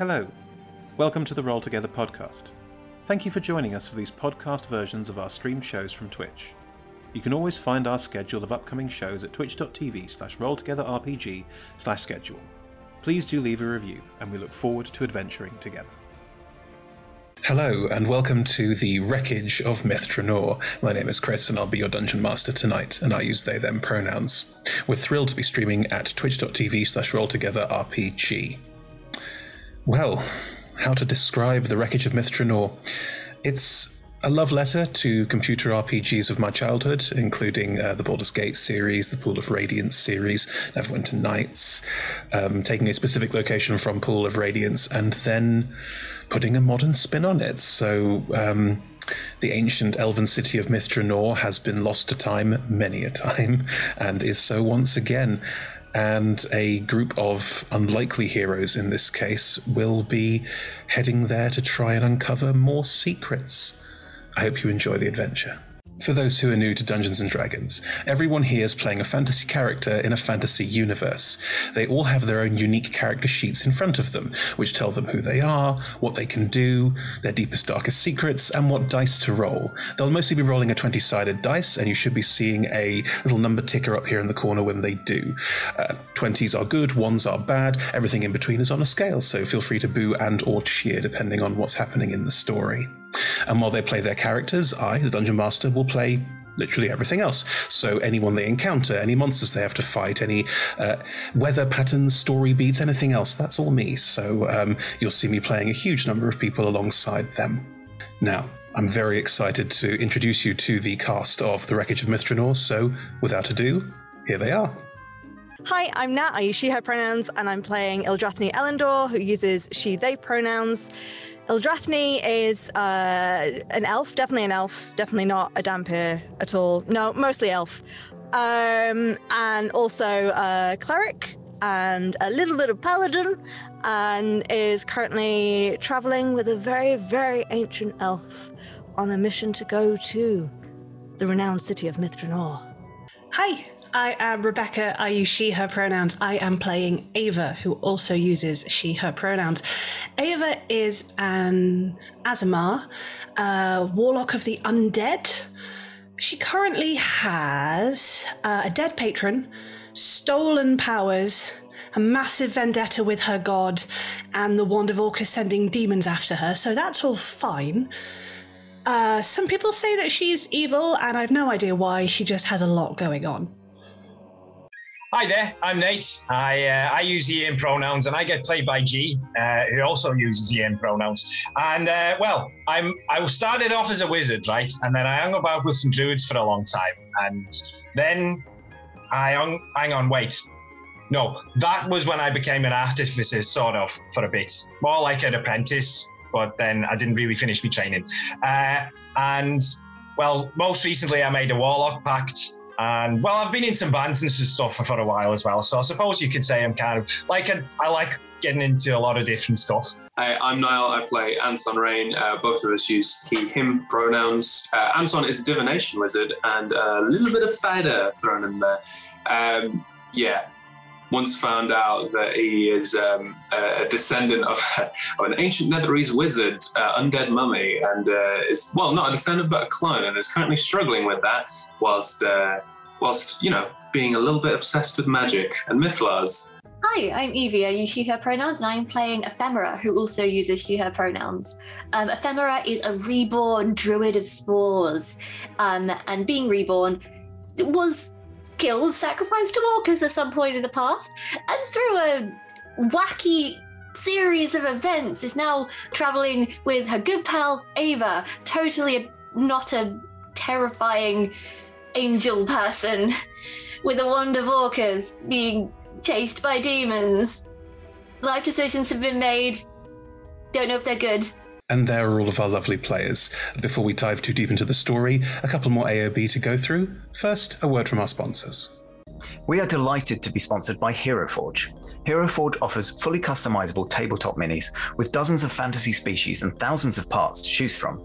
Hello. Welcome to the Roll Together podcast. Thank you for joining us for these podcast versions of our stream shows from Twitch. You can always find our schedule of upcoming shows at twitch.tv slash rolltogetherrpg slash schedule. Please do leave a review, and we look forward to adventuring together. Hello, and welcome to the Wreckage of Mithranor. My name is Chris, and I'll be your dungeon master tonight, and I use they them pronouns. We're thrilled to be streaming at twitch.tv slash rolltogetherrpg. Well, how to describe the Wreckage of Mithranor? It's a love letter to computer RPGs of my childhood, including uh, the Baldur's Gate series, the Pool of Radiance series, Neverwinter Nights, um, taking a specific location from Pool of Radiance and then putting a modern spin on it. So, um, the ancient elven city of Mithranor has been lost to time many a time, and is so once again. And a group of unlikely heroes in this case will be heading there to try and uncover more secrets. I hope you enjoy the adventure. For those who are new to Dungeons and Dragons, everyone here is playing a fantasy character in a fantasy universe. They all have their own unique character sheets in front of them, which tell them who they are, what they can do, their deepest, darkest secrets, and what dice to roll. They'll mostly be rolling a 20 sided dice, and you should be seeing a little number ticker up here in the corner when they do. Uh, 20s are good, 1s are bad, everything in between is on a scale, so feel free to boo and or cheer depending on what's happening in the story. And while they play their characters, I, the Dungeon Master, will play literally everything else. So anyone they encounter, any monsters they have to fight, any uh, weather patterns, story beats, anything else, that's all me. So um, you'll see me playing a huge number of people alongside them. Now, I'm very excited to introduce you to the cast of The Wreckage of Mithranor, so without ado, here they are. Hi, I'm Nat. I use she, her pronouns, and I'm playing Ildrathni Elendor, who uses she, they pronouns. Ildrathni is uh, an elf, definitely an elf, definitely not a Dhampir at all. No, mostly elf. Um, and also a cleric and a little bit of paladin, and is currently traveling with a very, very ancient elf on a mission to go to the renowned city of Mithranor. Hi, I am Rebecca. I use she, her pronouns. I am playing Ava, who also uses she, her pronouns. Ava is an Aasimar, a warlock of the undead. She currently has uh, a dead patron, stolen powers, a massive vendetta with her god, and the Wand of Orcus sending demons after her, so that's all fine. Uh, some people say that she's evil, and I've no idea why. She just has a lot going on. Hi there, I'm Nate. I uh, I use he him pronouns, and I get played by G, uh, who also uses he him pronouns. And uh, well, I'm I started off as a wizard, right, and then I hung about with some druids for a long time, and then I hung hang on, wait, no, that was when I became an artificer, sort of, for a bit, more like an apprentice, but then I didn't really finish my training. Uh, and well, most recently I made a warlock pact and well, I've been in some bands and stuff for, for a while as well. So I suppose you could say I'm kind of like a, I like getting into a lot of different stuff. I'm Niall. I play Anton Rain. Uh, both of us use he, him pronouns. Uh, Anton is a divination wizard and a little bit of fighter thrown in there. Um, yeah, once found out that he is um, a descendant of, of, an ancient Netherese wizard, uh, undead mummy, and uh, is well not a descendant but a clone, and is currently struggling with that whilst uh, whilst you know being a little bit obsessed with magic and mythals. Hi, I'm Evie. I use she, her pronouns, and I'm playing Ephemera, who also uses she, her pronouns. Um, Ephemera is a reborn druid of spores, um, and being reborn was killed, sacrificed to Orcus at some point in the past, and through a wacky series of events is now traveling with her good pal Ava, totally a, not a terrifying angel person with a wand of Orcus being chased by demons. Life decisions have been made. Don't know if they're good. And there are all of our lovely players. Before we dive too deep into the story, a couple more AOB to go through. First, a word from our sponsors. We are delighted to be sponsored by Hero Forge. Hero Forge offers fully customizable tabletop minis with dozens of fantasy species and thousands of parts to choose from.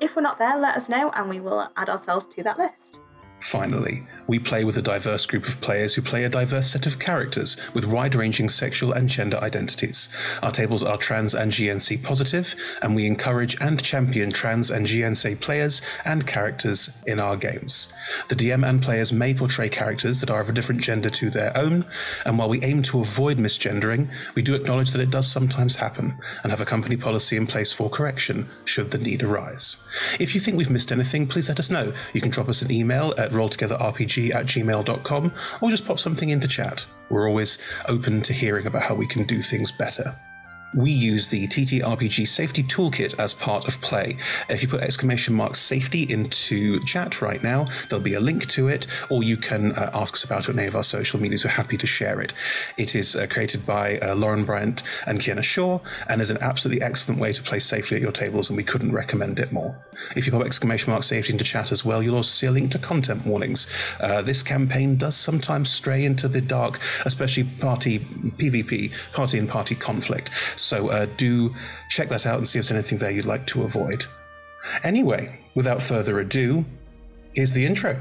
If we're not there, let us know and we will add ourselves to that list. Finally, we play with a diverse group of players who play a diverse set of characters with wide ranging sexual and gender identities. Our tables are trans and GNC positive, and we encourage and champion trans and GNC players and characters in our games. The DM and players may portray characters that are of a different gender to their own, and while we aim to avoid misgendering, we do acknowledge that it does sometimes happen and have a company policy in place for correction should the need arise. If you think we've missed anything, please let us know. You can drop us an email at rolltogetherrpg at gmail.com or just pop something into chat. We're always open to hearing about how we can do things better. We use the TTRPG Safety Toolkit as part of play. If you put exclamation mark safety into chat right now, there'll be a link to it, or you can uh, ask us about it on any of our social medias. We're happy to share it. It is uh, created by uh, Lauren Bryant and Kienna Shaw, and is an absolutely excellent way to play safely at your tables, and we couldn't recommend it more. If you pop exclamation mark safety into chat as well, you'll also see a link to content warnings. Uh, this campaign does sometimes stray into the dark, especially party PvP, party and party conflict. So uh, do check that out and see if there's anything there you'd like to avoid. Anyway, without further ado, here's the intro.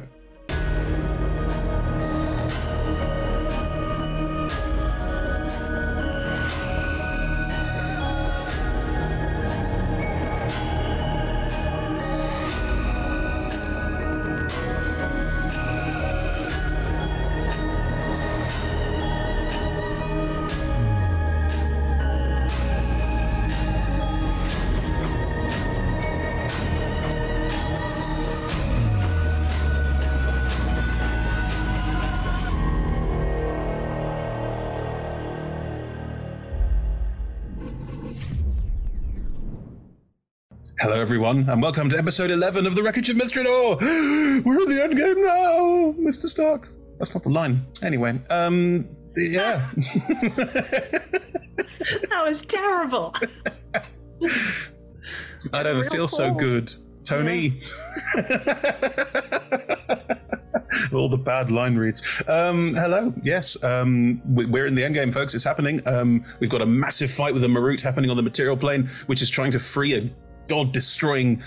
Everyone, and welcome to episode 11 of The Wreckage of Mithranor! We're in the end game now, Mr. Stark. That's not the line. Anyway, um, yeah. That was terrible. I don't feel so good. Tony. All the bad line reads. Um, hello. Yes, um, we- we're in the end game, folks. It's happening. Um, we've got a massive fight with a Marut happening on the material plane, which is trying to free a god-destroying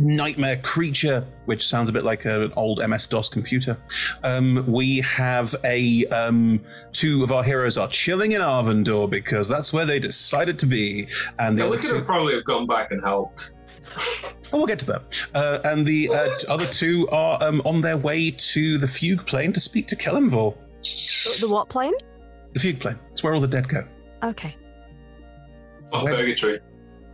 nightmare creature, which sounds a bit like an old MS-DOS computer. Um, we have a um, two of our heroes are chilling in Arvandor because that's where they decided to be, and the Yeah, other we could two- have probably have gone back and helped. Oh, we'll get to that. Uh, and the uh, other two are um, on their way to the fugue plane to speak to Kelemvor. The what plane? The fugue plane. It's where all the dead go. Okay. Oh, purgatory.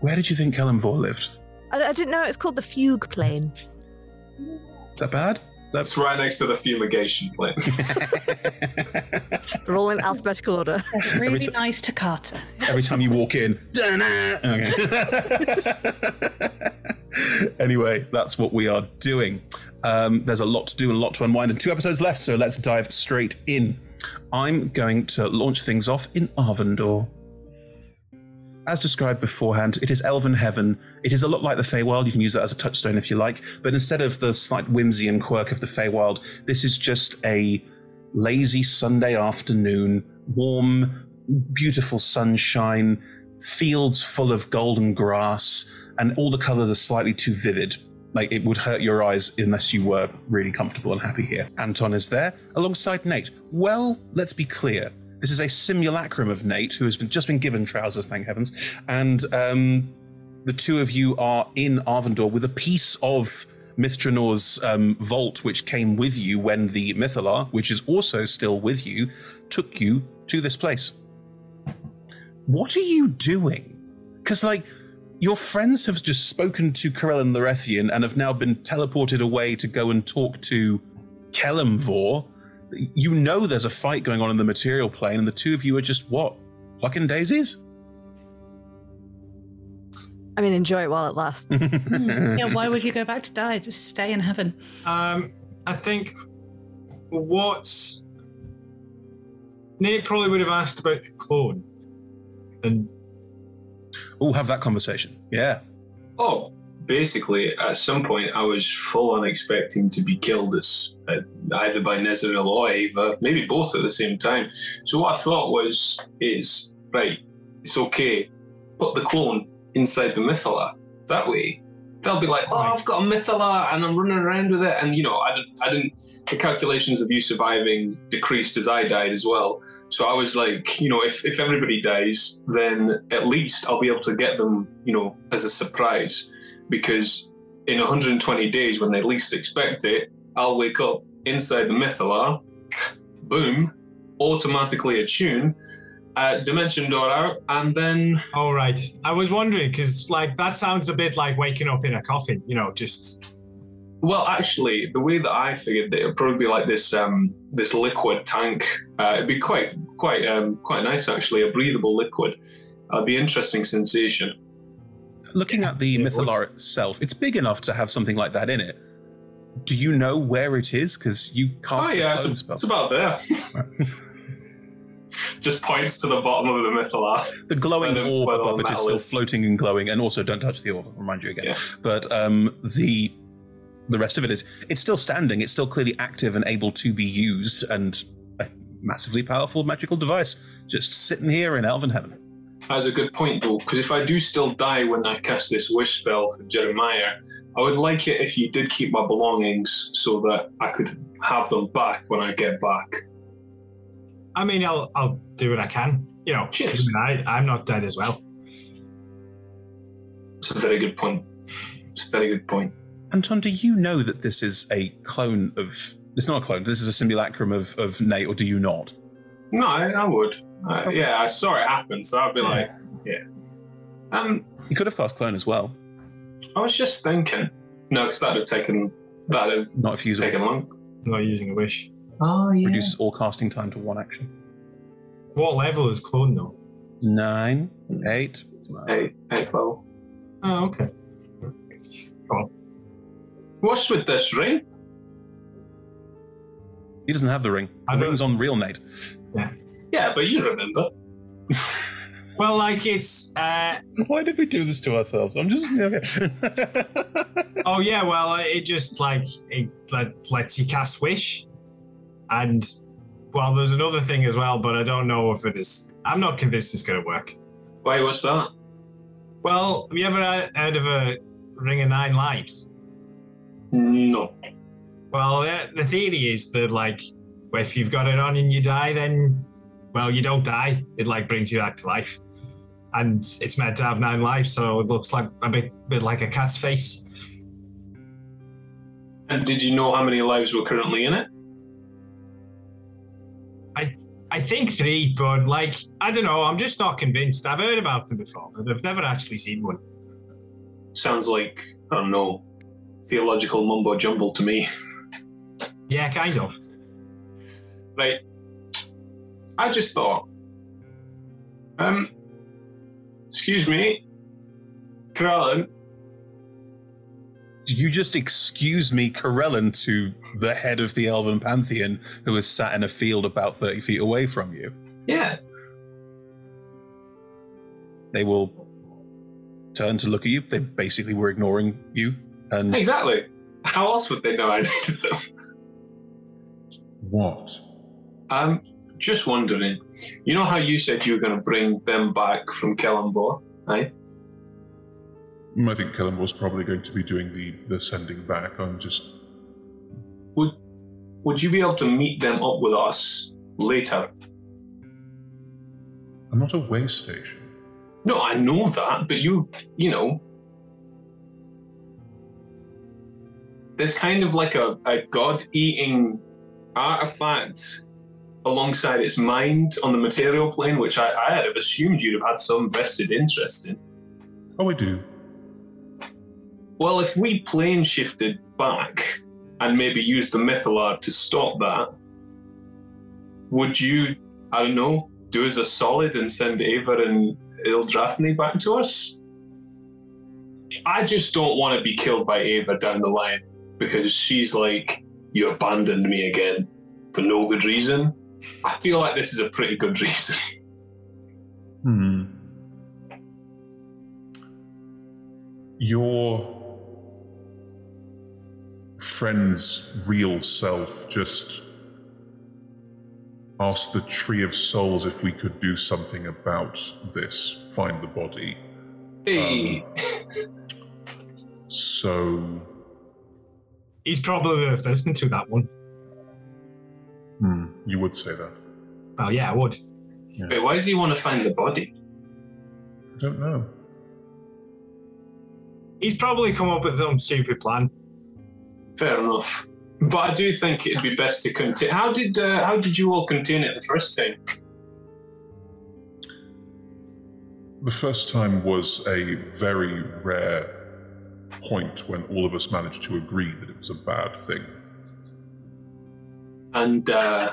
Where did you think Kelemvor lived? I, I didn't know it was called the fugue plane. Is that bad? That's right next to the fumigation plane. They're all in alphabetical order. That's really nice toccata. Every time you walk in. Okay. anyway, that's what we are doing. Um, there's a lot to do and a lot to unwind, and two episodes left, so let's dive straight in. I'm going to launch things off in Arvandor. As described beforehand, it is elven heaven. It is a lot like the Feywild. You can use that as a touchstone if you like. But instead of the slight whimsy and quirk of the Feywild, this is just a lazy Sunday afternoon, warm, beautiful sunshine, fields full of golden grass, and all the colors are slightly too vivid. Like it would hurt your eyes unless you were really comfortable and happy here. Anton is there alongside Nate. Well, let's be clear. This is a simulacrum of Nate, who has been, just been given trousers, thank heavens. And um, the two of you are in Arvandor with a piece of Mithranor's um, vault, which came with you when the Mythalar, which is also still with you, took you to this place. What are you doing? Because, like, your friends have just spoken to Corellon Larethian and have now been teleported away to go and talk to Kelemvor. You know there's a fight going on in the material plane, and the two of you are just what? Plucking daisies? I mean, enjoy it while it lasts. yeah, why would you go back to die? Just stay in heaven. Um, I think what's Nate probably would have asked about the clone, and Oh, have that conversation. Yeah. oh, basically at some point I was full on expecting to be killed as uh, either by Nezeril or Ava, maybe both at the same time. So what I thought was, is right, it's okay, put the clone inside the Mythalar. That way, they'll be like, "Oh, I've got a Mythalar and I'm running around with it," and you know, I didn't, I didn't. The calculations of you surviving decreased as I died as well. So I was like, you know, if if everybody dies, then at least I'll be able to get them, you know, as a surprise, because in 120 days, when they least expect it, I'll wake up inside the Mythalar, boom, automatically attune, uh, dimension door out, and then. All right. I was wondering because, like, that sounds a bit like waking up in a coffin. You know, just. Well, actually, the way that I figured it, it'd probably be like this um, this liquid tank. Uh, it'd be quite quite um, quite nice, actually, a breathable liquid. It'd be interesting sensation. Looking at the Mythalar itself, it's big enough to have something like that in it. Do you know where it is? Because you cast Oh the yeah, it's, it's about there. Just points to the bottom of the Mythalar. The glowing the- orb above it is still is. floating and glowing, and also don't touch the orb. I'll remind you again. But um, the the rest of it is it's still standing. It's still clearly active and able to be used, and a massively powerful magical device just sitting here in Elven Heaven. That's a good point, though, because if I do still die when I cast this wish spell for Jeremiah, I would like it if you did keep my belongings so that I could have them back when I get back. I mean, I'll I'll do what I can. You know, assuming I I'm not dead as well. It's a very good point. It's a very good point. Anton, do you know that this is a clone of? It's not a clone. This is a simulacrum of of Nate, or do you not? No, I, I would. Uh, yeah, I saw it happen, so I'd be like, yeah. Um, you could have cast clone as well. I was just thinking. No, because that'd have taken that'd have not if using taken long. Not using a wish. Oh yeah. Reduces all casting time to one action. What level is clone though? Nine, eight, eight, eight level. Oh, okay. What's with this ring? He doesn't have the ring. The ring's on real Nate. Yeah. Yeah, but you remember. Well, like it's. uh Why did we do this to ourselves? I'm just okay. Oh yeah, well uh, it just like it let, lets you cast wish, and well, there's another thing as well, but I don't know if it is. I'm not convinced it's going to work. Why? What's that? Well, have you ever heard of a ring of nine lives? No. Well, the, the theory is that like if you've got it on and you die, then well, you don't die. It like brings you back to life, and it's meant to have nine lives, so it looks like a bit, bit like a cat's face. And did you know how many lives were currently in it? I I think three, but like I don't know. I'm just not convinced. I've heard about them before, but I've never actually seen one. Sounds like I don't know theological mumbo jumbo to me. Yeah, kind of. Right. I just thought. Um. Excuse me, Carolyn. Did you just excuse me, Corellon, to the head of the Elven Pantheon, who is sat in a field about 30 feet away from you? Yeah. They will turn to look at you. They basically were ignoring you. And Exactly. How else would they know I needed them? What? I'm just wondering. You know how you said you were going to bring them back from Kelemvor, right? Mm, I think Kellen was probably going to be doing the, the sending back. I'm just. Would Would you be able to meet them up with us later? I'm not a way station. No, I know that, but you, you know, there's kind of like a, a god eating artifact alongside its mind on the material plane, which I, I had have assumed you'd have had some vested interest in. Oh, I do. Well, if we plane shifted back and maybe used the Mythalar to stop that, would you, I don't know, do us a solid and send Ava and Ildrathni back to us? I just don't want to be killed by Ava down the line because she's like, you abandoned me again for no good reason. I feel like this is a pretty good reason. Hmm. Your friend's real self just asked the Tree of Souls if we could do something about this, find the body. Hey. So, He's probably worth listening to that one. Hmm, you would say that. Oh yeah, I would. Wait, why does he want to find the body? I don't know. He's probably come up with some stupid plan. Fair enough. But I do think it'd be best to contain. How did uh, how did you all contain it the first time? The first time was a very rare point when all of us managed to agree that it was a bad thing. And uh,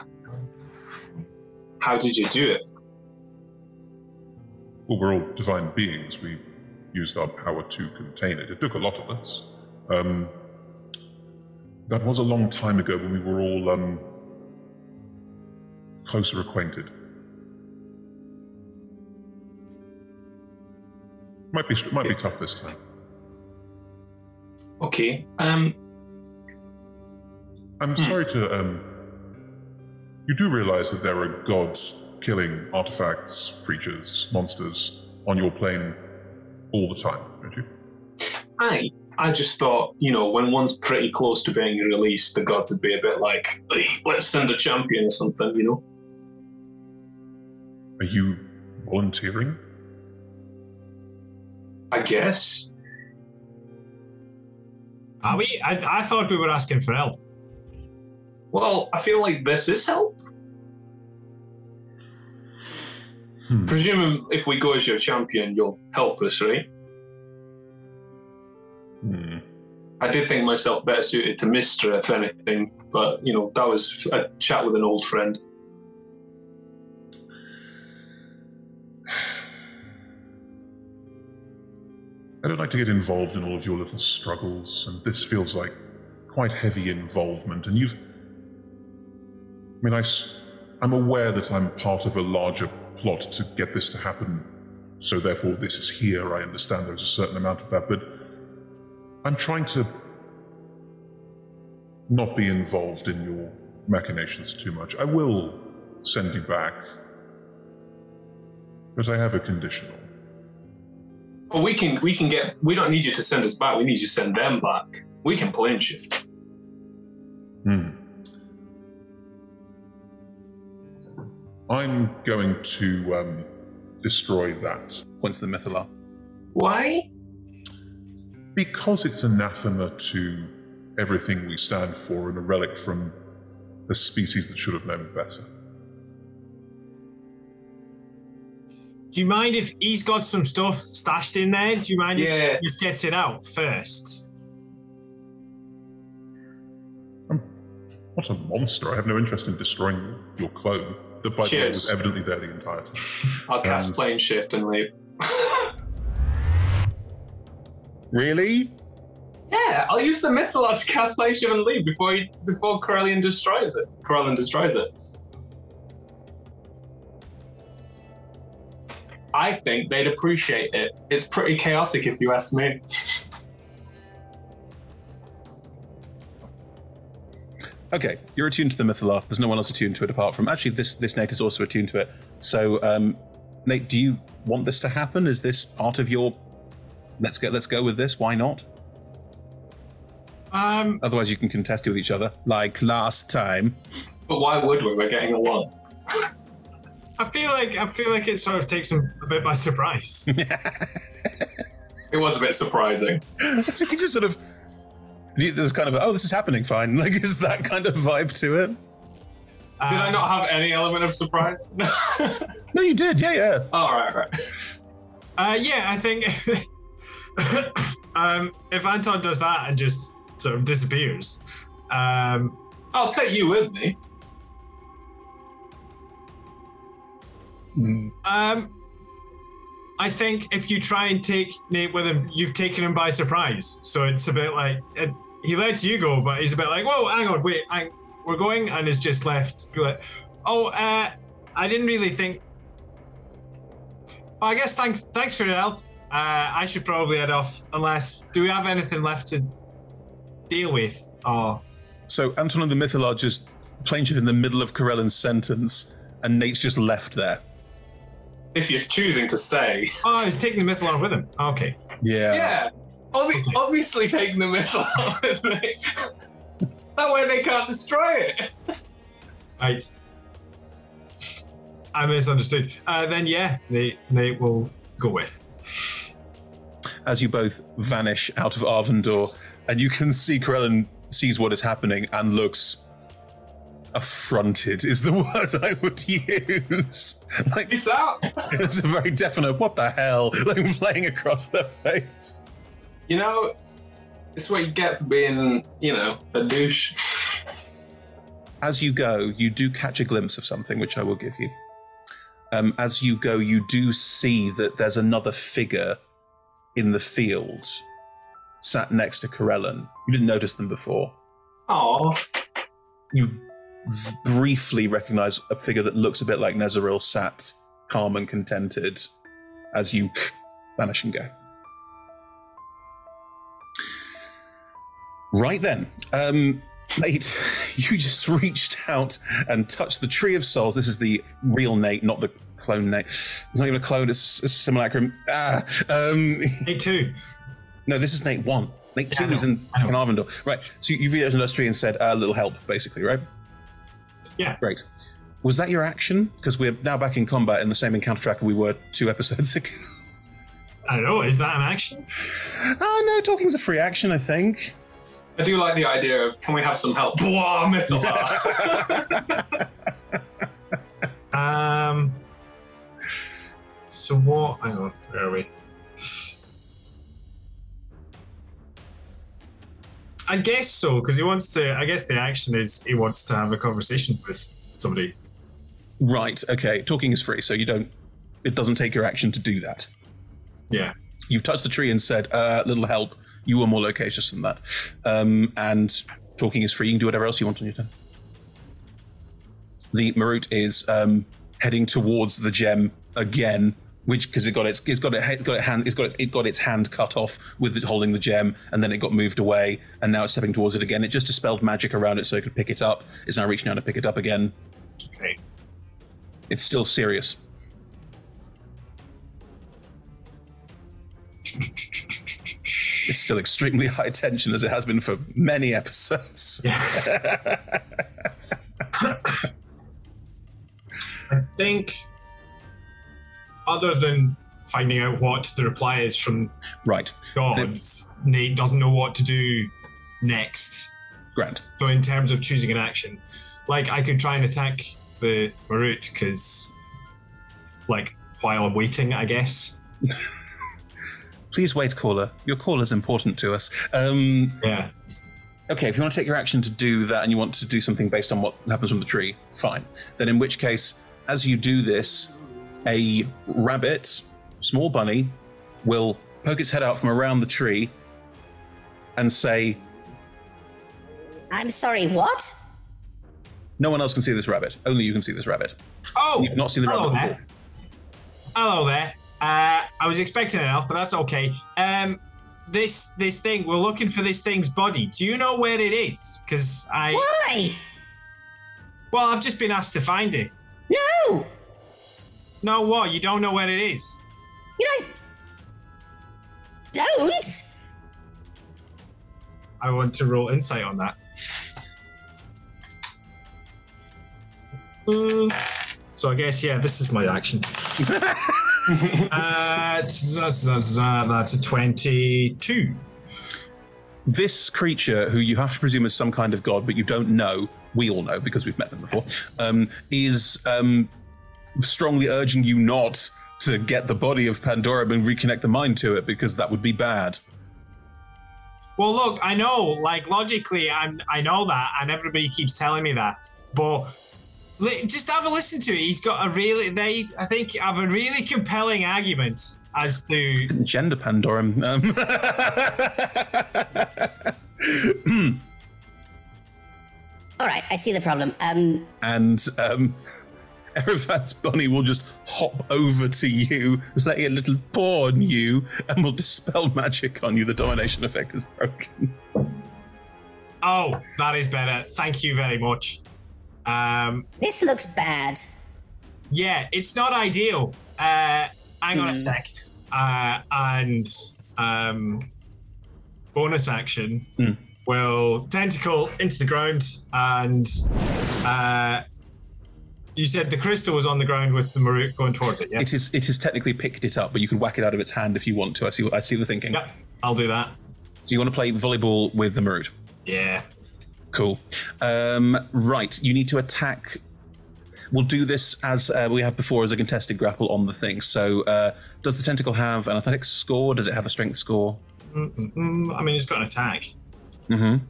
how did you do it? Well, we're all divine beings. We used our power to contain it. It took a lot of us. Um, that was a long time ago when we were all um, closer acquainted. Might be might be tough this time. Okay. Um. I'm sorry to um. You do realize that there are gods killing artifacts, creatures, monsters on your plane all the time, don't you? I I just thought, you know, when one's pretty close to being released, the gods would be a bit like, let's send a champion or something, you know? Are you volunteering? I guess. Are we? I, I thought we were asking for help. Well, I feel like this is help. Presuming if we go as your champion, you'll help us, right? Hmm. I did think myself better suited to Mystra, if anything, but you know that was a chat with an old friend. I don't like to get involved in all of your little struggles, and this feels like quite heavy involvement. And you've. I mean, I, am aware that I'm part of a larger plot to get this to happen, so therefore this is here. I understand there's a certain amount of that, but I'm trying to not be involved in your machinations too much. I will send you back, but I have a conditional. But we can we can get we don't need you to send us back. We need you to send them back. We can plane shift. Hmm. I'm going to um, destroy that. Points to the Mythalar. Why? Because it's anathema to everything we stand for and a relic from a species that should have known better. Do you mind if he's got some stuff stashed in there? Do you mind Yeah. if he just gets it out first? I'm not a monster. I have no interest in destroying your, your clone. That, by the way, Cheers. was evidently there the entire time. I'll cast Um, plane shift and leave. Really? Yeah, I'll use the Mythalar to cast plane shift and leave before he, before Corellon destroys it. Corellon destroys it. I think they'd appreciate it. It's pretty chaotic if you ask me. Okay, you're attuned to the Mythalar. There's no one else attuned to it apart from actually this this Nate is also attuned to it. So, um, Nate, do you want this to happen? Is this part of your let's get let's go with this? Why not? Um, Otherwise, you can contest it with each other like last time. But why would we? We're getting along. I feel like I feel like it sort of takes him a bit by surprise. It was a bit surprising. so you just sort of you- there's kind of a, oh this is happening fine like is that kind of vibe to it. Did I not have any element of surprise? No, you did. Yeah, yeah. All right, right. Uh, yeah, I think um, if Anton does that and just sort of disappears, um, I'll take you with me. um, I think if you try and take Nate with him, you've taken him by surprise. So it's a bit like it, he lets you go, but he's a bit like, "Whoa, hang on, wait, hang, we're going," and is just left. Like, oh, uh, I didn't really think. Well, I guess thanks, thanks for your help. Uh, I should probably head off. Unless, do we have anything left to deal with? Or So Anton and the Mythalar just in the middle of Corellon's sentence, and Nate's just left there. If you're choosing to stay. oh, he's taking the Mythalar with him. Okay. Yeah. Yeah. Obvi- Obviously, taking the myth out. of it. that way they can't destroy it. Right. I misunderstood. Uh, then yeah, they they will go with. As you both vanish out of Arvandor, and you can see Corellon sees what is happening and looks affronted is the word I would use. Like Peace out. it's a very definite what the hell like playing across their face. You know, it's what you get for being, you know, a douche. As you go, you do catch a glimpse of something, which I will give you. Um, as you go, you do see that there's another figure in the field, sat next to Corellon. You didn't notice them before. Oh, You briefly recognize a figure that looks a bit like Nezeril, sat calm and contented, as you vanish and go. Right then, um, Nate, you just reached out and touched the Tree of Souls. This is the real Nate, not the clone Nate. It's not even a clone, it's a simulacrum. Ah, um, Nate 2. No, this is Nate 1. Nate 2 I is in, Arvandor. Right, so you reached out to the tree and said, a little help, basically, right? Yeah. Great. Was that your action? Because we're now back in combat in the same encounter tracker we were two episodes ago. I don't know. Is that an action? Oh, no, talking's a free action, I think. I do like the idea of can we have some help? Blah, mythal. Um. So what? Hang on. Where are we? I guess so, because he wants to. I guess the action is he wants to have a conversation with somebody. Right, okay. Talking is free, so you don't. It doesn't take your action to do that. Yeah. You've touched the tree and said, uh, little help. You were more loquacious than that. Um, and talking is free. You can do whatever else you want on your turn. The Marut is um, heading towards the gem again, which because it got its it's got it got it hand it's got its, it got its hand cut off with it holding the gem, and then it got moved away, and now it's stepping towards it again. It just dispelled magic around it so it could pick it up. It's now reaching out to pick it up again. Okay. It's still serious. It's still extremely high tension as it has been for many episodes. Yeah. I think, other than finding out what the reply is from right gods, Nate doesn't know what to do next. Grand. So in terms of choosing an action, like I could try and attack the Marut because, like, while I'm waiting, I guess. Please wait, caller. Your call is important to us. Um, yeah. Okay, if you want to take your action to do that and you want to do something based on what happens from the tree, fine. Then, in which case, as you do this, a rabbit, small bunny, will poke its head out from around the tree and say, I'm sorry, what? No one else can see this rabbit. Only you can see this rabbit. Oh, You've not seen the hello rabbit there. before. Hello there. Uh, I was expecting an elf, but that's okay. Um, this this thing, we're looking for this thing's body. Do you know where it is? Because I. Why? Well, I've just been asked to find it. No. No, what? You don't know where it is? You know. Don't. I want to roll insight on that. Mm, so I guess yeah, this is my action. uh, that's a twenty-two. This creature, who you have to presume is some kind of god, but you don't know, we all know because we've met them before, um, is um, strongly urging you not to get the body of Pandora and reconnect the mind to it because that would be bad. Well, look, I know, like logically, I'm, I know that, and everybody keeps telling me that, but li- just have a listen to it. He's got a really, they, I think, have a really compelling argument as to Gender Pandora. Um, All right, I see the problem. Um, and um, Erevan's bunny will just hop over to you, lay a little paw on you, and will dispel magic on you. The domination effect is broken. Oh, that is better. Thank you very much. Um, this looks bad. yeah, it's not ideal. Uh, hang on a Hmm. sec. Uh, and um, bonus action, will tentacle into the ground and. Uh, you said the crystal was on the ground with the Marut going towards it, yes? It is. It has technically picked it up, but you can whack it out of its hand if you want to. I see. I see the thinking. Yep, I'll do that. So you want to play volleyball with the Marut? Yeah. Cool. Um, right. You need to attack. We'll do this as uh, we have before as a contested grapple on the thing. So, uh, does the tentacle have an athletics score? Does it have a strength score? Mm-mm-mm. I mean, it's got an attack. Mm-hmm.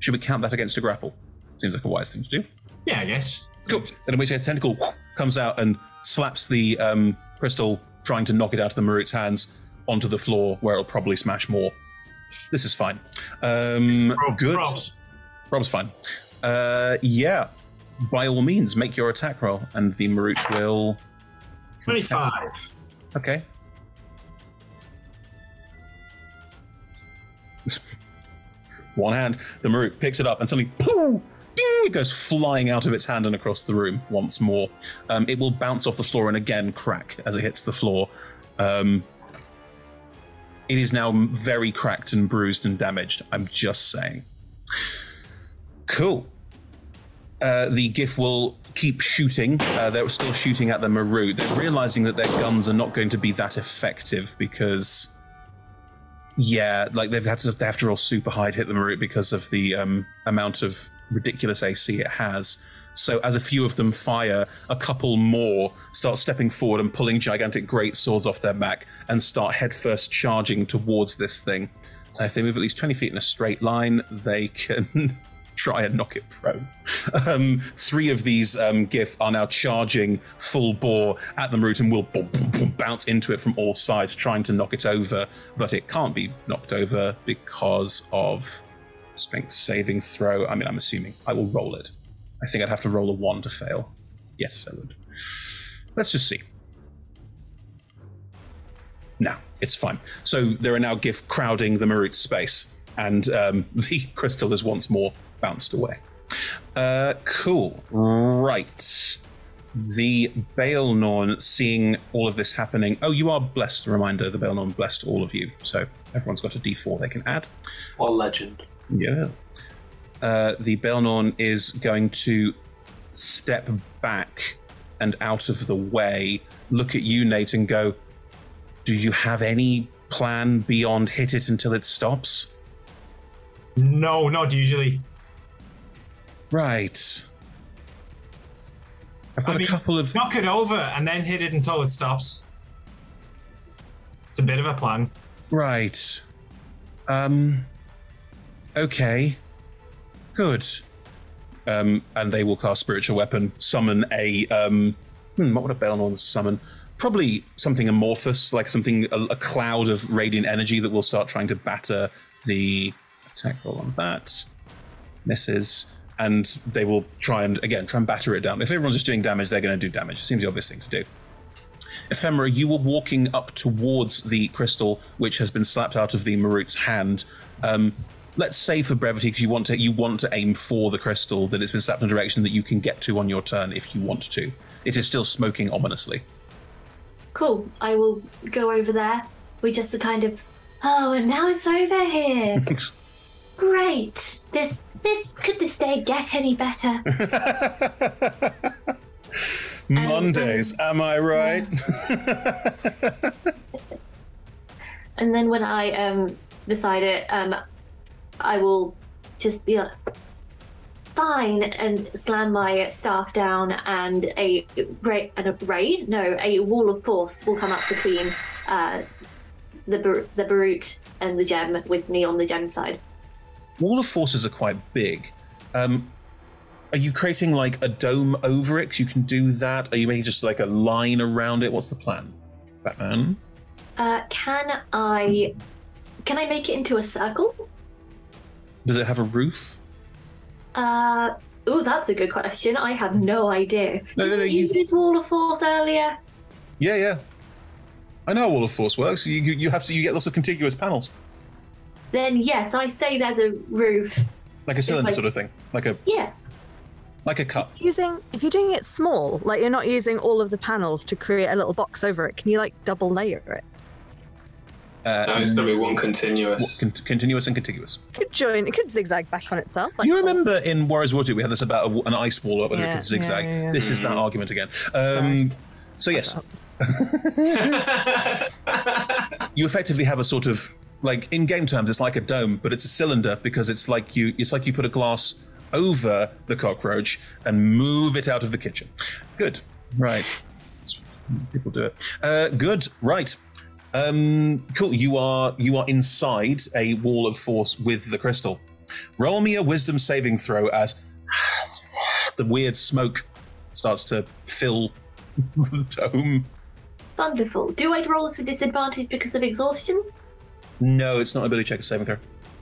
Should we count that against a grapple? Seems like a wise thing to do. yeah, I guess. Cool. Then in which case, the tentacle comes out and slaps the um, crystal, trying to knock it out of the Marut's hands onto the floor, where it'll probably smash more. This is fine. Um, good. Rob's. Rob's fine. Uh, yeah. By all means, make your attack roll, and the Marut will. 25. Okay. One hand, the Marut picks it up and suddenly, pooh, ding, it goes flying out of its hand and across the room once more. Um, it will bounce off the floor and again crack as it hits the floor. Um, it is now very cracked and bruised and damaged. I'm just saying. Cool. Uh, the giff will keep shooting. Uh, they're still shooting at the Marut. They're realizing that their guns are not going to be that effective because, yeah, like they've had to they have to roll super high to hit the Marut because of the um, amount of ridiculous AC it has. So as a few of them fire, a couple more start stepping forward and pulling gigantic great swords off their back and start headfirst charging towards this thing. If they move at least 20 feet in a straight line, they can try and knock it prone. Um, three of these um, giff are now charging full bore at the Marut and will boom, boom, boom, bounce into it from all sides, trying to knock it over, but it can't be knocked over because of strength saving throw. I mean, I'm assuming I will roll it. I think I'd have to roll a one to fail. Yes, I would. Let's just see. No, it's fine. So there are now giff crowding the Marut space, and um, the crystal is once more bounced away. Uh, cool. Right. The Baelnorn seeing all of this happening. Oh, you are blessed. A reminder the Baelnorn blessed all of you. So everyone's got a d4 they can add. Or legend. Yeah. Uh, the Baelnorn is going to step back and out of the way, look at you, Nate, and go, Do you have any plan beyond hit it until it stops? No, not usually. Right. I've got I mean, a couple of. Knock it over and then hit it until it stops. It's a bit of a plan. Right. Um. Okay. Good. Um, and they will cast spiritual weapon, summon a um, hmm, what would a Baelnorn summon? Probably something amorphous, like something a, a cloud of radiant energy that will start trying to batter the attack roll on that. Misses, and they will try and again try and batter it down. If everyone's just doing damage, they're going to do damage. It seems the obvious thing to do. Ephemera, you were walking up towards the crystal, which has been slapped out of the Marut's hand. Um, let's say, for brevity, because you want to you want to aim for the crystal, that it's been slapped in a direction that you can get to on your turn if you want to. It is still smoking ominously. Cool. I will go over there. We just a kind of. Oh, and now it's over here. Great. This this could this day get any better? Mondays, am I right? And then when I um decide it, um, I will just be like, fine, and slam my staff down, and a ray, and a ray, no, a wall of force will come up between uh, the the Marut and the gem with me on the gem side. Wall of forces are quite big. Um, are you creating like a dome over it? 'Cause you can do that. Are you making just like a line around it? What's the plan, Batman? Uh, can I can I make it into a circle? Does it have a roof? Uh, oh, that's a good question. I have no idea. No, no, no, you you- use wall of force earlier? Yeah, yeah. I know how Wall of Force works. You, you you have to you get lots of contiguous panels, Then yes, I say there's a roof. like a cylinder like- sort of thing, like a Yeah. like a cup. Using if you're doing it small, like you're not using all of the panels to create a little box over it, can you like double layer it? Uh, No, it's gonna be one continuous. Con- continuous and contiguous. Could join. It could zigzag back on itself. Do you remember in Warriors Water we had this about a, an ice wall whether it could zigzag? yeah, yeah, yeah. This is that argument again. Um, so yes, you effectively have a sort of like in game terms it's like a dome, but it's a cylinder because it's like you it's like you put a glass over the cockroach and move it out of the kitchen. Good, right. That's- People do it. Uh, good, right. Um, cool. You are you are inside a wall of force with the crystal. Roll me a wisdom saving throw as the weird smoke starts to fill the dome. Wonderful. Do I roll this with disadvantage because of exhaustion? No, it's not an ability check. It's saving throw.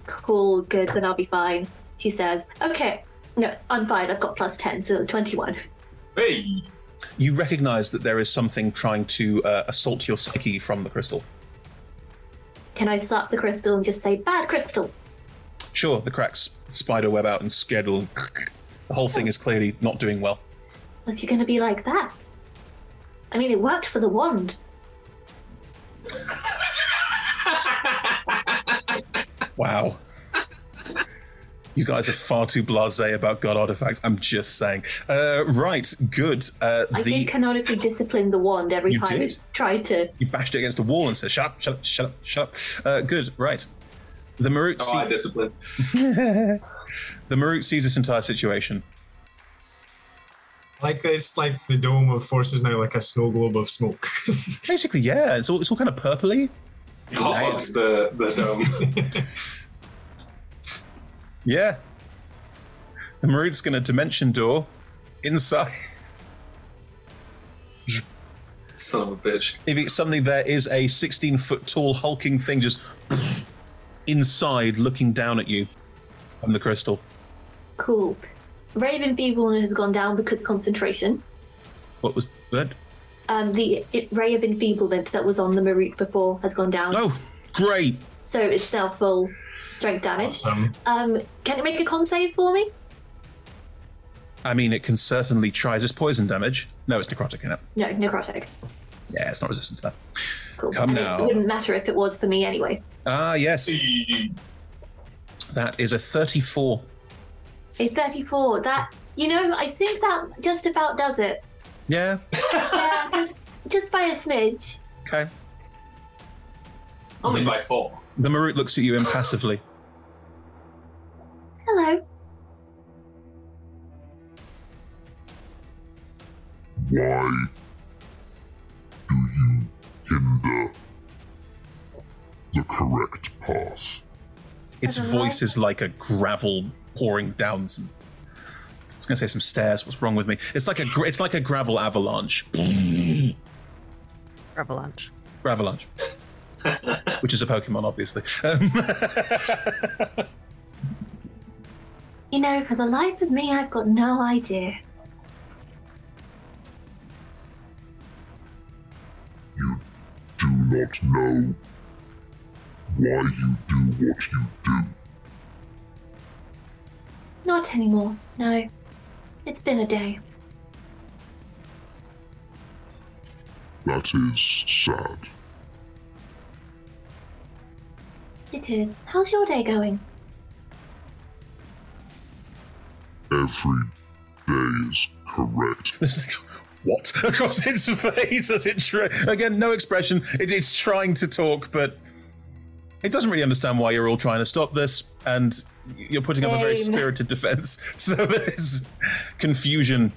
Cool, good, then I'll be fine. She says, okay, no, I'm fine. I've got plus 10, so that's 21. Hey! You recognize that there is something trying to uh, assault your psyche from the crystal. Can I slap the crystal and just say, bad crystal? Sure, the cracks spider web out and schedule. The whole thing is clearly not doing well. If you're going to be like that. I mean, it worked for the wand. Wow. You guys are far too blasé about god artifacts. I'm just saying. Uh, right, good. Uh, I the did canonically discipline the wand every You time did? it tried to. you bashed it against a wall and said, "Shut up! Shut up! Shut up! Shut up!" Uh, good. Right. The Marut. Oh, I discipline. the Marut sees this entire situation. Like it's like the dome of force is now like a snow globe of smoke. Basically, yeah. It's all it's all kind of purpley. Hotbox the, the dome. Yeah. The Marut's going to dimension door inside. Son of a bitch. If it's something, there is a 16 foot tall hulking thing just inside looking down at you from the crystal. Cool. Raven Feebleness has gone down because concentration. What was that? Um, the ray of enfeeblement that was on the Marut before has gone down. Oh, great. So it's now full strength damage. Um, can it make a con save for me? I mean, it can certainly try. Is this poison damage? No, it's necrotic in it. No, necrotic. Yeah, it's not resistant to that. Cool. Come I mean, now. It wouldn't matter if it was for me anyway. Ah, yes. That is a 34. A 34. That, you know, I think that just about does it. Yeah. yeah, just, just by a smidge. Okay. Only by four. The Marut looks at you impassively. Hello. Why do you hinder the correct path? Its voice is like a gravel pouring down some. I was going to say some stairs. What's wrong with me? It's like a gra- it's like a gravel avalanche. Avalanche. Gravelanche. Which is a Pokemon, obviously. Um, You know, for the life of me, I've got no idea. You do not know why you do what you do. Not anymore. No. It's been a day. That is sad. It is. How's your day going? Every day is correct. what across its face as it try- again no expression. It, it's trying to talk, but it doesn't really understand why you're all trying to stop this, and you're putting up a very spirited defense. So there's confusion,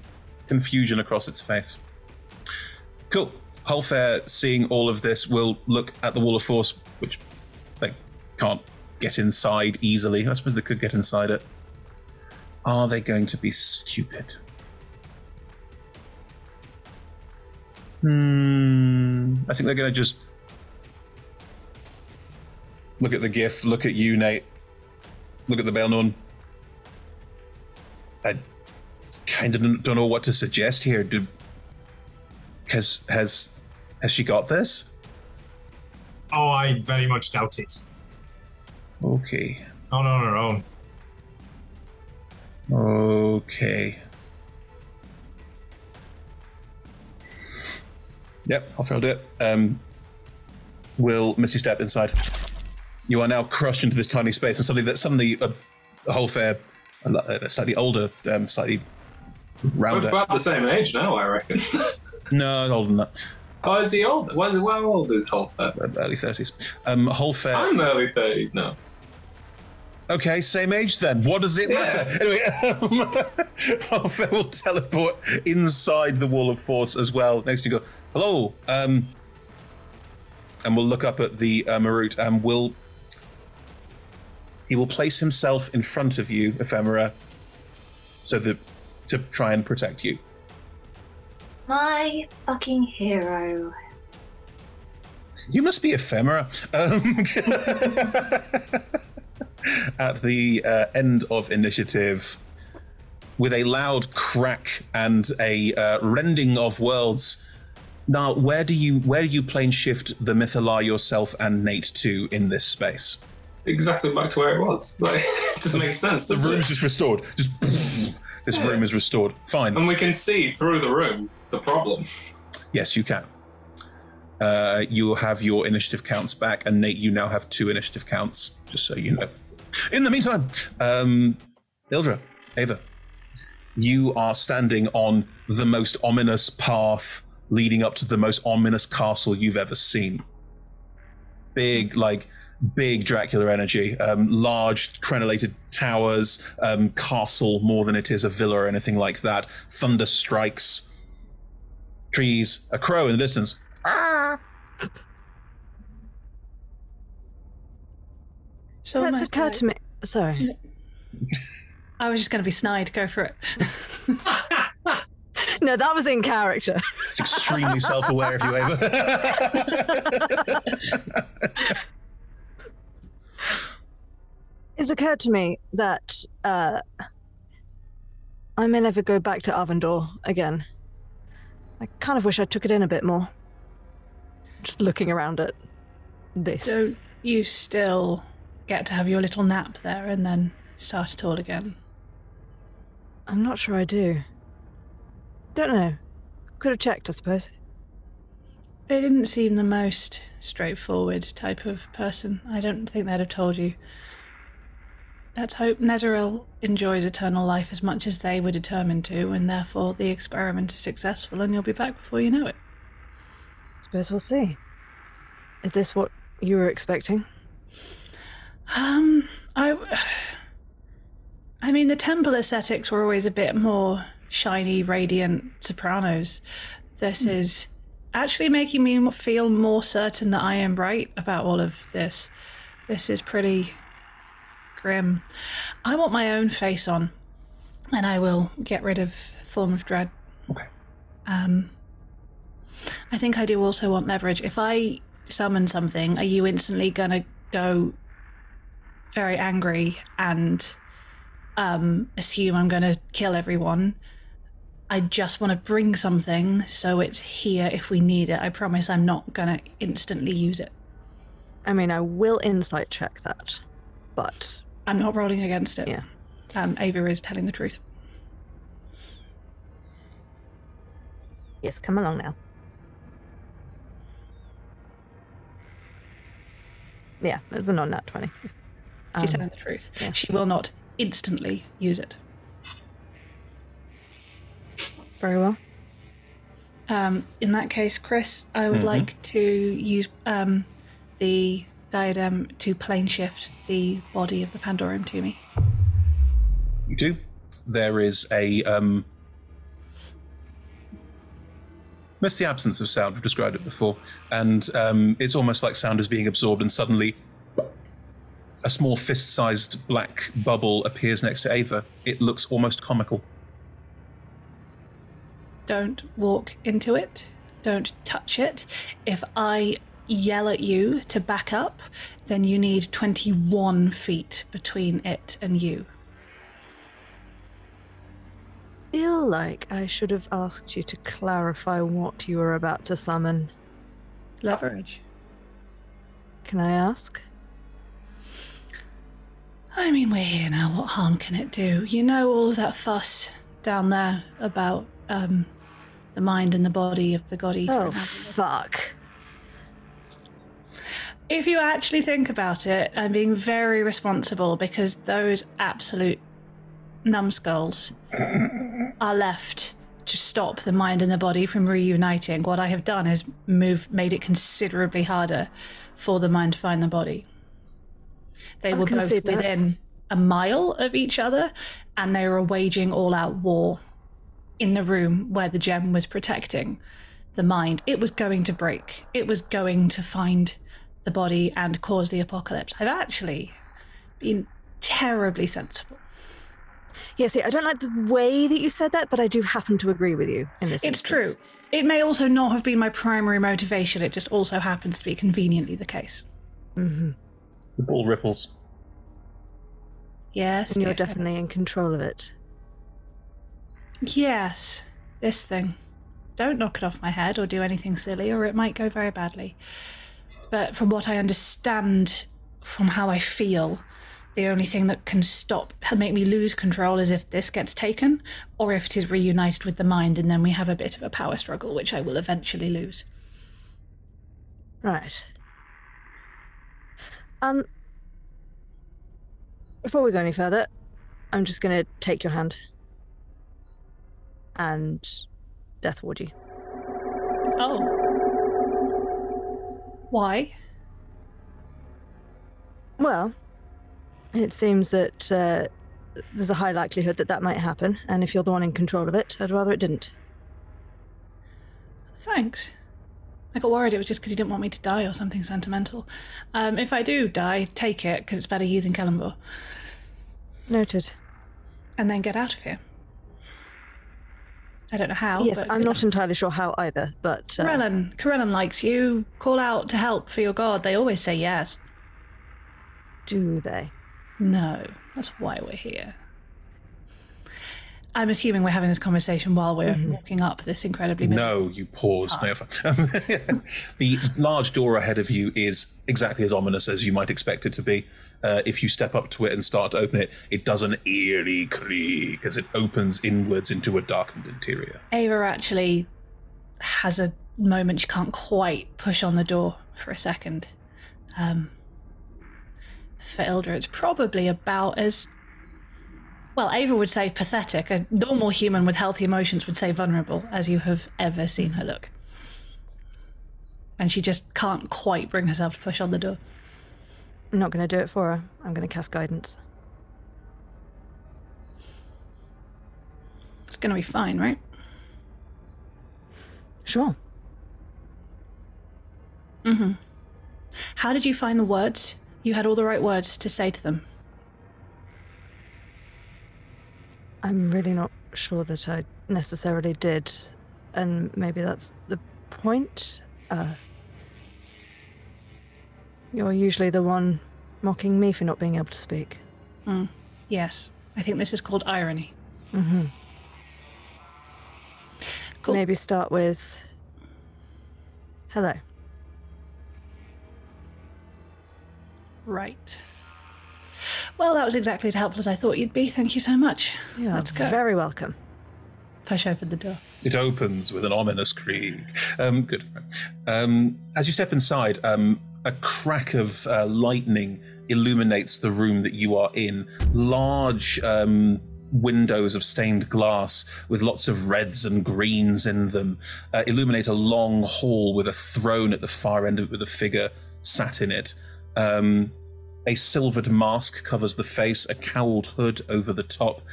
confusion across its face. Cool. Hulfair, seeing all of this, will look at the wall of force, which they can't get inside easily. I suppose they could get inside it. Are they going to be stupid? Hmm. I think they're going to just look at the giff, look at you, Nate, look at the bell, known. I kind of don't know what to suggest here. Do, has has has she got this? Oh, I very much doubt it. Okay. Not on her own. Okay. Yep, I'll throw it. Um, we'll miss you. step inside? You are now crushed into this tiny space, and suddenly, that suddenly a, a whole fair, a, a slightly older, um, slightly We're rounder. about the same age now, I reckon. No, older than that. oh, is he old? When, how old is Holfair? Early thirties. Um, whole fair. I'm early 30s now. Okay, same age then. What does it matter? Anyway, um, Alpha will teleport inside the wall of force as well. Next, you go, hello. Um, and we'll look up at the uh, Marut and will. He will place himself in front of you, Ephemera, so that to try and protect you. My fucking hero. You must be Ephemera. Um, at the uh, end of initiative, with a loud crack and a uh, rending of worlds. Now, where do you where do you plane shift the Mythalar yourself and Nate to in this space? Exactly back to where it was. Like, it just makes sense. The room's it? just restored. Just this room is restored. Fine. And we can see through the room the problem. Yes, you can. Uh, you have your initiative counts back, and Nate, you now have two initiative counts, just so you know. In the meantime, um, Ildra, Ava, you are standing on the most ominous path leading up to the most ominous castle you've ever seen. Big, like, big Dracula energy, um, large crenellated towers, um, castle more than it is a villa or anything like that. Thunder strikes, trees, a crow in the distance. So That's much occurred to me. Sorry. I was just going to be snide. Go for it. No, that was in character. It's extremely self-aware of you, Ava. It's occurred to me that uh, I may never go back to Arvandor again. I kind of wish I took it in a bit more. Just looking around at this. Don't you still get to have your little nap there and then start it all again? I'm not sure I do. Don't know. Could have checked, I suppose. They didn't seem the most straightforward type of person. I don't think they'd have told you. Let's hope Nezeril enjoys eternal life as much as they were determined to, and therefore the experiment is successful and you'll be back before you know it. I Suppose we'll see. Is this what you were expecting? Um, I. I mean, the temple aesthetics were always a bit more shiny, radiant sopranos. This is actually making me feel more certain that I am right about all of this. This is pretty grim. I want my own face on, and I will get rid of Form of Dread. Okay. Um, I think I do also want leverage. If I summon something, are you instantly gonna go very angry and um, assume I'm gonna kill everyone? I just want to bring something so it's here if we need it. I promise I'm not gonna instantly use it. I mean, I will insight check that, but I'm not rolling against it. Yeah. Um, Ava is telling the truth. yes, come along now. Yeah, it's a non nat 20. She's Um, telling the truth. yeah. She will not instantly use it. Very well. Um, in that case, Chris, I would Mhm. like to use um, the diadem to plane shift the body of the Pandorium to me. You do. There is a um Miss the absence of sound. We've described it before, and um, it's almost like sound is being absorbed, and suddenly a small fist-sized black bubble appears next to Ava. It looks almost comical. Don't walk into it. Don't touch it. If I yell at you to back up, then you need 21 feet between it and you. feel like I should have asked you to clarify what you were about to summon. Leverage. Can I ask? I mean, we're here now. What harm can it do? You know all of that fuss down there about um, the mind and the body of the god eater. Oh, fuck. If you actually think about it, I'm being very responsible because those absolute numbskulls are left to stop the mind and the body from reuniting. What I have done is move made it considerably harder for the mind to find the body. They I were both within a mile of each other, and they were waging all out war in the room where the gem was protecting the mind. It was going to break. It was going to find the body and cause the apocalypse. I've actually been terribly sensible. Yeah, see, I don't like the way that you said that, but I do happen to agree with you in this. It's instance. true. It may also not have been my primary motivation. It just also happens to be conveniently the case. Mm-hmm. The ball ripples. Yes. And you're definitely in control of it. Yes. This thing. Don't knock it off my head or do anything silly, or it might go very badly. But from what I understand, from how I feel, the only thing that can stop, make me lose control is if this gets taken, or if it is reunited with the mind, and then we have a bit of a power struggle, which I will eventually lose. Right. Um. Before we go any further, I'm just going to take your hand and death ward you. Oh. Why? Well, it seems that uh, there's a high likelihood that that might happen, and if you're the one in control of it, I'd rather it didn't. Thanks. I got worried it was just because you didn't want me to die or something sentimental. Um, if I do die, take it because it's better you than Kelemvor. Noted. And then get out of here. I don't know how. yes, but I'm not entirely sure how either, but uh, Corellon, Corellon likes you. Call out to help for your god. They always say yes. do they? No, that's why we're here. I'm assuming we're having this conversation while we're walking up this incredibly. No, you pause. No, the large door ahead of you is exactly as ominous as you might expect it to be. Uh, if you step up to it and start to open it, it does an eerie creak as it opens inwards into a darkened interior. Ava actually has a moment she can't quite push on the door for a second. Um, for Ildra, it's probably about as well. Ava would say pathetic. A normal human with healthy emotions would say vulnerable, as you have ever seen her look. And she just can't quite bring herself to push on the door. I'm not going to do it for her. I'm going to cast guidance. It's going to be fine, right? Sure. Mm-hmm. How did you find the words? You had all the right words to say to them. I'm really not sure that I necessarily did, and maybe that's the point. Uh, you're usually the one mocking me for not being able to speak. Mm. Yes, I think this is called irony. Mm-hmm. Maybe start with hello. Right. Well, that was exactly as helpful as I thought you'd be. Thank you so much. You're Let's go. very welcome. Push open the door. It opens with an ominous creak. Um, good. Um, as you step inside, um, a crack of uh, lightning illuminates the room that you are in. Large um, windows of stained glass with lots of reds and greens in them uh, illuminate a long hall with a throne at the far end of it with a figure sat in it. Um, a silvered mask covers the face, a cowled hood over the top.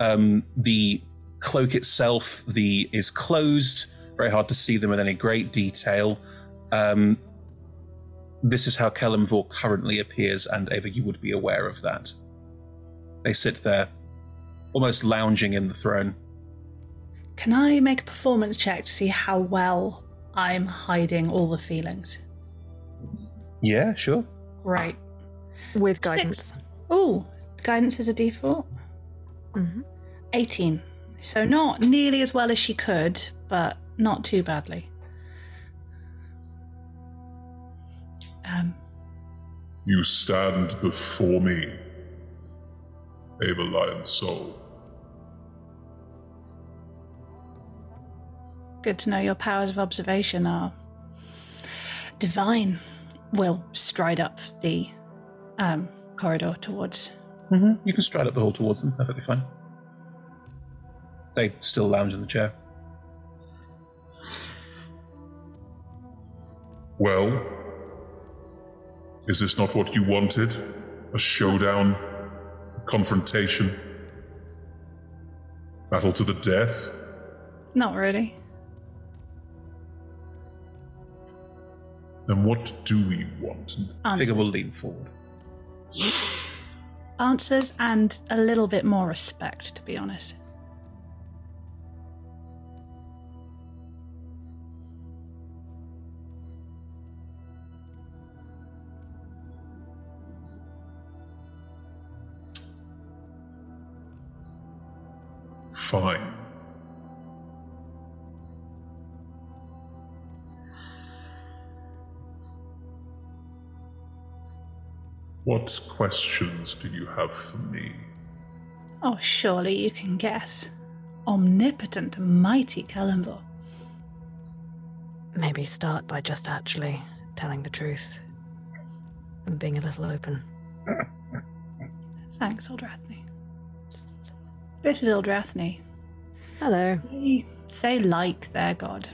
Um, the cloak itself the is closed, very hard to see them with any great detail. Um, this is how Kelemvor currently appears, and Ava, you would be aware of that. They sit there, almost lounging in the throne. Can I make a performance check to see how well I'm hiding all the feelings? Yeah, sure. Right. With guidance. Oh, guidance is a default. Mm-hmm. 18. So not nearly as well as she could, but not too badly. You stand before me, Ava Lion Soul. Good to know your powers of observation are divine. Will stride up the um, corridor towards. hmm You can stride up the hall towards them, perfectly fine. They still lounge in the chair. Well, is this not what you wanted? A showdown? A confrontation? Battle to the death? Not really. Then what do you want? Answers. Figure will lean forward. Answers and a little bit more respect, to be honest. Fine. What questions do you have for me? Oh, surely you can guess. Omnipotent, mighty Kelemvor. Maybe start by just actually telling the truth and being a little open. Thanks, Eldrathni. This is Eldrathni. Hello. They, they like their god.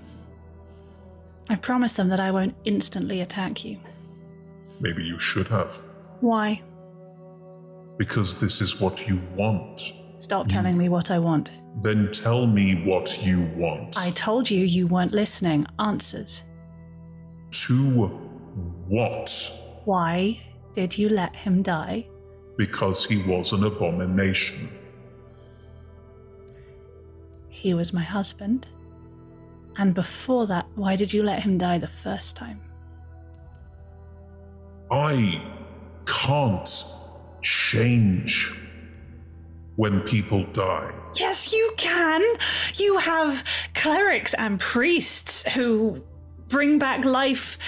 I've promised them that I won't instantly attack you. Maybe you should have. Why? Because this is what you want. Stop telling me what I want. Then tell me what you want. I told you you weren't listening. Answers. To what? Why did you let him die? Because he was an abomination. He was my husband. And before that, why did you let him die the first time? I can't change when people die. Yes, you can. You have clerics and priests who bring back life,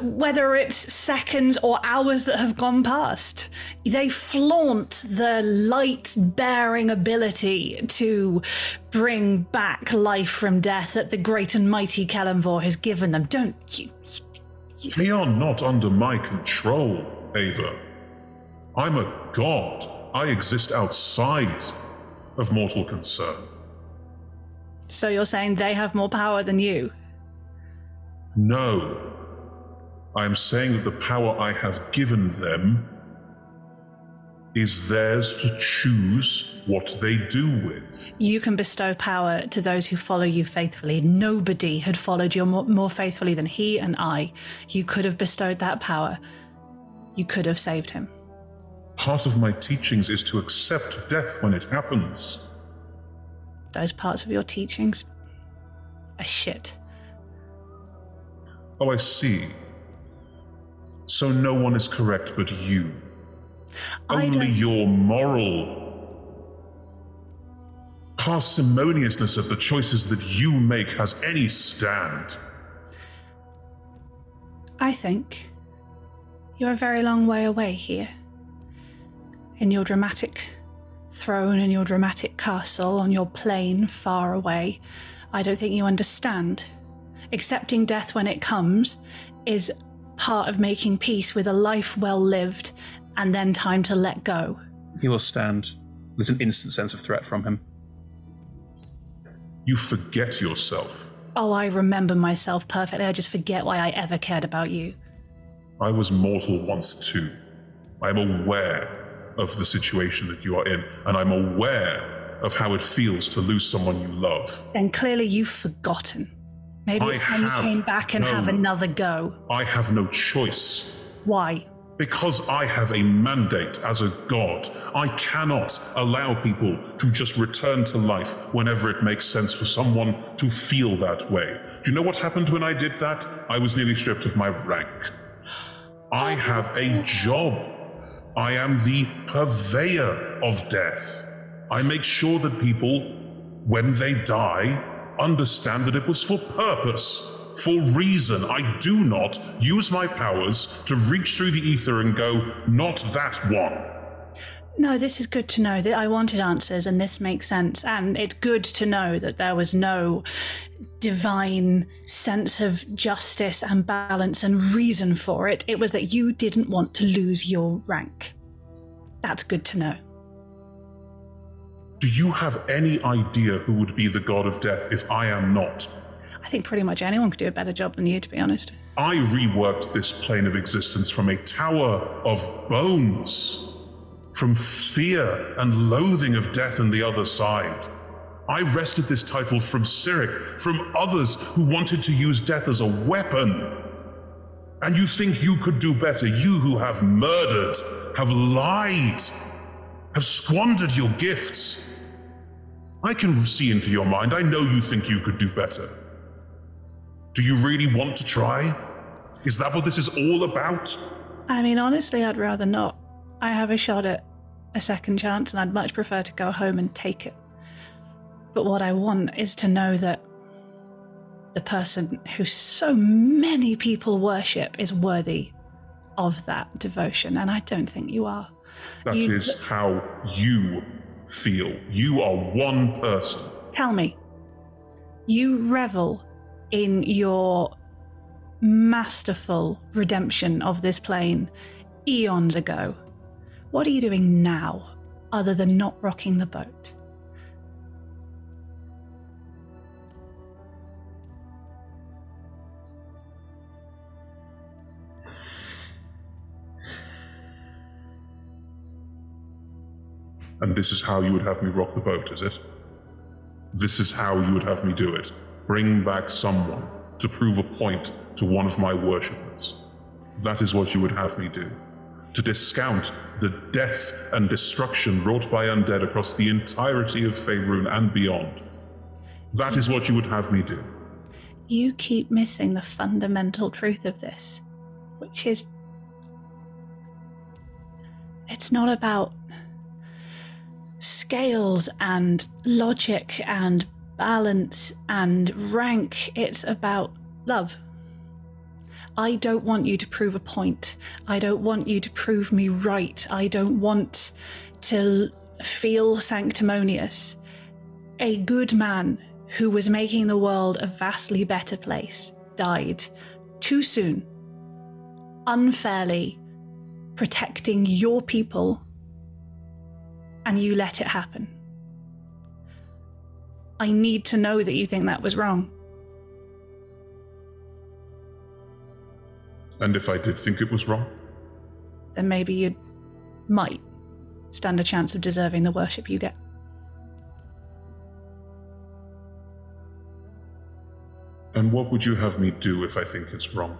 whether it's seconds or hours that have gone past. They flaunt the light bearing ability to bring back life from death that the great and mighty Kelemvor has given them. Don't you? They are not under my control, Ava. I'm a god. I exist outside of mortal concern. So you're saying they have more power than you? No. I am saying that the power I have given them is theirs to choose what they do with. You can bestow power to those who follow you faithfully. Nobody had followed you more, more faithfully than he and I. You could have bestowed that power. You could have saved him. Part of my teachings is to accept death when it happens. Those parts of your teachings are shit. Oh, I see. So no one is correct but you. I Only don't- your moral parsimoniousness of the choices that you make has any stand. I think you're a very long way away here. In your dramatic throne, in your dramatic castle, on your plane far away. I don't think you understand. Accepting death when it comes is part of making peace with a life well lived and then time to let go. He will stand. There's an instant sense of threat from him. You forget yourself. Oh, I remember myself perfectly. I just forget why I ever cared about you. I was mortal once too. I am aware of the situation that you are in, and I'm aware of how it feels to lose someone you love. Then clearly you've forgotten. Maybe I it's time have you came back and no- have another go. I have no choice. Why? Because I have a mandate as a god, I cannot allow people to just return to life whenever it makes sense for someone to feel that way. Do you know what happened when I did that? I was nearly stripped of my rank. I oh. have a job. I am the purveyor of death. I make sure that people, when they die, understand that it was for purpose, for reason. I do not use my powers to reach through the ether and go, not that one. No, this is good to know that I wanted answers and this makes sense. And it's good to know that there was no divine sense of justice and balance and reason for it. It was that you didn't want to lose your rank. That's good to know. Do you have any idea who would be the god of death if I am not? I think pretty much anyone could do a better job than you, to be honest. I reworked this plane of existence from a tower of bones, from fear and loathing of death and the other side. I wrested this title from Cyric, from others who wanted to use death as a weapon. And you think you could do better, you who have murdered, have lied, have squandered your gifts. I can see into your mind. I know you think you could do better. Do you really want to try? Is that what this is all about? I mean, honestly, I'd rather not. I have a shot at a second chance, and I'd much prefer to go home and take it. But what I want is to know that the person who so many people worship is worthy of that devotion, and I don't think you are. That is You- how you feel. You are one person. Tell me, you revel in your masterful redemption of this plane eons ago. What are you doing now other than not rocking the boat? And this is how you would have me rock the boat, is it? This is how you would have me do it. Bring back someone to prove a point to one of my worshippers. That is what you would have me do. To discount the death and destruction wrought by undead across the entirety of Faerun and beyond. That is what you would have me do. You keep missing the fundamental truth of this, which is it's not about scales and logic and balance and rank. It's about love. I don't want you to prove a point. I don't want you to prove me right. I don't want to feel sanctimonious. A good man who was making the world a vastly better place died too soon, unfairly protecting your people, and you let it happen. I need to know that you think that was wrong. And if I did think it was wrong, Then maybe you might stand a chance of deserving the worship you get. and what would you have me do if I think it's wrong?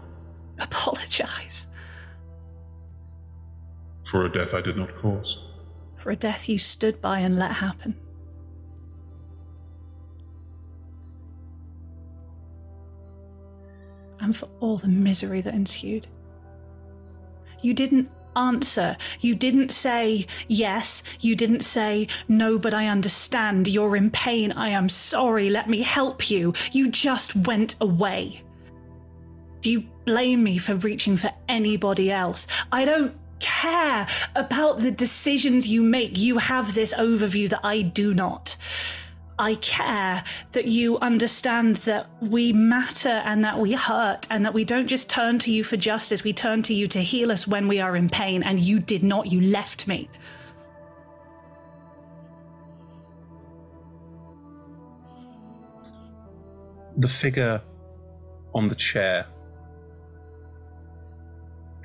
Apologize For a death I did not cause. For a death you stood by and let happen. And for all the misery that ensued. You didn't answer. You didn't say yes. You didn't say no, but I understand. You're in pain. I am sorry. Let me help you. You just went away. Do you blame me for reaching for anybody else? I don't care about the decisions you make. You have this overview that I do not. I care that you understand that we matter and that we hurt and that we don't just turn to you for justice, we turn to you to heal us when we are in pain, and you did not, you left me. The figure on the chair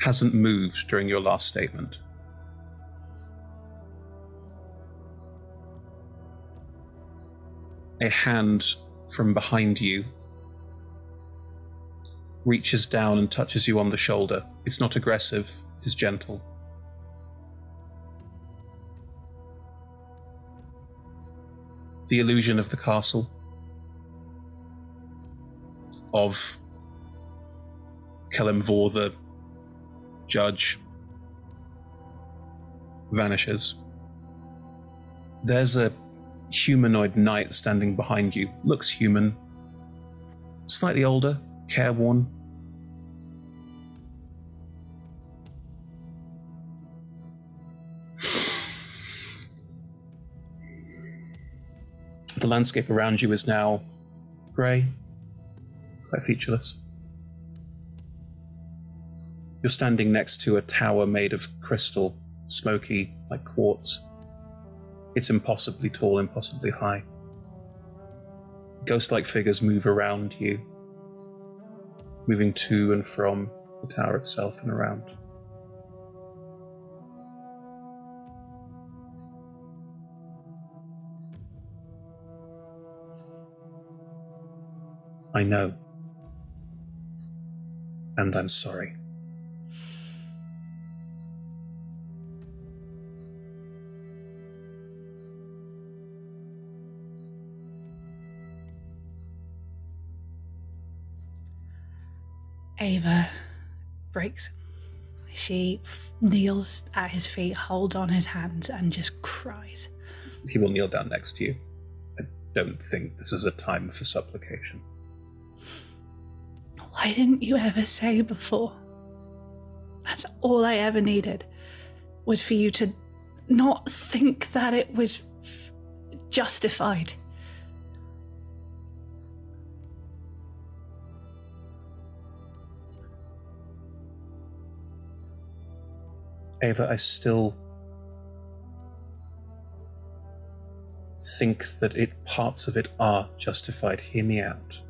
hasn't moved during your last statement. A hand from behind you reaches down and touches you on the shoulder. It's not aggressive, it is gentle. The illusion of the castle, of Kelemvor, the judge, vanishes. There's a humanoid knight standing behind you. Looks human, slightly older, careworn. The landscape around you is now grey, quite featureless. You're standing next to a tower made of crystal, smoky like quartz. It's impossibly tall, impossibly high. Ghost like figures move around you, moving to and from the tower itself and around. I know. And I'm sorry. Ava breaks. She f- kneels at his feet, holds on his hands, and just cries. He will kneel down next to you. I don't think this is a time for supplication. Why didn't you ever say before? That's all I ever needed was for you to not think that it was f- justified. Ava, I still think that it parts of it are justified. Hear me out.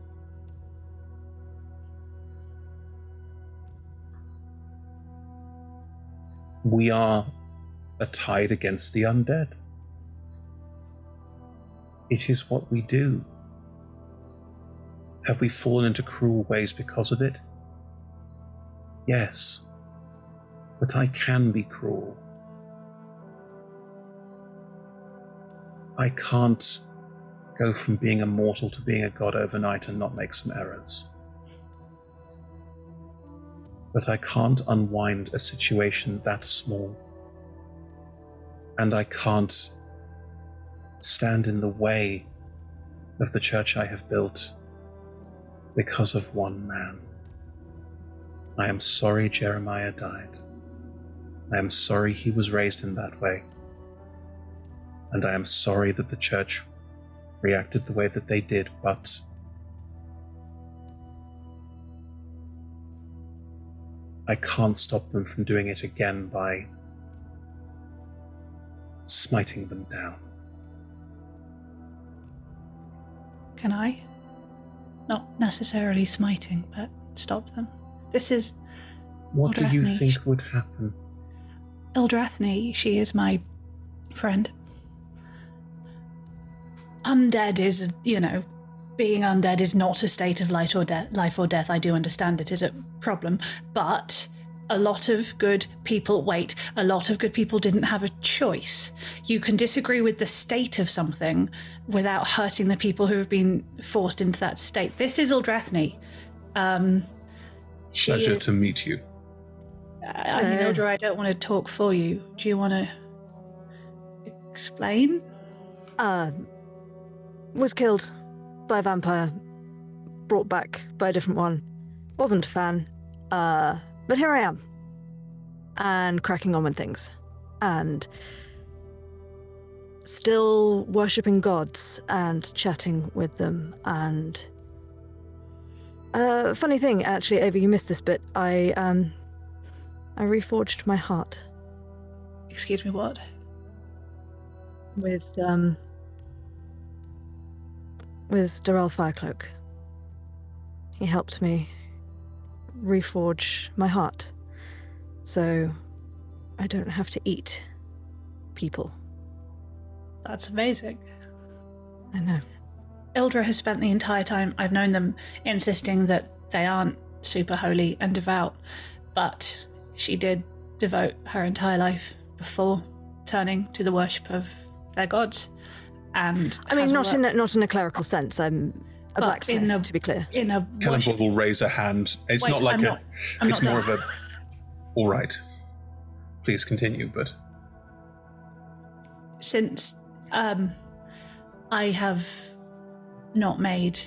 We are a tide against the undead. It is what we do. Have we fallen into cruel ways because of it? Yes. But I can be cruel. I can't go from being a mortal to being a god overnight and not make some errors. But I can't unwind a situation that small. And I can't stand in the way of the church I have built because of one man. I am sorry Jeremiah died. I am sorry he was raised in that way. And I am sorry that the church reacted the way that they did, but I can't stop them from doing it again by smiting them down. Can I? Not necessarily smiting, but stop them. This is What do you think would happen? Eldrathni. She is my friend. Undead is, you know, being undead is not a state of life or death. Life or death. I do understand it is a problem, but a lot of good people wait. A lot of good people didn't have a choice. You can disagree with the state of something without hurting the people who have been forced into that state. This is Eldrathni. Um, Pleasure is- to meet you. I mean. Eldra, I don't want to talk for you. Do you want to explain? Uh, was killed by a vampire, brought back by a different one. Wasn't a fan. Uh, but here I am. And cracking on with things. And still worshipping gods and chatting with them. And. Uh, funny thing, actually, Ava, you missed this bit. I, um. I reforged my heart Excuse me, what? with, um. with Darrell Firecloak. He helped me reforge my heart. So I don't have to eat people. That's amazing. I know. Eldra has spent the entire time I've known them insisting that they aren't super holy and devout, but she did devote her entire life before turning to the worship of their gods. And I mean, has not in a, not in a clerical sense. I'm a But blacksmith, in a- to be clear. in a Cannonball worship. will raise a hand. It's Wait, not like I'm a. not- it's more done. of a. All right. Please continue, but since um, I have not made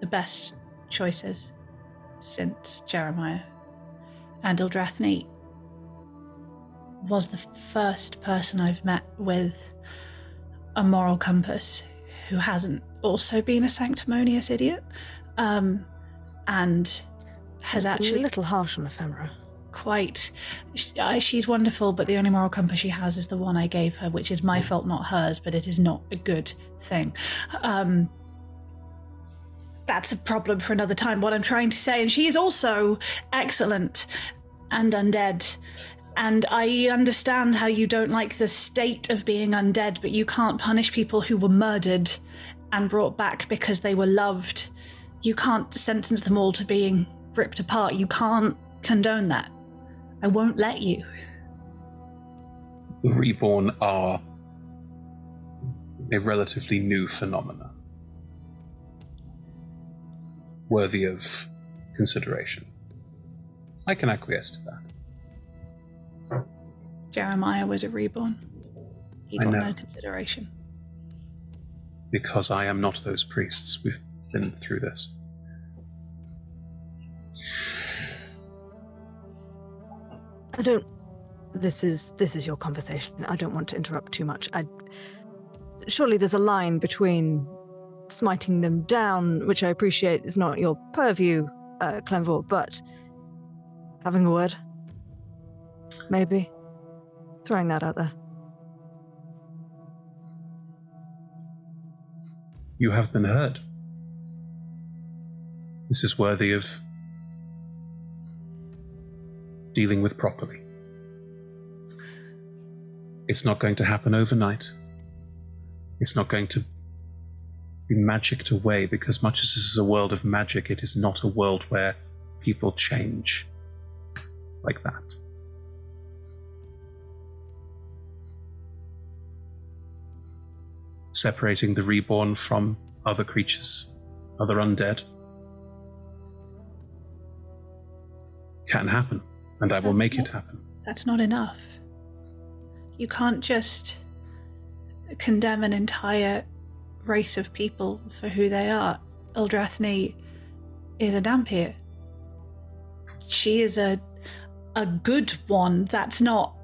the best choices since Jeremiah and Eldrathni was the first person I've met with a moral compass who hasn't also been a sanctimonious idiot. um, and has It's actually a little harsh on ephemera. quite. sh- She's wonderful, but the only moral compass she has is the one I gave her, which is my fault, not hers. But it is not a good thing. Um, that's a problem for another time. What I'm trying to say, and she is also excellent and undead. And I understand how you don't like the state of being undead, but you can't punish people who were murdered and brought back because they were loved. You can't sentence them all to being ripped apart. You can't condone that. I won't let you. The reborn are a relatively new phenomena, worthy of consideration. I can acquiesce to that. Jeremiah was a reborn. He I got know. no consideration. Because I am not those priests. We've been through this. I don't. This is this is your conversation. I don't want to interrupt too much. I surely there's a line between smiting them down, which I appreciate is not your purview, uh, Kelemvor, but having a word, maybe throwing that out there. You have been hurt. This is worthy of dealing with properly. It's not going to happen overnight. It's not going to be magicked away because, much as this is a world of magic, it is not a world where people change like that. Separating the reborn from other creatures, other undead, can happen, and I will make it happen. That's not enough. You can't just condemn an entire race of people for who they are. Eldrathni is a Dhampir. She is a a good one. That's not.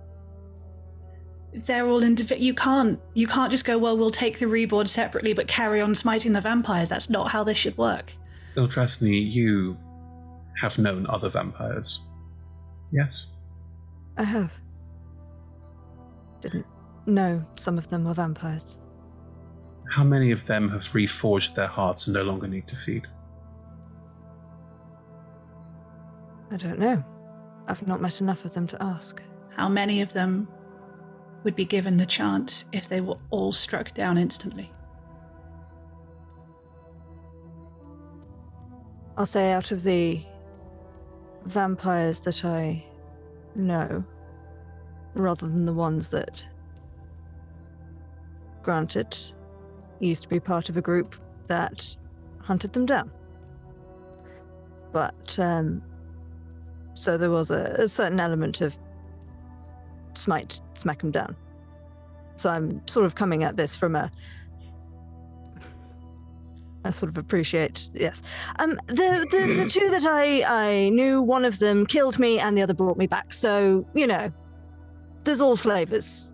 They're all individual. You can't. You can't just go. Well, we'll take the reborn separately, but carry on smiting the vampires. That's not how this should work. Ildrathni, you have known other vampires. Yes. I have. Didn't know some of them were vampires. How many of them have reforged their hearts and no longer need to feed? I don't know. I've not met enough of them to ask. How many of them would be given the chance if they were all struck down instantly? I'll say out of the vampires that I know, rather than the ones that, granted, used to be part of a group that hunted them down. But, um, so there was a, a certain element of smite, smack them down. So I'm sort of coming at this from a I sort of appreciate. Yes, um, the, the the two that I I knew, one of them killed me, and the other brought me back. So you know, there's all flavors.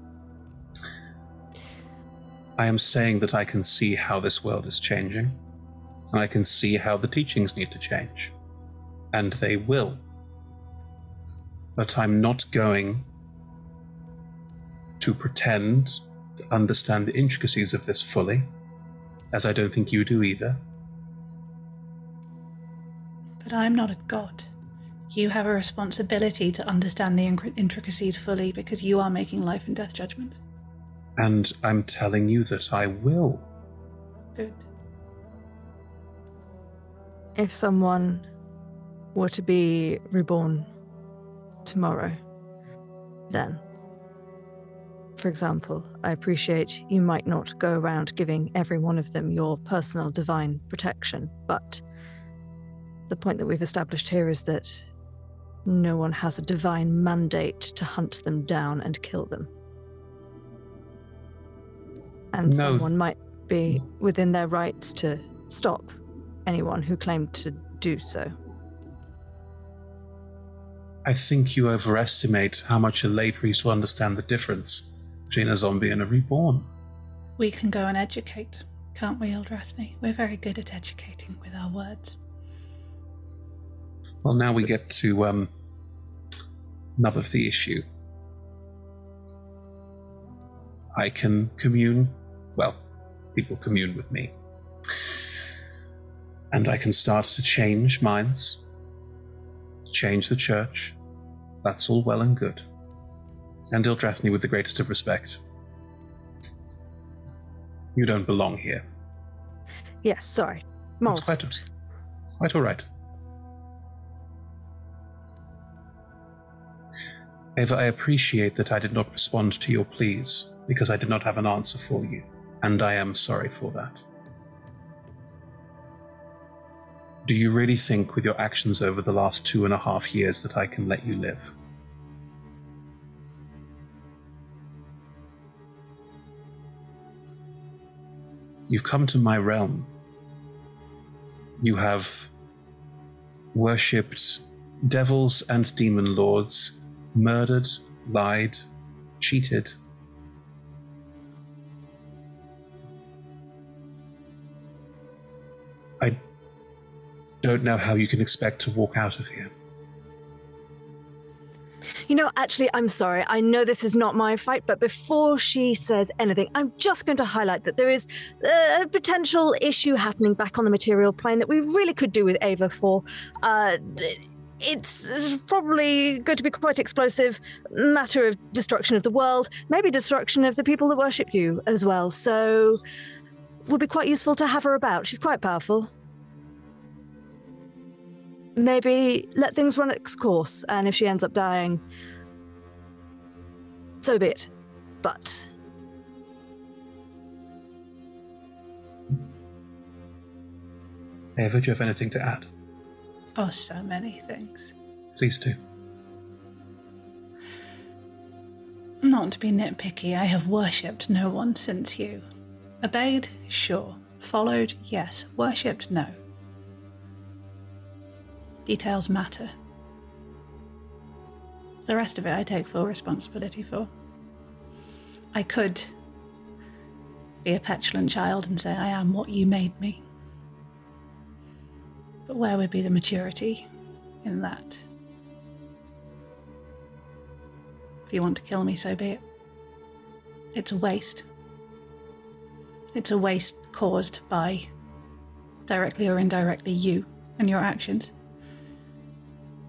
I am saying that I can see how this world is changing, and I can see how the teachings need to change. And they will. But I'm not going to pretend to understand the intricacies of this fully, as I don't think you do either. But I'm not a god. You have a responsibility to understand the inc- intricacies fully because you are making life and death judgments. And I'm telling you that I will. Good. If someone were to be reborn tomorrow, then, for example, I appreciate you might not go around giving every one of them your personal divine protection, but the point that we've established here is that no one has a divine mandate to hunt them down and kill them. And No. someone might be mm. within their rights to stop anyone who claimed to do so. I think you overestimate how much a lay priest will understand the difference between a zombie and a reborn. We can go and educate, can't we, Eldrathni? We're very good at educating with our words. Well, now we get to um, nub of the issue. I can commune, well, people commune with me. And I can start to change minds, change the church. That's all well and good. And Ildrathni, with the greatest of respect, you don't belong here. Yes, sorry. That's quite, quite all right. Eva, I appreciate that I did not respond to your pleas because I did not have an answer for you, and I am sorry for that. Do you really think, with your actions over the last two and a half years, that I can let you live? You've come to my realm. You have worshipped devils and demon lords, murdered, lied, cheated. I don't know how you can expect to walk out of here. You know, actually, I'm sorry. I know this is not my fight, but before she says anything, I'm just going to highlight that there is a potential issue happening back on the material plane that we really could do with Ava for. Uh, it's probably going to be quite explosive matter of destruction of the world, maybe destruction of the people that worship you as well. So, would be quite useful to have her about. She's quite powerful. Maybe let things run its course, and if she ends up dying, so be it. But Eva, do you have anything to add? Oh, so many things. Please do. Not to be nitpicky, I have worshipped no one since you. Obeyed? Sure. Followed? Yes. Worshipped? No. Details matter. The rest of it I take full responsibility for. I could be a petulant child and say, I am what you made me. But where would be the maturity in that? If you want to kill me, so be it. It's a waste. It's a waste caused by, directly or indirectly, you and your actions.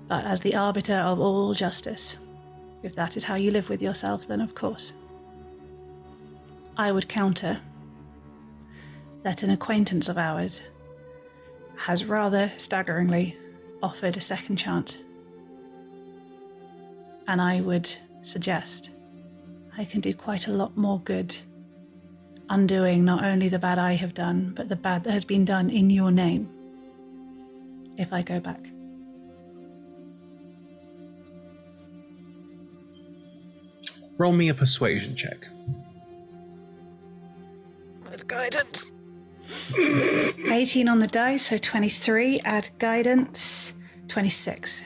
But as the arbiter of all justice, if that is how you live with yourself, then of course. I would counter that an acquaintance of ours has rather staggeringly offered a second chance. And I would suggest I can do quite a lot more good undoing not only the bad I have done, but the bad that has been done in your name if I go back. Roll me a persuasion check. with guidance. 18 on the die, so 23. Add guidance, 26.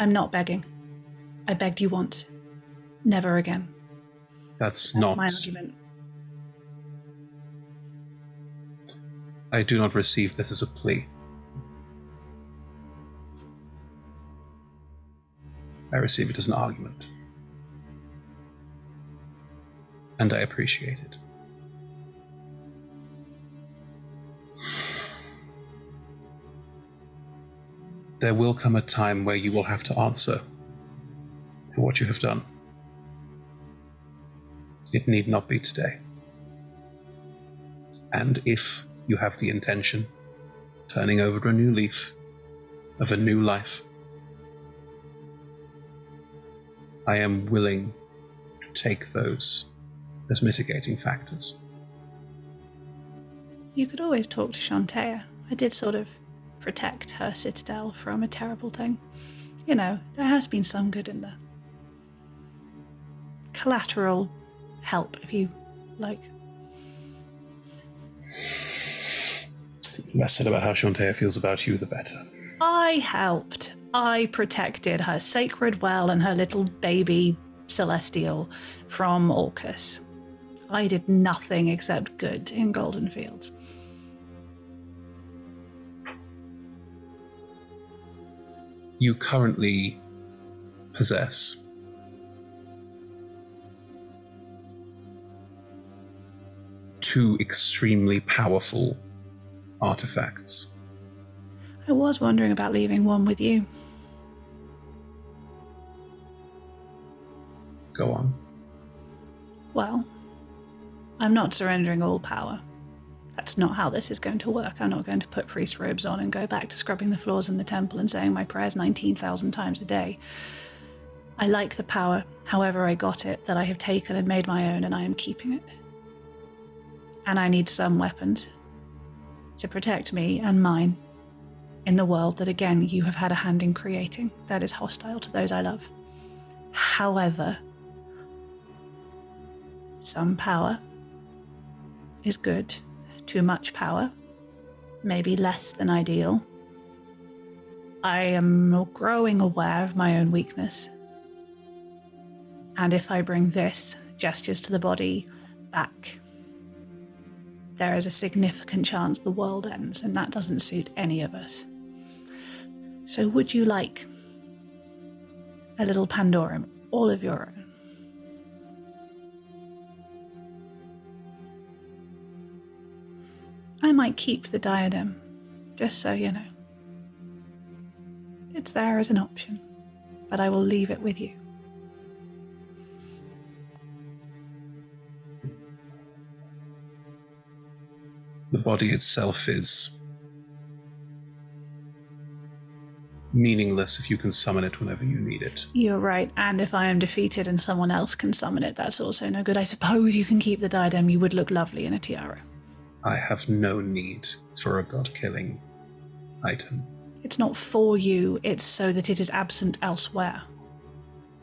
I'm not begging. I begged you once. Never again. That's, That's not. my argument. I do not receive this as a plea. I receive it as an argument. And I appreciate it. There will come a time where you will have to answer for what you have done. It need not be today. And if you have the intention, turning over a new leaf of a new life, I am willing to take those as mitigating factors. You could always talk to Chauntea. I did sort of protect her citadel from a terrible thing. You know, there has been some good in there. Collateral help, if you like. The less said about how Chauntea feels about you, the better. I helped. I protected her sacred well and her little baby celestial from Orcus. I did nothing except good in Golden Fields. You currently possess. Two extremely powerful artifacts. I was wondering about leaving one with you. Go on. Well, I'm not surrendering all power. That's not how this is going to work. I'm not going to put priest robes on and go back to scrubbing the floors in the temple and saying my prayers 19,000 times a day. I like the power, however I got it, that I have taken and made my own, and I am keeping it. And I need some weapons to protect me and mine in the world that, again, you have had a hand in creating that is hostile to those I love. However, some power is good, too much power, maybe less than ideal. I am growing aware of my own weakness. And if I bring this, gestures to the body, back, there is a significant chance the world ends, and that doesn't suit any of us. So, would you like a little Pandorum, all of your own? I might keep the diadem, just so you know. It's there as an option, but I will leave it with you. The body itself is meaningless if you can summon it whenever you need it. You're right, and if I am defeated and someone else can summon it, that's also no good. I suppose you can keep the diadem, you would look lovely in a tiara. I have no need for a god killing item. It's not for you, it's so that it is absent elsewhere,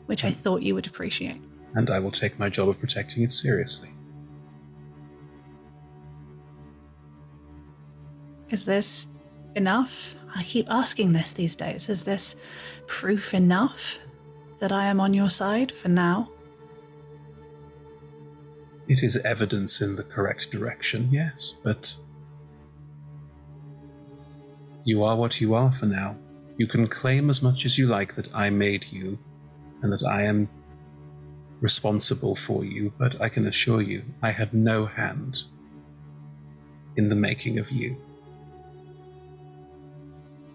which I thought you would appreciate. and I will take my job of protecting it seriously. Is this enough? I keep asking this these days. Is this proof enough that I am on your side for now? It is evidence in the correct direction, yes, but you are what you are for now. You can claim as much as you like that I made you and that I am responsible for you, but I can assure you I had no hand in the making of you.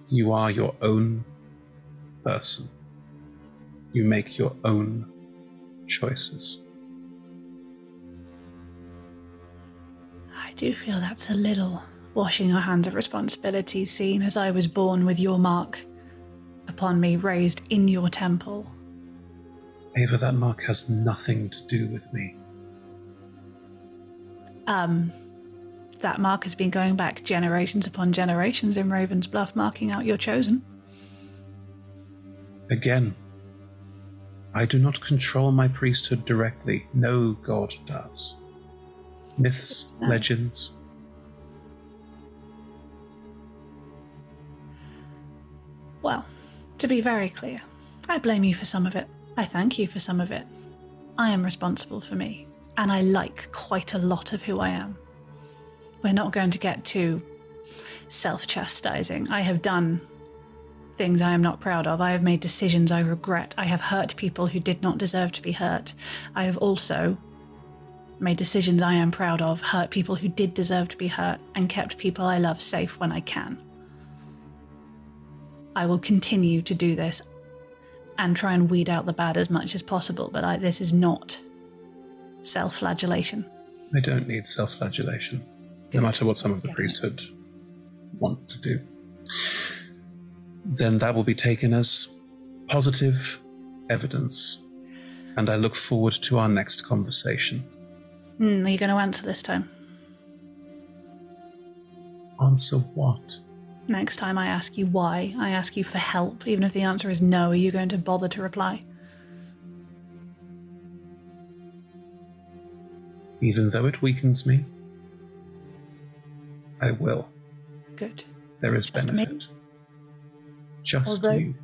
You are your own person. You make your own choices. Do feel that's a little washing your hands of responsibility, seeing as I was born with your mark upon me, raised in your temple. Ava, that mark has nothing to do with me. Um, that mark has been going back generations upon generations in Raven's Bluff, marking out your chosen. Again, I do not control my priesthood directly. No god does. Myths, legends. Well, to be very clear, I blame you for some of it. I thank you for some of it. I am responsible for me, and I like quite a lot of who I am. We're not going to get too self chastising. I have done things I am not proud of. I have made decisions I regret. I have hurt people who did not deserve to be hurt. I have also made decisions I am proud of, hurt people who did deserve to be hurt, and kept people I love safe when I can. I will continue to do this and try and weed out the bad as much as possible, but I, this is not self flagellation. I don't need self flagellation, no matter what some of the priesthood want to do. Then that will be taken as positive evidence, and I look forward to our next conversation. Hmm, are you going to answer this time? Answer what? Next time I ask you why, I ask you for help, even if the answer is no, are you going to bother to reply? Even though it weakens me, I will. Good. There is Just me? benefit. Just Although- you.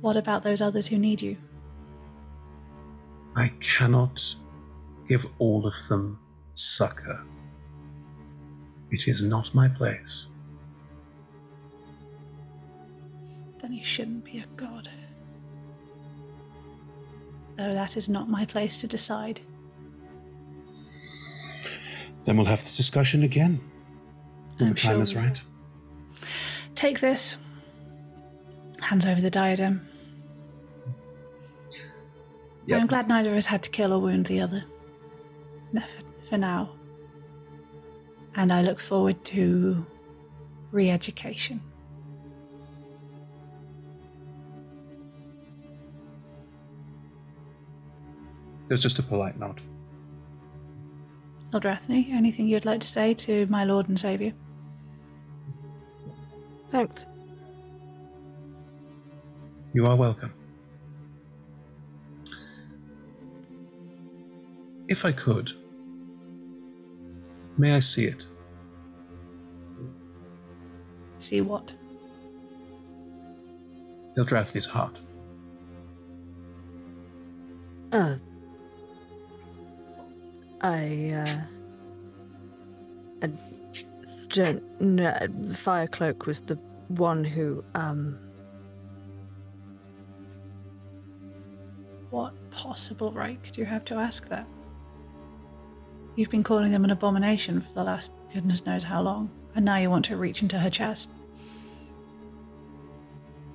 What about those others who need you? I cannot give all of them succor. It is not my place. Then he shouldn't be a god. Though that is not my place to decide. Then we'll have this discussion again when I'm the time sure is right. Take this. Hands over the diadem. Yep. I'm glad neither of us had to kill or wound the other. For, for now. And I look forward to re education. There's just a polite nod. Eldrathni, anything you'd like to say to my lord and savior? Thanks. You are welcome. If I could, may I see it? See what? Ildrathni's heart. Uh, I, uh, I don't know. Firecloak was the one who, um, What possible right could you have to ask that? You've been calling them an abomination for the last goodness knows how long, and now you want to reach into her chest.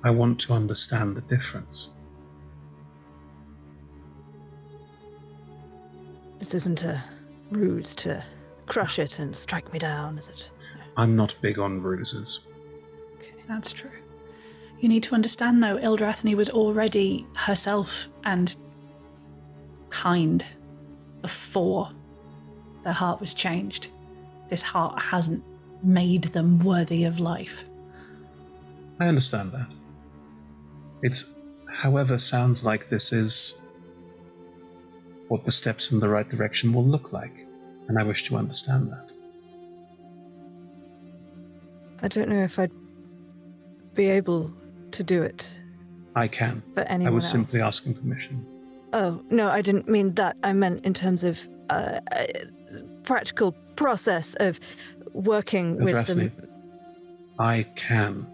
I want to understand the difference. this isn't a ruse to crush it and strike me down, is it? I'm not big on ruses. That's true. You need to understand, though, Ildrathni was already herself and kind before their heart was changed. This heart hasn't made them worthy of life. I understand that. It's, however, sounds like this is what the steps in the right direction will look like, and I wish to understand that. I don't know if I'd be able to do it. I can. But anyone I anyone was simply asking permission. Oh, no, I didn't mean that. I meant in terms of uh, practical process of working with them. me. I can.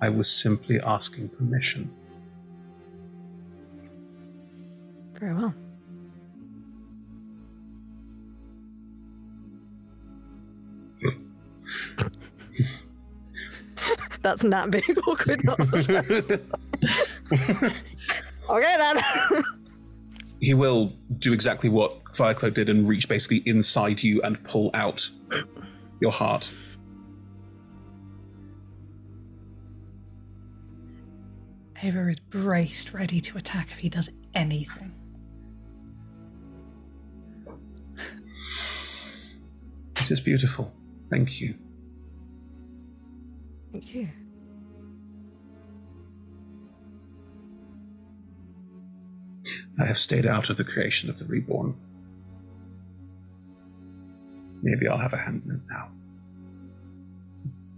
I was simply asking permission. Very well. That's not being awkward. okay then. He will do exactly what Firecloak did and reach basically inside you and pull out your heart. Ava is braced, ready to attack if he does anything. It is beautiful. Thank you. Thank you. I have stayed out of the creation of the reborn. Maybe I'll have a hand in it now.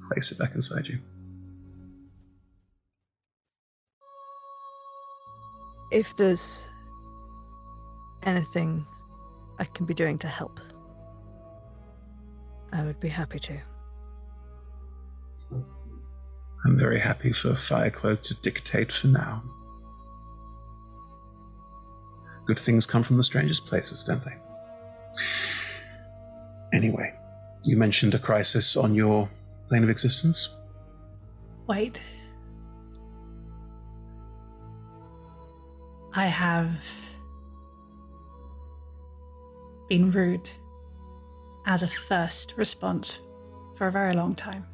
Place it back inside you. If there's anything I can be doing to help, I would be happy to. I'm very happy for Firecloak to dictate for now. Good things come from the strangest places, don't they? Anyway, you mentioned a crisis on your plane of existence. Wait. I have been rude as a first response for a very long time.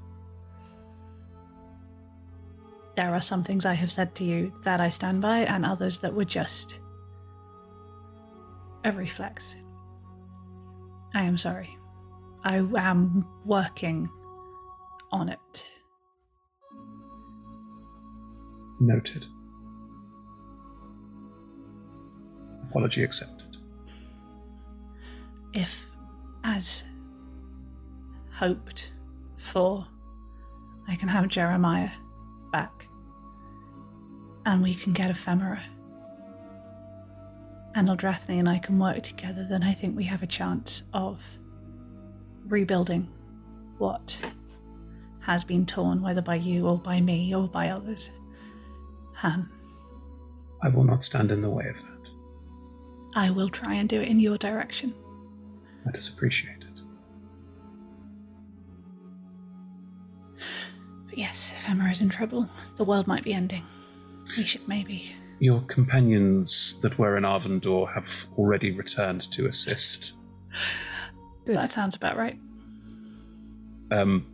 There are some things I have said to you that I stand by, and others that were just a reflex. I am sorry. I am working on it. Noted. Apology accepted. if, as hoped for, I can have Jeremiah back and we can get Ephemera and Eldrathni and I can work together, then I think we have a chance of rebuilding what has been torn, whether by you or by me or by others. Han. I will not stand in the way of that. I will try and do it in your direction. That is appreciated. But yes, if Emma is in trouble, the world might be ending. We should maybe. Your companions that were in Arvandor have already returned to assist. That sounds about right. Um,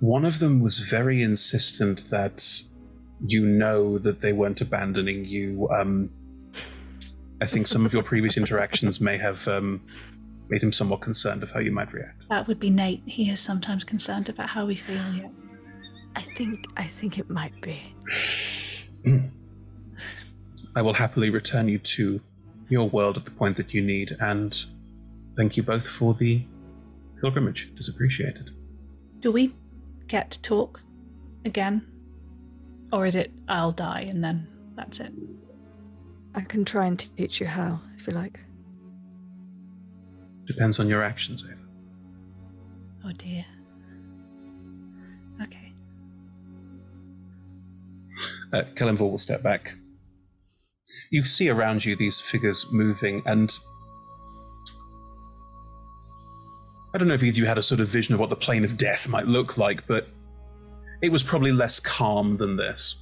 one of them was very insistent that you know that they weren't abandoning you. Um, I think some of your previous interactions may have um, made him somewhat concerned of how you might react. That would be Nate. He is sometimes concerned about how we feel. Yeah. I think I think it might be. I will happily return you to your world at the point that you need, and thank you both for the pilgrimage. It is appreciated. Do we get to talk again? Or is it I'll die and then that's it? I can try and teach you how, if you like. Depends on your actions, Ava. Oh dear. Okay. Uh, Kelemvor will step back. You see around you these figures moving, and I don't know if either of you had a sort of vision of what the plane of death might look like, but it was probably less calm than this.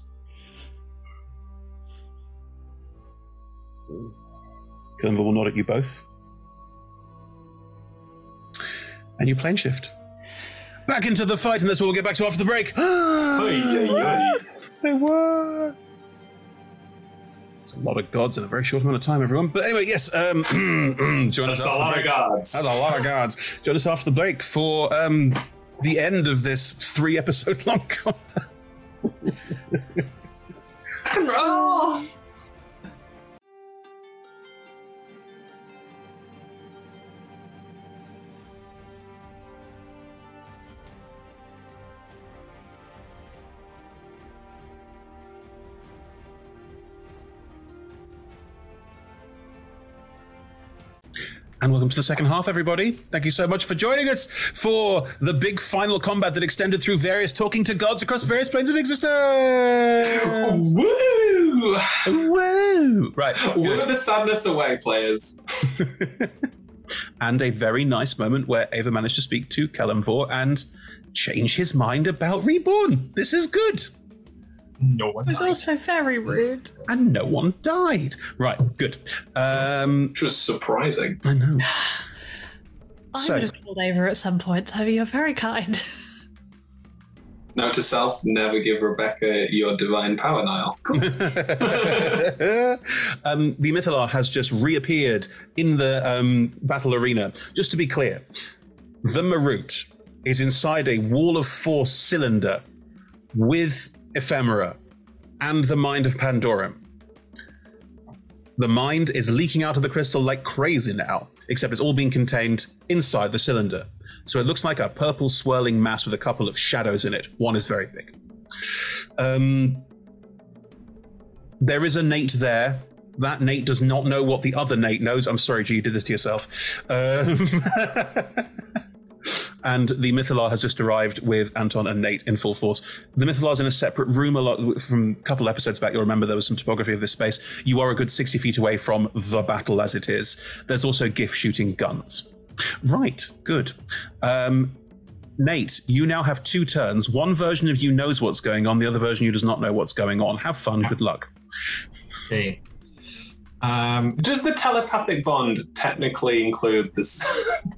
Kelemvor will nod at you both. And you plane shift. Back into the fight, and that's what we'll get back to after the break. Say what? It's a lot of gods in a very short amount of time, everyone. But anyway, yes, um, join us That's a after the lot of gods. That's a lot of gods. Join us after the break for um, the end of this three episode long combat. Roll. And welcome to the second half, everybody. Thank you so much for joining us for the big final combat that extended through various talking to gods across various planes of existence. Woo! Woo! Right. Woo the sadness away, players. and a very nice moment where Ava managed to speak to Kelemvor and change his mind about Reborn. This is good. No one It was also very rude. And no one died. Right, good. Um, Which was surprising. I know. I So- would have called over at some point, so you're very kind. Note to self: never give Rebecca your divine power, Niall. um, the Mythalar has just reappeared in the um, battle arena. Just to be clear, the Marut is inside a wall of force cylinder with ephemera and the mind of Pandorum. The mind is leaking out of the crystal like crazy now, except it's all being contained inside the cylinder. So it looks like a purple swirling mass with a couple of shadows in it. One is very big. Um, there is a Nate there. That Nate does not know what the other Nate knows. I'm sorry, G, you did this to yourself. Um, and the Mythalar has just arrived with Anton and Nate in full force. The Mythalar's in a separate room. A lot from a couple episodes back, you'll remember there was some topography of this space. You are a good 60 feet away from the battle as it is. There's also giff shooting guns. Right, good. Um, Nate, you now have two turns. One version of you knows what's going on, the other version of you does not know what's going on. Have fun, good luck. Okay. Um, Does the telepathic bond technically include this?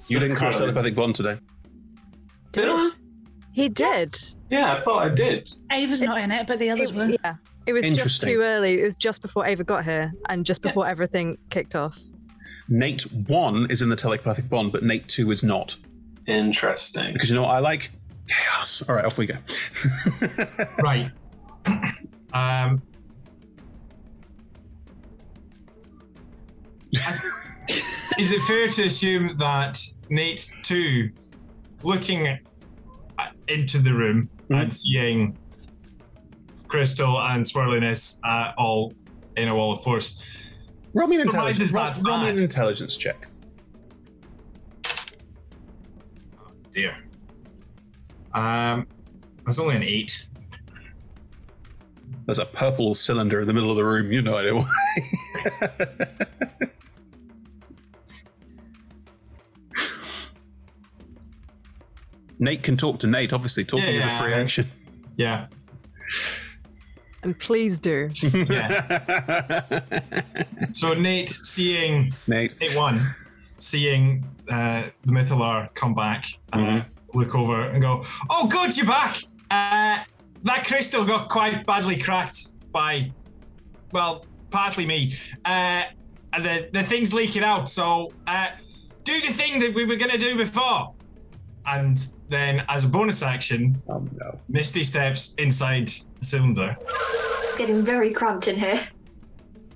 You didn't cast telepathic bond today. Did I? He did. Yeah, I thought I did. Ava's not in it, but the others were. Yeah. It was just too early. It was just before Ava got here and just before everything kicked off. Nate 1 is in the telepathic bond, but Nate 2 is not. Interesting. Because you know what I like? Chaos. All right, off we go. right. Um, is it fair to assume that Nate too, looking into the room and seeing Crystal and Swirliness uh, all in a wall of force? Roll me an intelligence, roll, roll me an intelligence check. Dear. Um, that's only an eight. There's a purple cylinder in the middle of the room. You know idea Nate can talk to Nate. Obviously, talking is a free action. Yeah. And please do. yeah. So Nate, seeing Nate, Nate one, seeing uh, the Mythalar come back, uh, look over and go, "Oh, good, you're back. Uh, that crystal got quite badly cracked by, well, partly me, uh, and the the thing's leaking out. So uh, do the thing that we were gonna do before." And then, as a bonus action, oh, no. Misty steps inside the cylinder. It's getting very cramped in here.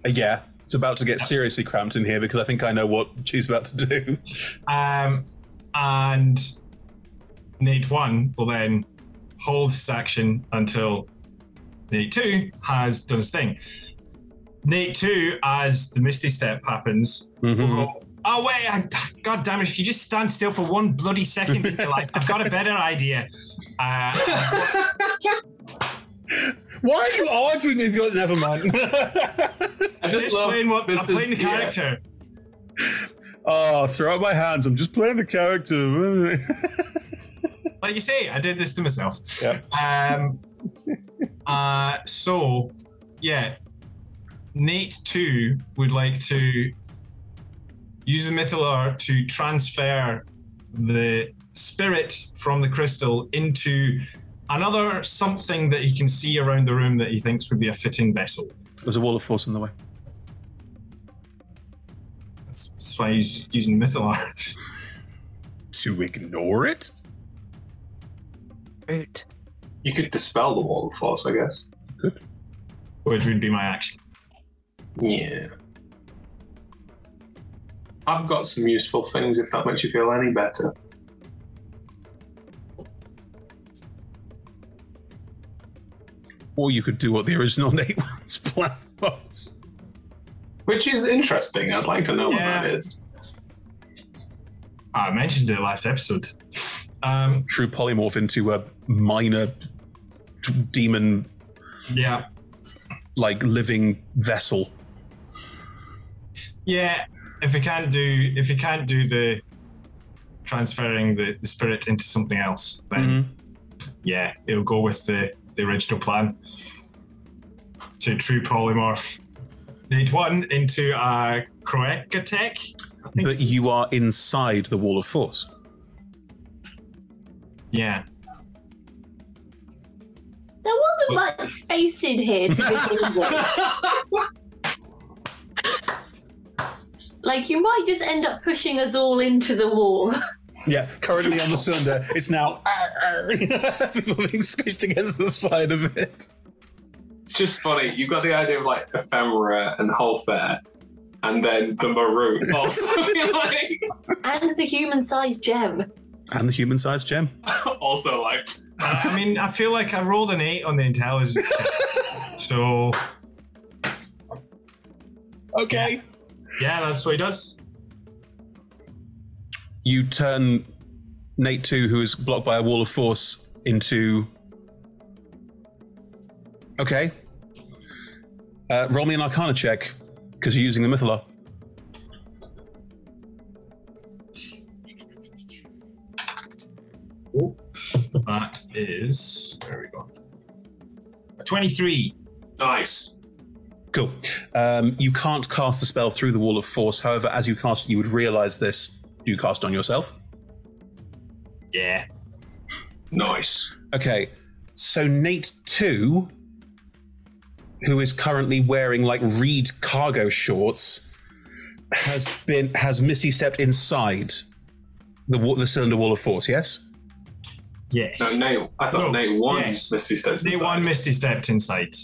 Uh, yeah, it's about to get seriously cramped in here because I think I know what she's about to do. Um, and Nate 1 will then hold his action until Nate 2 has done his thing. Nate 2, as the Misty Step happens, will go, Oh, wait, I, God damn it, if you just stand still for one bloody second in your life, I've got a better idea. Uh, Why are you arguing with your. Never mind. I just love playing what, this I'm playing is- the yeah. character. Oh, throw out my hands. I'm just playing the character. like you say, I did this to myself. Yeah. Um. Uh. So, yeah, Nate too would like to use the Mythalar to transfer the spirit from the crystal into another something that he can see around the room that he thinks would be a fitting vessel. There's a wall of force in the way. That's, that's why he's using the Mythalar. to ignore it? Root. You could dispel the wall of force, I guess. Good. Which would be my action. Yeah. I've got some useful things if that makes you feel any better. Or you could do what the original Nate One's plan was. Which is interesting. I'd like to know what that is. I mentioned it last episode. Um, True polymorph into a minor t- demon. Yeah. Like living vessel. Yeah, if you can't do if you can't do the transferring the, the spirit into something else, then mm-hmm. yeah, it'll go with the, the original plan. To true polymorph. Need one into a Croeca tech. But you are inside the wall of force. Yeah. There wasn't much space in here to begin with. like, you might just end up pushing us all into the wall. Yeah, currently on the cylinder, it's now people being squished against the side of it. It's just funny. You've got the idea of like ephemera and whole fair, and then the Marut also. like, and the human sized gem. And the human sized gem. also like. Uh, I mean, I feel like I rolled an eight on the intelligence. so Okay. Yeah, that's what he does. You turn Nate 2, who is blocked by a wall of force, into. Okay. Uh, roll me an arcana check, because you're using the Mythalar. That is where we go. Twenty-three. Nice. Cool. Um, you can't cast the spell through the wall of force. However, as you cast it, you would realize this. Do you cast on yourself? Yeah. Nice. Okay. So Nate 2, who is currently wearing like reed cargo shorts, has been has misty stepped inside the wa- the cylinder wall of force. Yes. Yes. No, Nate. I thought Nate one yes. Misty steps Nate inside. one Misty stepped inside.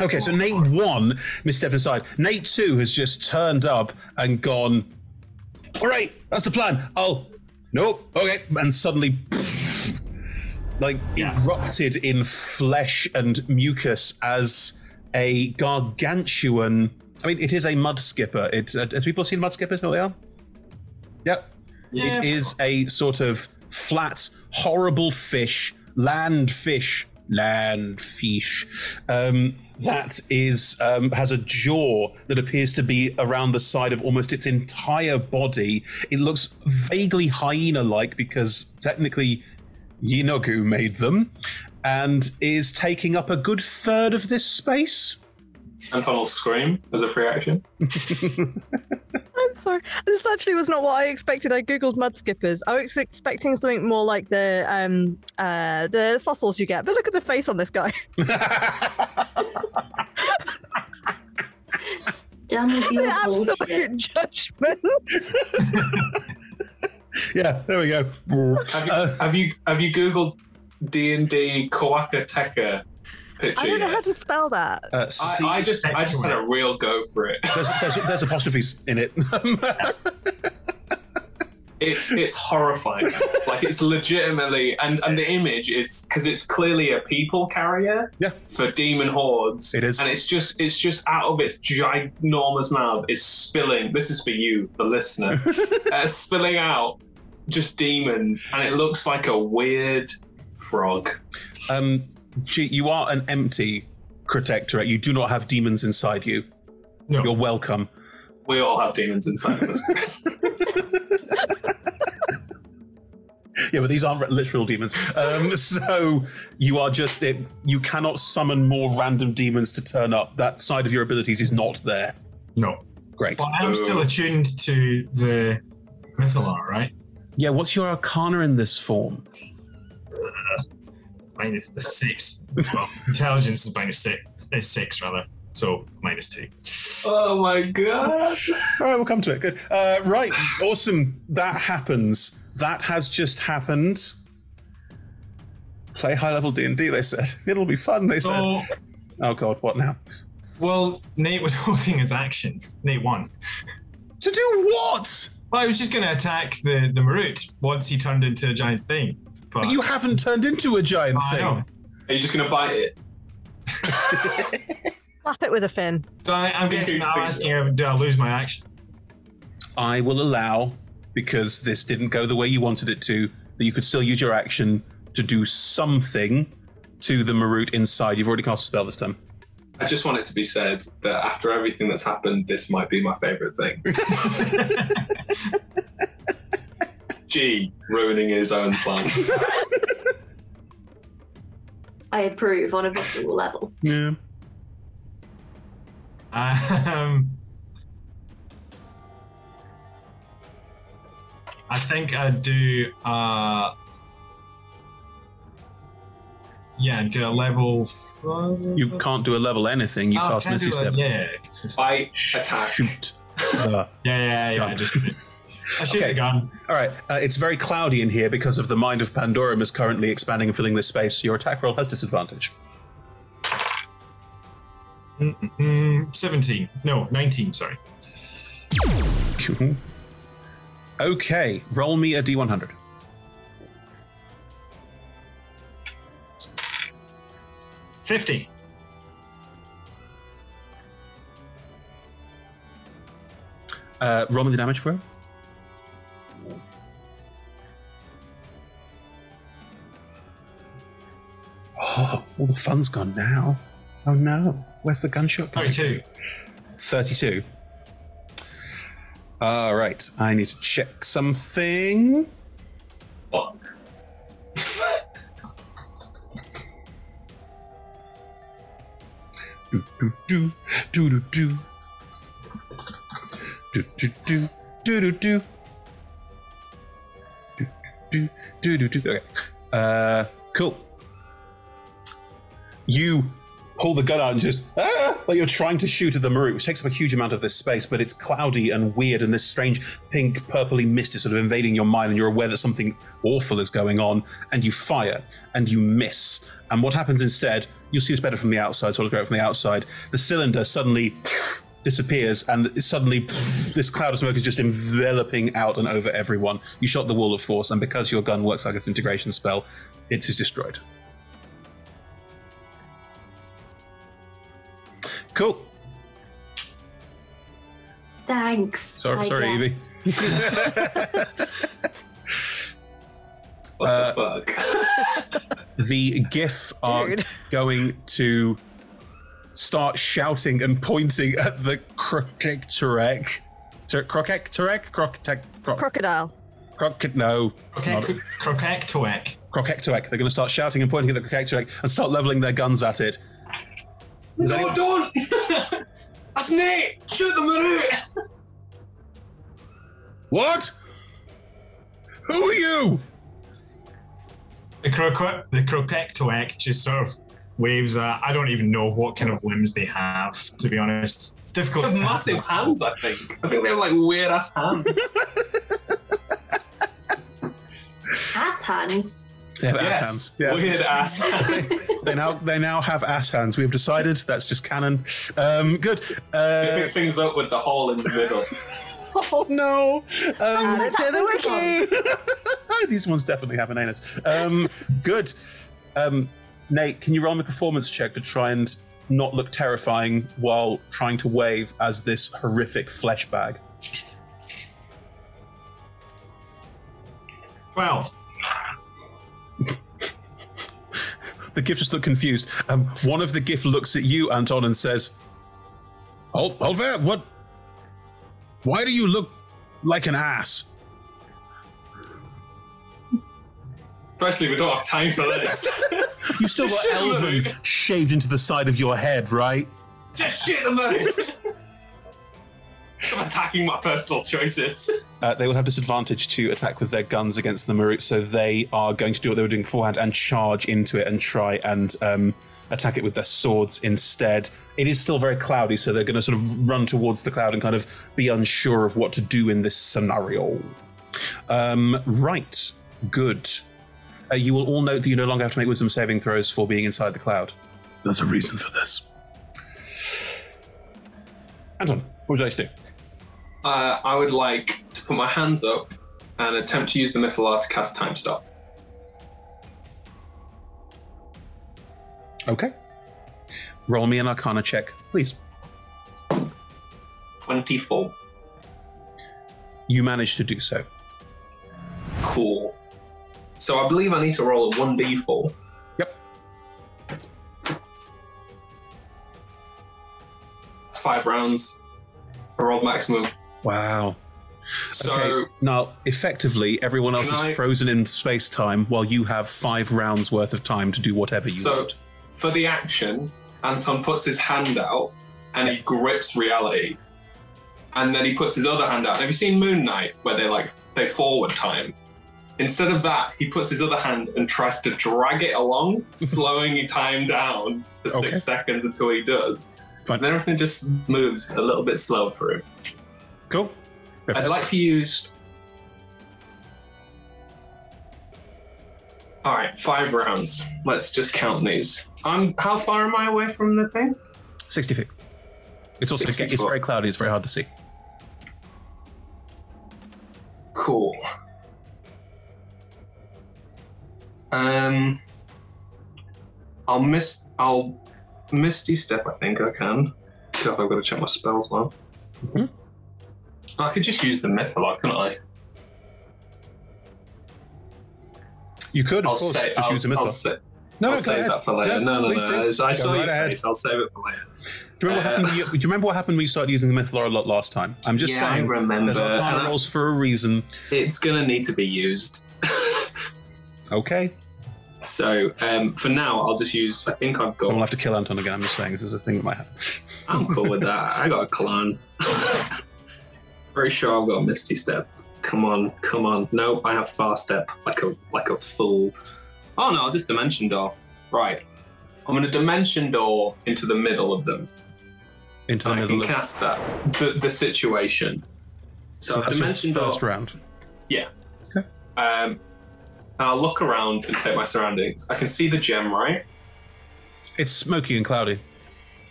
Okay, so Nate one misstepped aside. Nate two has just turned up and gone. All right, that's the plan. I'll. Nope. Okay, and suddenly, like erupted in flesh and mucus as a gargantuan. I mean, it is a mud skipper. It's. Uh, have people seen mud skippers? What they are? Yep. Yeah. It is a sort of flat, horrible fish, land fish landfish. Um, that is um, has a jaw that appears to be around the side of almost its entire body. It looks vaguely hyena-like because technically Yeenoghu made them, and is taking up a good third of this space. Anton will scream as a free action. I'm sorry. This actually was not what I expected. I googled mud skippers. I was expecting something more like the um uh the fossils you get. But look at the face on this guy. Done The absolute judgment. Yeah, there we go. Have you, have you have you googled D and D Kawaka Teka picture? I don't know yet? how to spell that. Uh, I, I just I just had a real go for it. There's, there's, there's apostrophes in it. It's it's horrifying. like it's legitimately and and the image is because it's clearly a people carrier. Yeah. For demon hordes. It is. And it's just it's just out of its ginormous mouth is spilling. This is for you, the listener. uh, spilling out just demons, and it looks like a weird frog. Um, gee, you are an empty protectorate. You do not have demons inside you. No. You're welcome. We all have demons inside of us, Chris. Yeah, but these aren't literal demons. Um, so you are just it, you cannot summon more random demons to turn up. That side of your abilities is not there. No. Great. But I'm still attuned to the Mythalar, right? Yeah, what's your arcana in this form? Minus the six. Well, intelligence is minus six. Is six rather. So minus two. Oh my god! All right, we'll come to it. Good. Uh, right, awesome. That happens. That has just happened. Play high level D and D. They said it'll be fun. They said. So, Oh god, what now? well, Nate was holding his action. Nate won. To do what? Well, I was just going to attack the the Marut once he turned into a giant thing. But, But you haven't turned into a giant I thing. know. Are you just gonna bite it? Slap it with a fin. So I, I'm guessing now asking him, do I lose my action? I will allow, because this didn't go the way you wanted it to, that you could still use your action to do something to the Marut inside. You've already cast a spell this time. I just want it to be said that after everything that's happened, this might be my favorite thing. G ruining his own plan. I approve on a visceral level. Yeah. Um, I think I'd do. Uh, yeah, do a level. You can't do a level anything. You Oh, cast can I Misty do a- Step. yeah. Bite, attack. Shoot. Uh, Yeah, yeah, yeah. Gun. Just, I shoot the gun. All right. Uh, it's very cloudy in here because of the mind of Pandorum is currently expanding and filling this space. Your attack roll has disadvantage. Mm, 17. No, 19, sorry. Okay, roll me a d100. Fifty. Uh, roll me the damage for it. Oh, all the fun's gone now. Oh no. Where's the gunshot? coming 32. 32. All right, I need to check something. Fuck. Do do do do do do do do do do do do do do do do. Okay. Uh, cool. You pull the gun out and just ah, like you're trying to shoot at the Marut, which takes up a huge amount of this space, but it's cloudy and weird, and this strange pink, purpley mist is sort of invading your mind, and you're aware that something awful is going on, and you fire and you miss. And what happens instead? You'll see this better from the outside, so I'll go from the outside. The cylinder suddenly disappears, and suddenly this cloud of smoke is just enveloping out and over everyone. You shot the wall of force, and because your gun works like its integration spell, it is destroyed. Cool. Thanks. Sorry, I sorry, Evie. What Uh, the fuck? the giff are Dude. going to start shouting and pointing at the Crocectorek. Crocectorek? Crocec. Crocodile. Croc. No. it's not. Crocectorek. Crocectorek. They're going to start shouting and pointing at the Crocectorek and start leveling their guns at it. Is No, any- don't! That's Nate! Shoot the Marut! What? Who are you? The croco- the Crocectorek just sort of waves. Uh, I don't even know what kind of limbs they have, to be honest. It's difficult They to have tell. massive hands, I think. I think they have like weird ass hands. Ass hands. They have ass Yes, hands. Yeah. weird ass hands. they now they now have ass hands. We have decided that's just canon. Um, good. They Uh, pick things up with the hole in the middle. oh no! Um, Add it to the wiki. these ones definitely have an anus. Um, good. Um, Nate, can you roll me a performance check to try and not look terrifying while trying to wave as this horrific flesh bag? Twelve. The giff just look confused. Um, one of the giff looks at you, Anton, and says, "Hold, hold there. What? Why do you look like an ass?" Firstly, we don't have time for this. You still got Just shit the elven shaved into the side of your head, right? Just shit the Marut! I'm attacking my personal choices. Uh, they will have disadvantage to attack with their guns against the Marut, so they are going to do what they were doing beforehand and charge into it and try and um, attack it with their swords instead. It is still very cloudy, so they're going to sort of run towards the cloud and kind of be unsure of what to do in this scenario. Um, right, good. Uh, you will all note that you no longer have to make wisdom saving throws for being inside the cloud. There's a reason for this. Anton, what would you like to do? Uh, I would like to put my hands up and attempt to use the Mythalar to cast Time Stop. Okay. Roll me an Arcana check, please. 24. You managed to do so. Cool. So I believe I need to roll a 1d4. Yep. It's five rounds. I rolled maximum. Wow. So okay. now, effectively, everyone else is I- frozen in space time while you have five rounds worth of time to do whatever you So, want. for the action, Anton puts his hand out and he grips reality. And then he puts his other hand out. Have you seen Moon Knight where they like they forward time? Instead of that, he puts his other hand and tries to drag it along, slowing time down for Okay. six seconds until he does. Fine. And then everything just moves a little bit slower for him. Cool. I'd like to use. All right, five rounds. Let's just count these. I'm. How far am I away from the thing? 60 feet. It's also 60 it's foot. very cloudy, it's very hard to see. Cool. Um, I'll miss. I'll misty step. I think I can. God, I've got to check my spells now. I could just use the Mythalar, couldn't I? You could, of I'll course, say. just I'll, use the I'll, say, No, I'll no, save that for later. Yeah, no, no, no. I saw right your ahead. face. I'll save it for later. Do you, remember what happened, you do you remember what happened when you started using the Mythalar a lot last time? I'm just Yeah, I saying. remember, There's Arcana rolls for a reason. It's gonna need to be used. Okay. So um, for now, I'll just use. I think I've got. Someone will have to kill Anton again. I'm just saying this is a thing that might happen. I'm cool with that. I got a clan. Very sure I've got a Misty Step. Come on, come on. No, I have Fast Step like a like a fool. Oh no, this Dimension Door. Right. I'm gonna Dimension Door into the middle of them. Into the I middle can of cast that. The the situation. So, So that's your first Door. round. Yeah. Um, and I'll look around and take my surroundings. I can see the gem, right? It's smoky and cloudy.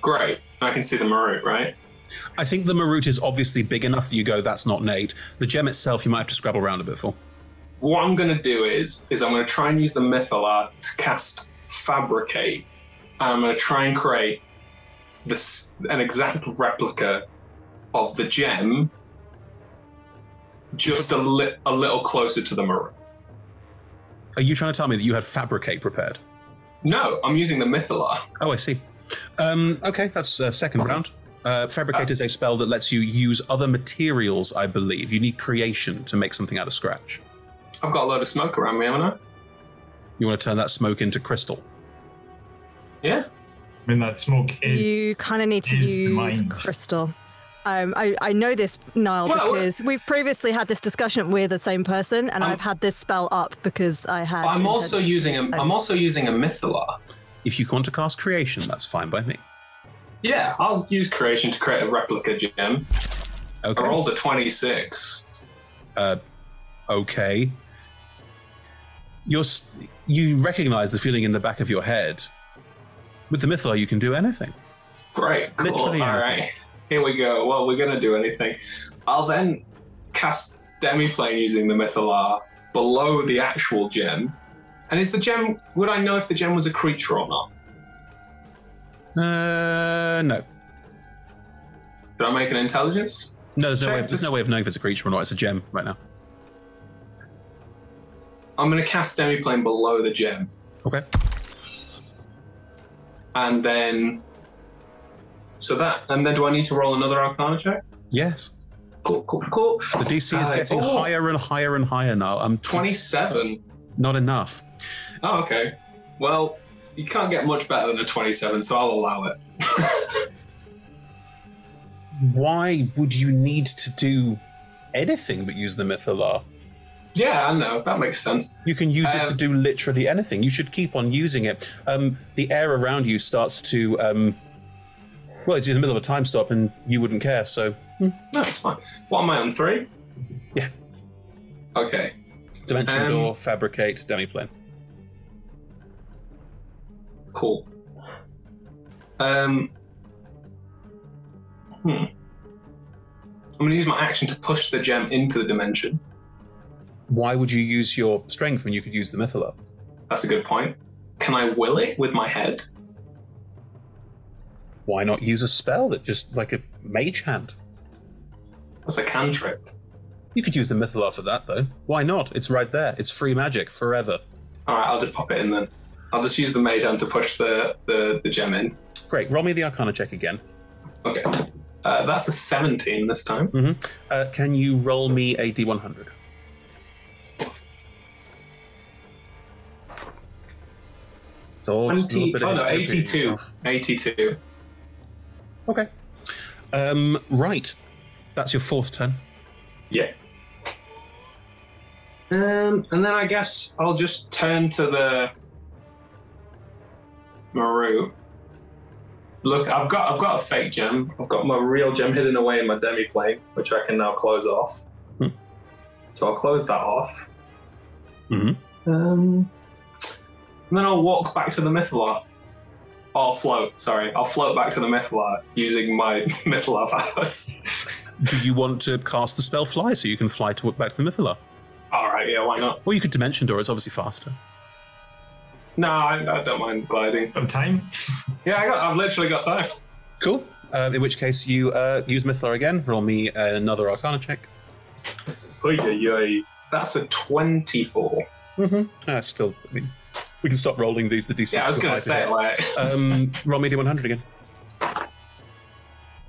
Great. I can see the Marut, right? I think the Marut is obviously big enough that you go, that's not Nate. The gem itself, you might have to scrabble around a bit for. What I'm going to do is, is I'm going to try and use the Mythalar to cast Fabricate. And I'm going to try and create this an exact replica of the gem, just a, li- a little closer to the Marut. Are you trying to tell me that you had Fabricate prepared? No, I'm using the Mythalar. Oh, I see. Um, okay, that's uh, second round. Uh, fabricate is a spell that lets you use other materials, I believe. You need creation to make something out of scratch. I've got a load of smoke around me, haven't I? You want to turn that smoke into crystal. Yeah. I mean, that smoke is. you kind of need to use mind. crystal. Um, I, I know this, Niall, Well, because we've previously had this discussion with the same person, and i have had this spell up because I had. I'm also using a, so. I'm also using a Mythalar. If you want to cast creation, that's fine by me. Yeah, I'll use creation to create a replica gem. Okay. I rolled a 26. Uh, okay. You're you recognize the feeling in the back of your head. With the Mythalar, you can do anything. Great, cool. Literally All anything. right, here we go. Well, we're gonna do anything. I'll then cast Demiplane using the Mythalar below the actual gem. And is the gem? Would I know if the gem was a creature or not? Uh, no. Did I make an intelligence? No, there's no way. Of, there's no way of knowing if it's a creature or not. It's a gem right now. I'm gonna cast Demiplane below the gem. Okay. And then, so that, and then do I need to roll another Arcana check? Yes. Cool, cool, cool. The DC is Uh, getting oh. higher and higher and higher now. I'm 27. Not enough. Oh, okay. Well, you can't get much better than a 27, so I'll allow it. Why would you need to do anything but use the Mythalar? Yeah, I know. That makes sense. You can use it to Um, do literally anything. You should keep on using it. Um, the air around you starts to. Um, well, it's in the middle of a time stop, and you wouldn't care. So No, it's fine. What am I on three? Yeah. Okay. dimension Um, door, fabricate, demi demiplane. Cool. Um. Hmm. I'm going to use my action to push the gem into the dimension. Why would you use your strength when you could use the Mythalar? That's a good point. Can I will it with my head? Why not use a spell that just like a mage hand? That's a cantrip. You could use the Mythalar for that, though. Why not? It's right there. It's free magic forever. All right, I'll just pop it in then. I'll just use the mage hand to push the, the, the gem in. Great. Roll me the Arcana check again. Okay. Uh, that's a 17 this time. hmm Uh, can you roll me a D100? So just 20, oh no, 82. 82. Okay. Um, right. That's your fourth turn. Yeah. Um, and then I guess I'll just turn to the Maru. Look, I've got I've got a fake gem. I've got my real gem hidden away in my demi plane, which I can now close off. Hmm. So I'll close that off. Mm-hmm. Um, and then I'll walk back to the Mythalar. I'll float. Sorry, I'll float back to the Mythalar using my Mythalar powers. Do you want to cast the spell fly so you can fly to back to the Mythalar? All right, yeah, why not? Or you could dimension door. It's obviously faster. No, I, I don't mind gliding. Of time? Yeah, I got. I've literally got time. Cool. Uh, in which case, you uh, use Mythalar again. Roll me another Arcana check. Oy, oy, oy. That's a twenty-four. Mm-hmm. Uh, still, I mean, we can stop rolling these. The d6. Yeah, I was gonna say it like um, roll me d100 again.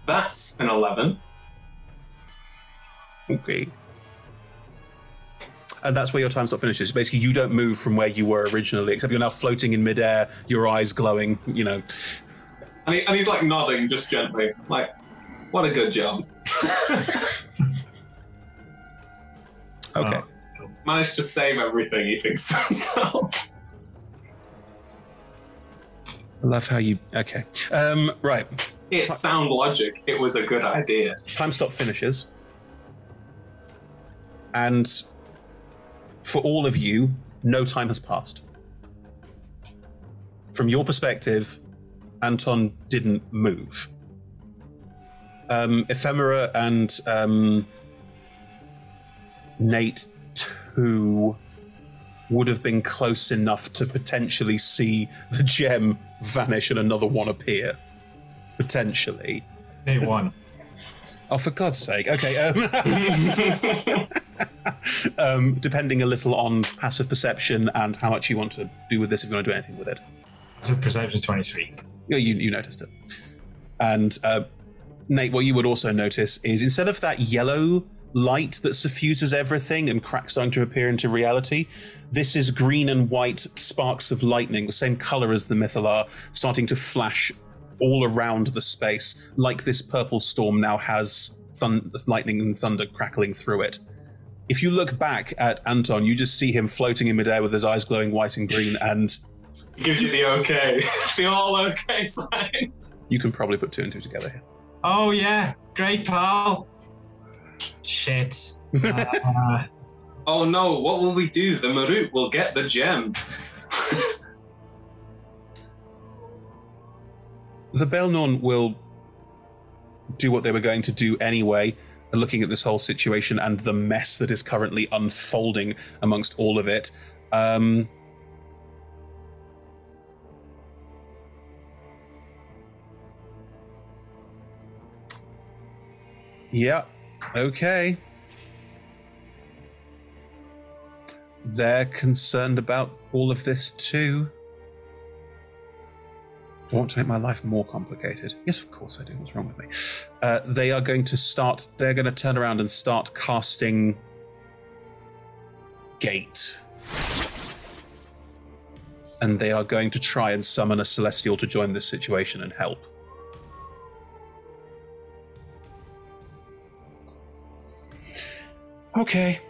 that's an eleven. Okay. And that's where your time stop finishes. Basically, you don't move from where you were originally, except you're now floating in midair, your eyes glowing. You know, And, he, and he's like nodding just gently, like, "What a good job." Okay. Managed to save everything. He thinks to himself. I love how you. Okay. Um, right. It's sound logic. It was a good idea. Time stop finishes. And for all of you, no time has passed. From your perspective, Anton didn't move. Um, Ephemera and um, Nate, too, would have been close enough to potentially see the gem vanish and another one appear. Potentially. Nate won. Oh, for God's sake. Okay. Um, um, depending a little on passive perception and how much you want to do with this, if you want to do anything with it. A perception 23. Yeah, you, you noticed it. And uh, Nate, what you would also notice is instead of that yellow light that suffuses everything and cracks starting to appear into reality, this is green and white sparks of lightning, the same color as the Mythalar, starting to flash all around the space, like this purple storm now has thun- lightning and thunder crackling through it. If you look back at Anton, you just see him floating in midair with his eyes glowing white and green, and he Gives you the okay, the all okay sign. you can probably put two and two together here. Oh, yeah. Great, pal. Shit. Uh, Oh no, what will we do? The Marut will get the gem. The Baelnorn will do what they were going to do anyway, looking at this whole situation and the mess that is currently unfolding amongst all of it. Um, yeah, okay. They're concerned about all of this too. I want to make my life more complicated. Yes, of course I do. What's wrong with me? Uh, they are going to start. They're going to turn around and start casting gate, and they are going to try and summon a celestial to join this situation and help. Okay.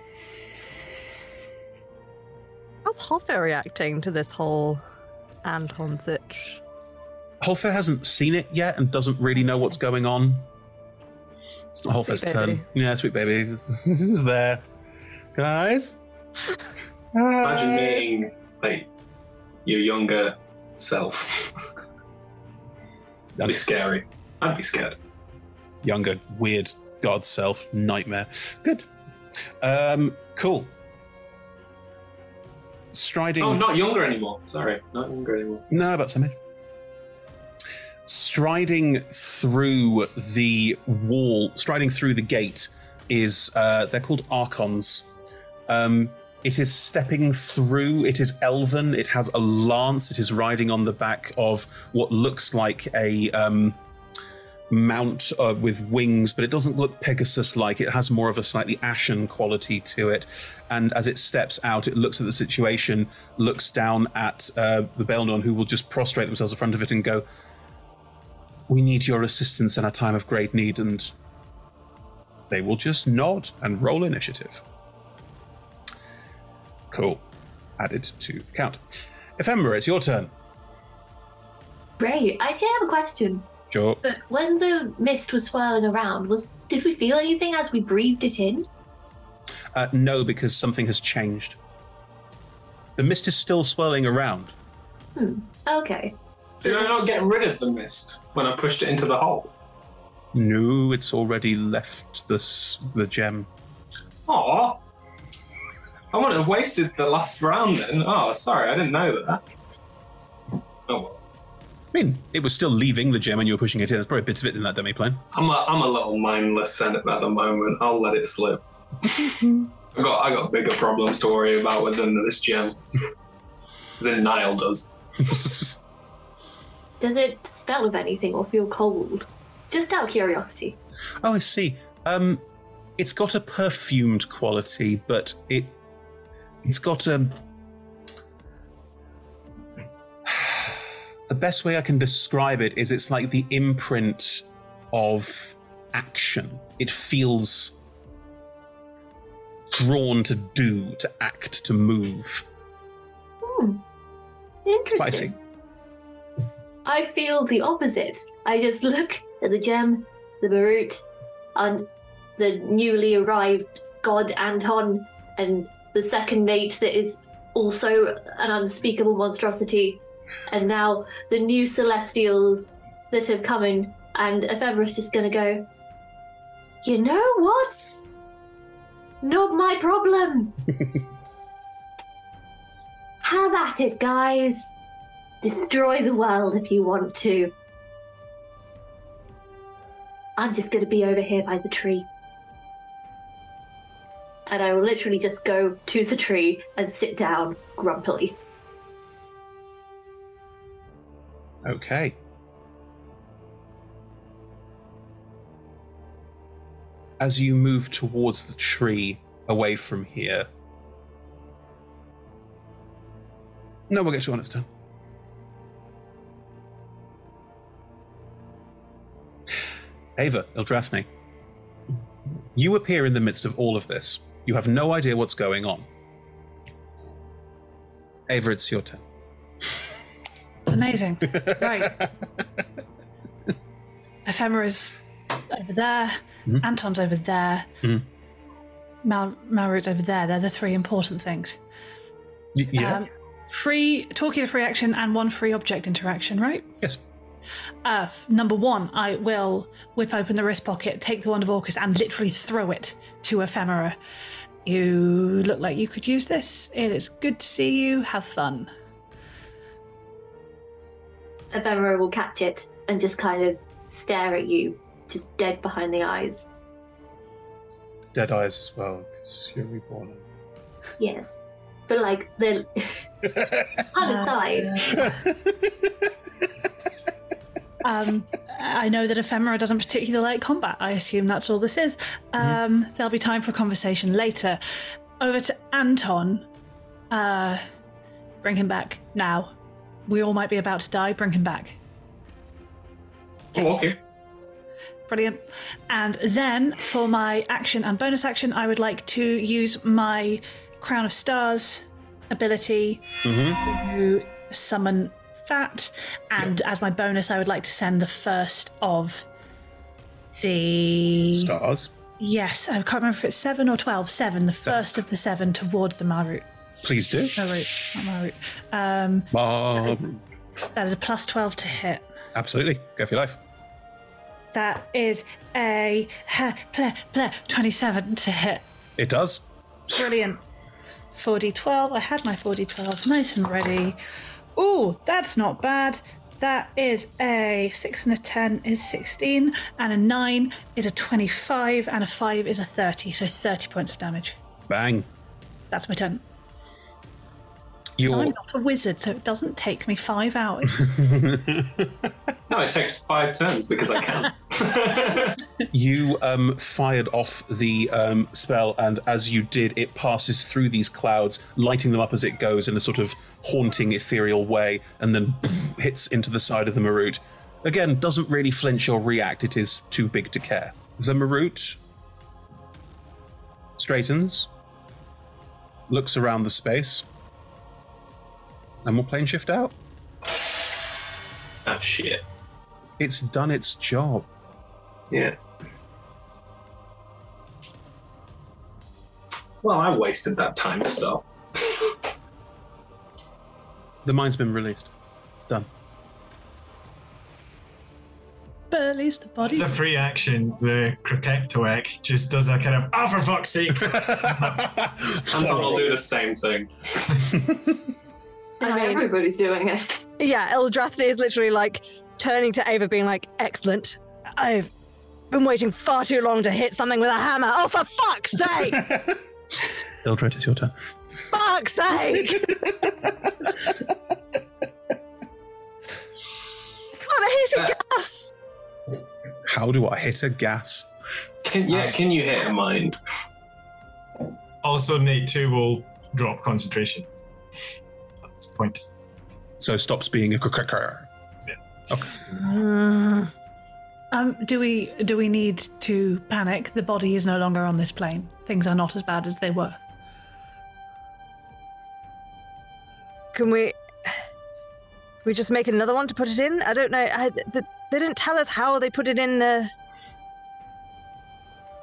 How's Hoffa reacting to this whole Anton sitch? Holfer hasn't seen it yet and doesn't really know what's going on. It's not Sweet Holfer's turn. Yeah, sweet baby. This is there. Guys? Imagine being like your younger self. That'd be scary. I'd be scared. Younger, weird god self, nightmare. Good. Um, cool. Striding. Oh, not younger anymore. Sorry, not younger anymore. No, about some age. Striding through the wall, striding through the gate, is uh, they're called archons. Um, it is stepping through. It is elven. It has a lance. It is riding on the back of what looks like a um, mount uh, with wings, but it doesn't look Pegasus-like. It has more of a slightly ashen quality to it. And as it steps out, it looks at the situation, looks down at uh, the Baelnorn, who will just prostrate themselves in front of it and go, "We need your assistance in a time of great need." And they will just nod and roll initiative. Cool. Added to the count. Ephemera, it's your turn. Great. I actually have a question. Sure. But when the mist was swirling around, was did we feel anything as we breathed it in? Uh, no, because something has changed. The mist is still swirling around. Hmm. Okay. Did I not get rid of the mist when I pushed it into the hole? No, it's already left the s- the gem. Aw. I wouldn't have wasted the last round then. Oh, sorry, I didn't know that. Oh well. I mean, it was still leaving the gem and you were pushing it in. There's probably bits of it in that demiplane. I'm a, I'm a little mindless senate at the moment. I'll let it slip. I got I got bigger problems to worry about with than this gem. As in Nile does. Does it smell of anything or feel cold? Just out of curiosity. Oh, I see. Um, it's got a perfumed quality, but it it's got a. The best way I can describe it is it's like the imprint of action. It feels drawn to do, to act, to move. Hmm. Interesting. Spicy. I feel the opposite. I just look at the gem, the Marut, and the newly arrived god Anton, and the second Nate that is also an unspeakable monstrosity, and now the new celestials that have come in, and Ephemera's just gonna go, you know what? Not my problem. Have at it, guys. Destroy the world if you want to. I'm just going to be over here by the tree. And I will literally just go to the tree and sit down grumpily. Okay. As you move towards the tree away from here. No, we'll get to on its turn. Ava, Ildrathne, you appear in the midst of all of this. You have no idea what's going on. Ava, it's your turn. Amazing. right. Ephemera's over there. Mhm. Anton's over there. Mhm. Mal- Malroot's over there. They're the three important things. Y- yeah. Um, free talking to free action and one free object interaction, right? Yes. Uh, number one, I will whip open the wrist pocket, take the wand of Orcus, and literally throw it to Ephemera. You look like you could use this. It is good to see you. Have fun. Ephemera will catch it and just kind of stare at you, just dead behind the eyes. Dead eyes as well, because you're reborn. Yes. But like the other side. Um, I know that Ephemera doesn't particularly like combat. I assume that's all this is. Um, There'll be time for conversation later. Over to Anton. Uh, bring him back now. We all might be about to die. Bring him back. Oh, okay. Brilliant. And then for my action and bonus action, I would like to use my Crown of Stars ability to summon that. And as my bonus, I would like to send the first of the. Stars. Yes, I can't remember if it's seven or twelve. Seven, the first of the seven towards the Marut. Please do. Marut, not Marut. Um, Um, that is a plus 12 to hit. absolutely. Go for your life. That is a ha, ple, ple, 27 to hit. It does. Brilliant. 4d12. I had my 4d12 nice and ready. Ooh, that's not bad. That is a 6 and a 10 is 16, and a 9 is a 25, and a 5 is a 30. So 30 points of damage. Bang. That's my turn. 'Cause Your I'm not a wizard, so it doesn't take me five hours. No, it takes five turns because I can. you um, fired off the um, spell, and as you did, it passes through these clouds, lighting them up as it goes in a sort of haunting, ethereal way, and then hits into the side of the Marut. Again, doesn't really flinch or react, it is too big to care. The Marut straightens, looks around the space, and we'll plane shift out. oh shit. It's done its job. Yeah. Well, I wasted that time so. The mine's been released. It's done. but at least the body. As a free action, the Krokektoek just does a kind of, oh, for fuck's sake. Anton will do the same thing. I mean, everybody's doing it. Yeah, Eldrathne is literally like turning to Ava, being like, "Excellent. I've been waiting far too long to hit something with a hammer. Oh, for fuck's sake! Eldred, it's your turn. fuck's sake! Can't I hit a uh, gas? How do I hit a gas? Can, yeah, uh, can you hit a mind? Also, Nate 2 will drop concentration at this point. So stops being a cracker. Um, do we do we need to panic? The body is no longer on this plane. Things are not as bad as they were. Can we? We just make another one to put it in. I don't know. I, th- they didn't tell us how they put it in the.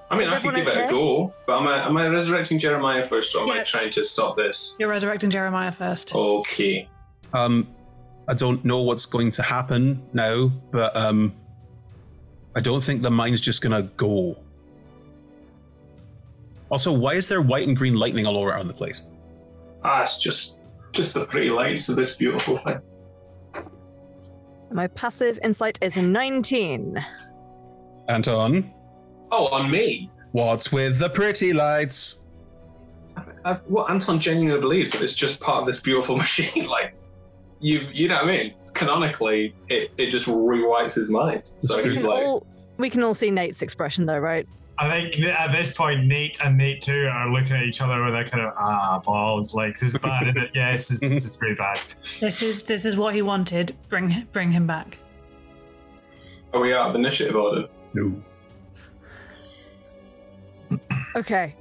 I mean, Is I could everyone give it a go, but am I, am I resurrecting Jeremiah first, or am Yes. I trying to stop this? You're resurrecting Jeremiah first. Okay. Um, I don't know what's going to happen now, but um, I don't think the mine's just gonna go. Also, why is there white and green lightning all around the place? Ah, it's just just the pretty lights of this beautiful thing. My passive insight is 19. Anton, Oh, on me. what's with the pretty lights? I, what Anton genuinely believes that it's just part of this beautiful machine. Like, you you know what I mean. Canonically, it, it just rewrites his mind. So we he's can like, all we can all see Nate's expression though, right? I think at this point, Nate and Nate too are looking at each other with a kind of ah balls. Like this is bad, isn't it? Yeah, this is, this is pretty bad. This is this is what he wanted. Bring bring him back. are we out of initiative order? No. Okay.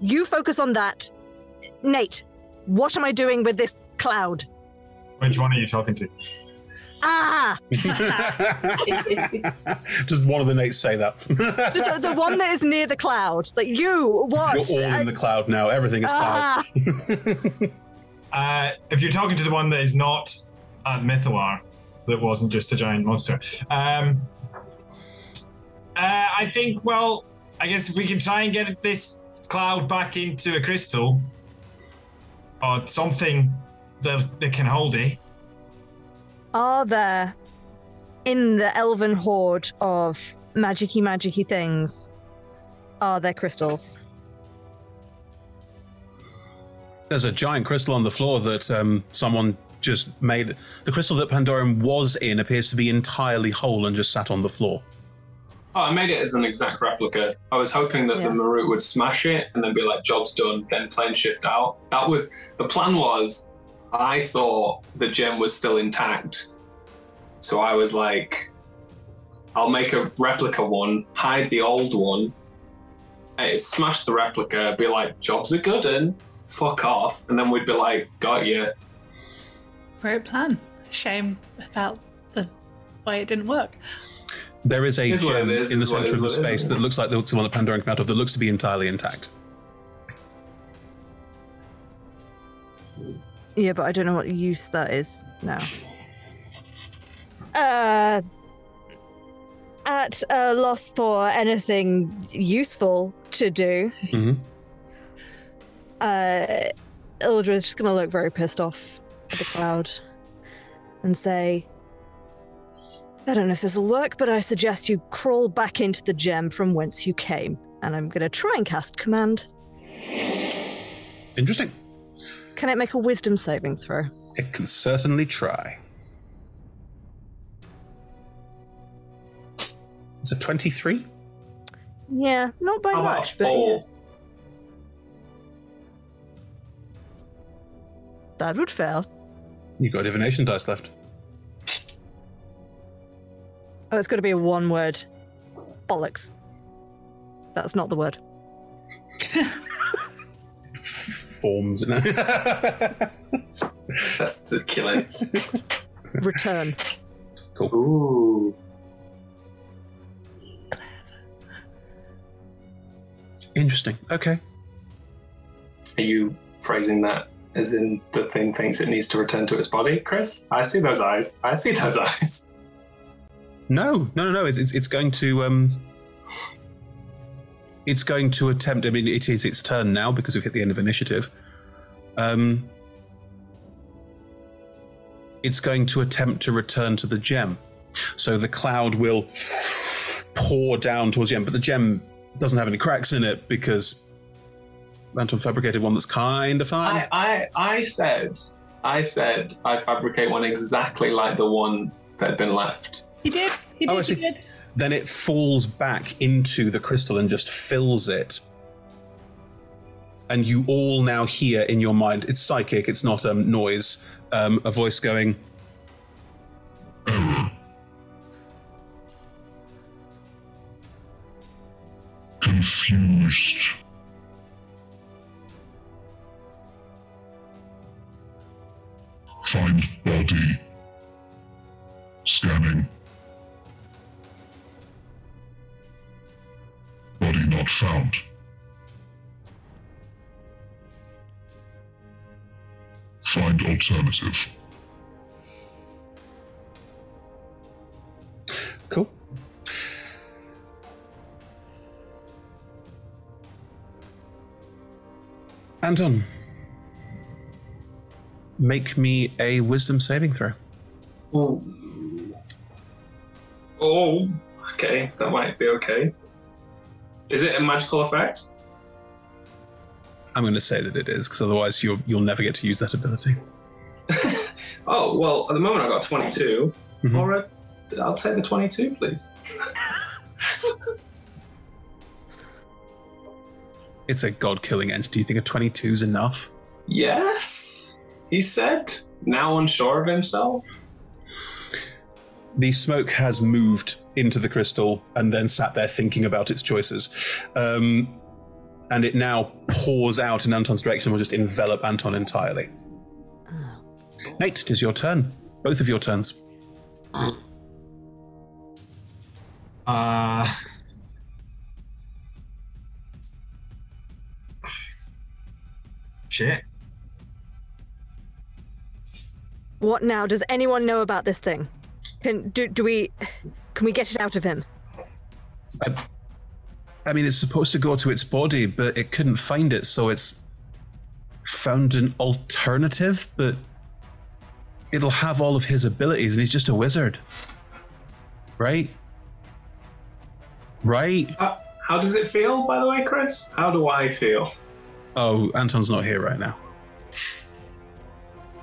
You focus on that. Nate, what am I doing with this cloud? Which one are you talking to? Ah! Does one of the Nates say that? the, the one that is near the cloud. Like you, what? You're all in the cloud now. Everything is cloud. Ah! Uh, if you're talking to the one that is not at Mythalar, that wasn't just a giant monster. Um, uh, I think, well, I guess if we can try and get this cloud back into a crystal or something that, that can hold it. Are there in the elven horde of magicy magicy things? Are there crystals? There's a giant crystal on the floor that um, someone just made. The crystal that Pandorum was in appears to be entirely whole and just sat on the floor. Oh, I made it as an exact replica. I was hoping that Yeah. the Marut would smash it and then be like, job's done, then plane shift out. That was the plan was I thought the gem was still intact. So I was like, I'll make a replica one, hide the old one, eh, smash the replica, be like, jobs are good and fuck off. And then we'd be like, got you. Great plan. Shame about the way it didn't work. There is a Is gem is, in the is what it center of the is, what it space that looks like the one that Pandorum came out of that looks to be entirely intact. Yeah, but I don't know what use that is now. Uh, at a loss for anything useful to do, Mm-hmm. uh, Ildra's just gonna look very pissed off at the cloud and say, I don't know if this will work, but I suggest you crawl back into the gem from whence you came. And I'm gonna try and cast command. Interesting. Can it make a wisdom saving throw? It can certainly try. It's a 23? Yeah, not by How about much, a but yeah. four? that would fail. You've got divination dice left. Oh, it's got to be a one word. Bollocks. That's not the word. Forms. No. That's ridiculous. Return. Cool. Ooh. Interesting. Okay. Are you phrasing that as in the thing thinks it needs to return to its body, Chris? I see those eyes. I see those eyes. No, no, no, no. It's, it's, it's going to. um It's going to attempt. I mean, it is its turn now because we've hit the end of initiative. Um, it's going to attempt to return to the gem. So the cloud will pour down towards the gem, but the gem doesn't have any cracks in it because Manton fabricated one that's kind of fine. I, I, I said, I said, I fabricate one exactly like the one that had been left. He did. He Oh, he did. then it falls back into the crystal and just fills it. And you all now hear in your mind, it's psychic, it's not um, noise, um, a voice going, Confused. Find body. Scanning. Body not found. Find alternative. Cool. Anton, make me a wisdom saving throw. Oh. Oh, okay. That might be okay. Is it a magical effect? I'm going to say that it is, because otherwise you'll, you'll never get to use that ability. Oh well, at the moment I've got 22. Mm-hmm. All right, I'll take the 22, please. It's a god killing entity. Do you think a 22 is enough? Yes, he said. Now unsure of himself. The smoke has moved into the crystal and then sat there thinking about its choices. Um, and it now pours out in Anton's direction and will just envelop Anton entirely. Nate, it is your turn. Both of your turns. Uh, shit. What now? Does anyone know about this thing? Can do, do we can we get it out of him? I, I mean, it's supposed to go to its body, but it couldn't find it, so it's found an alternative, but it'll have all of his abilities, and he's just a wizard. Right? Right? How, how does it feel, by the way, Chris? How do I feel? Oh, Anton's not here right now.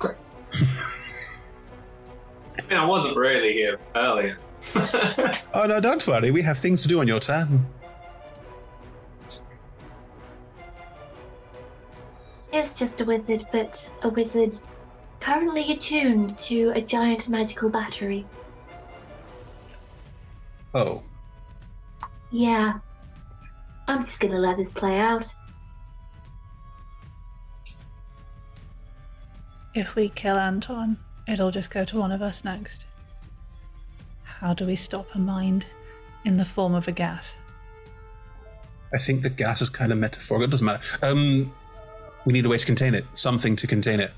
I mean, I wasn't really here earlier. Oh, no, don't worry. We have things to do on your turn. It's just a wizard, but a wizard currently attuned to a giant magical battery. Oh. Yeah. I'm just gonna let this play out. If we kill Anton, it'll just go to one of us next. How do we stop a mind in the form of a gas? I think the gas is kind of metaphorical. It doesn't matter. Um, we need a way to contain it. Something to contain it.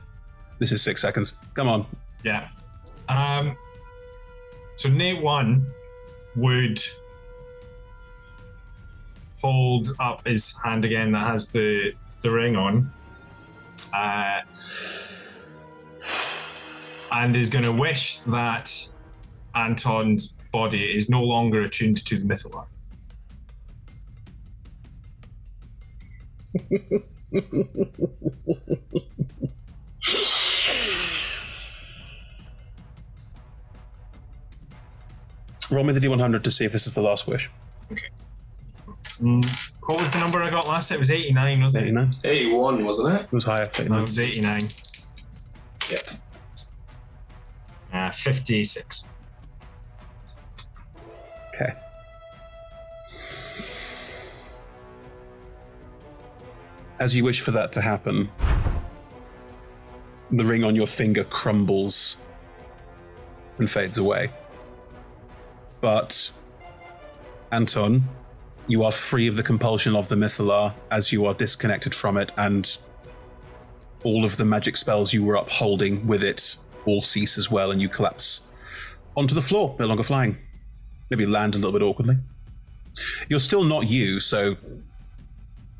This is six seconds. Come on. Yeah. Um. So Nate one would hold up his hand again that has the the ring on, uh, and is going to wish that Anton's body is no longer attuned to the mythal Roll me the D100 to see if this is the last wish. Okay. Mm, what was the number I got last? It was 89, wasn't 89. it? 81, wasn't it? It was higher. 89. No, it was 89. Yep. Uh, 56. As you wish for that to happen, the ring on your finger crumbles and fades away. But, Anton, you are free of the compulsion of the Mythalar as you are disconnected from it, and all of the magic spells you were upholding with it all cease as well, and you collapse onto the floor, no longer flying. Maybe land a little bit awkwardly. You're still not you, so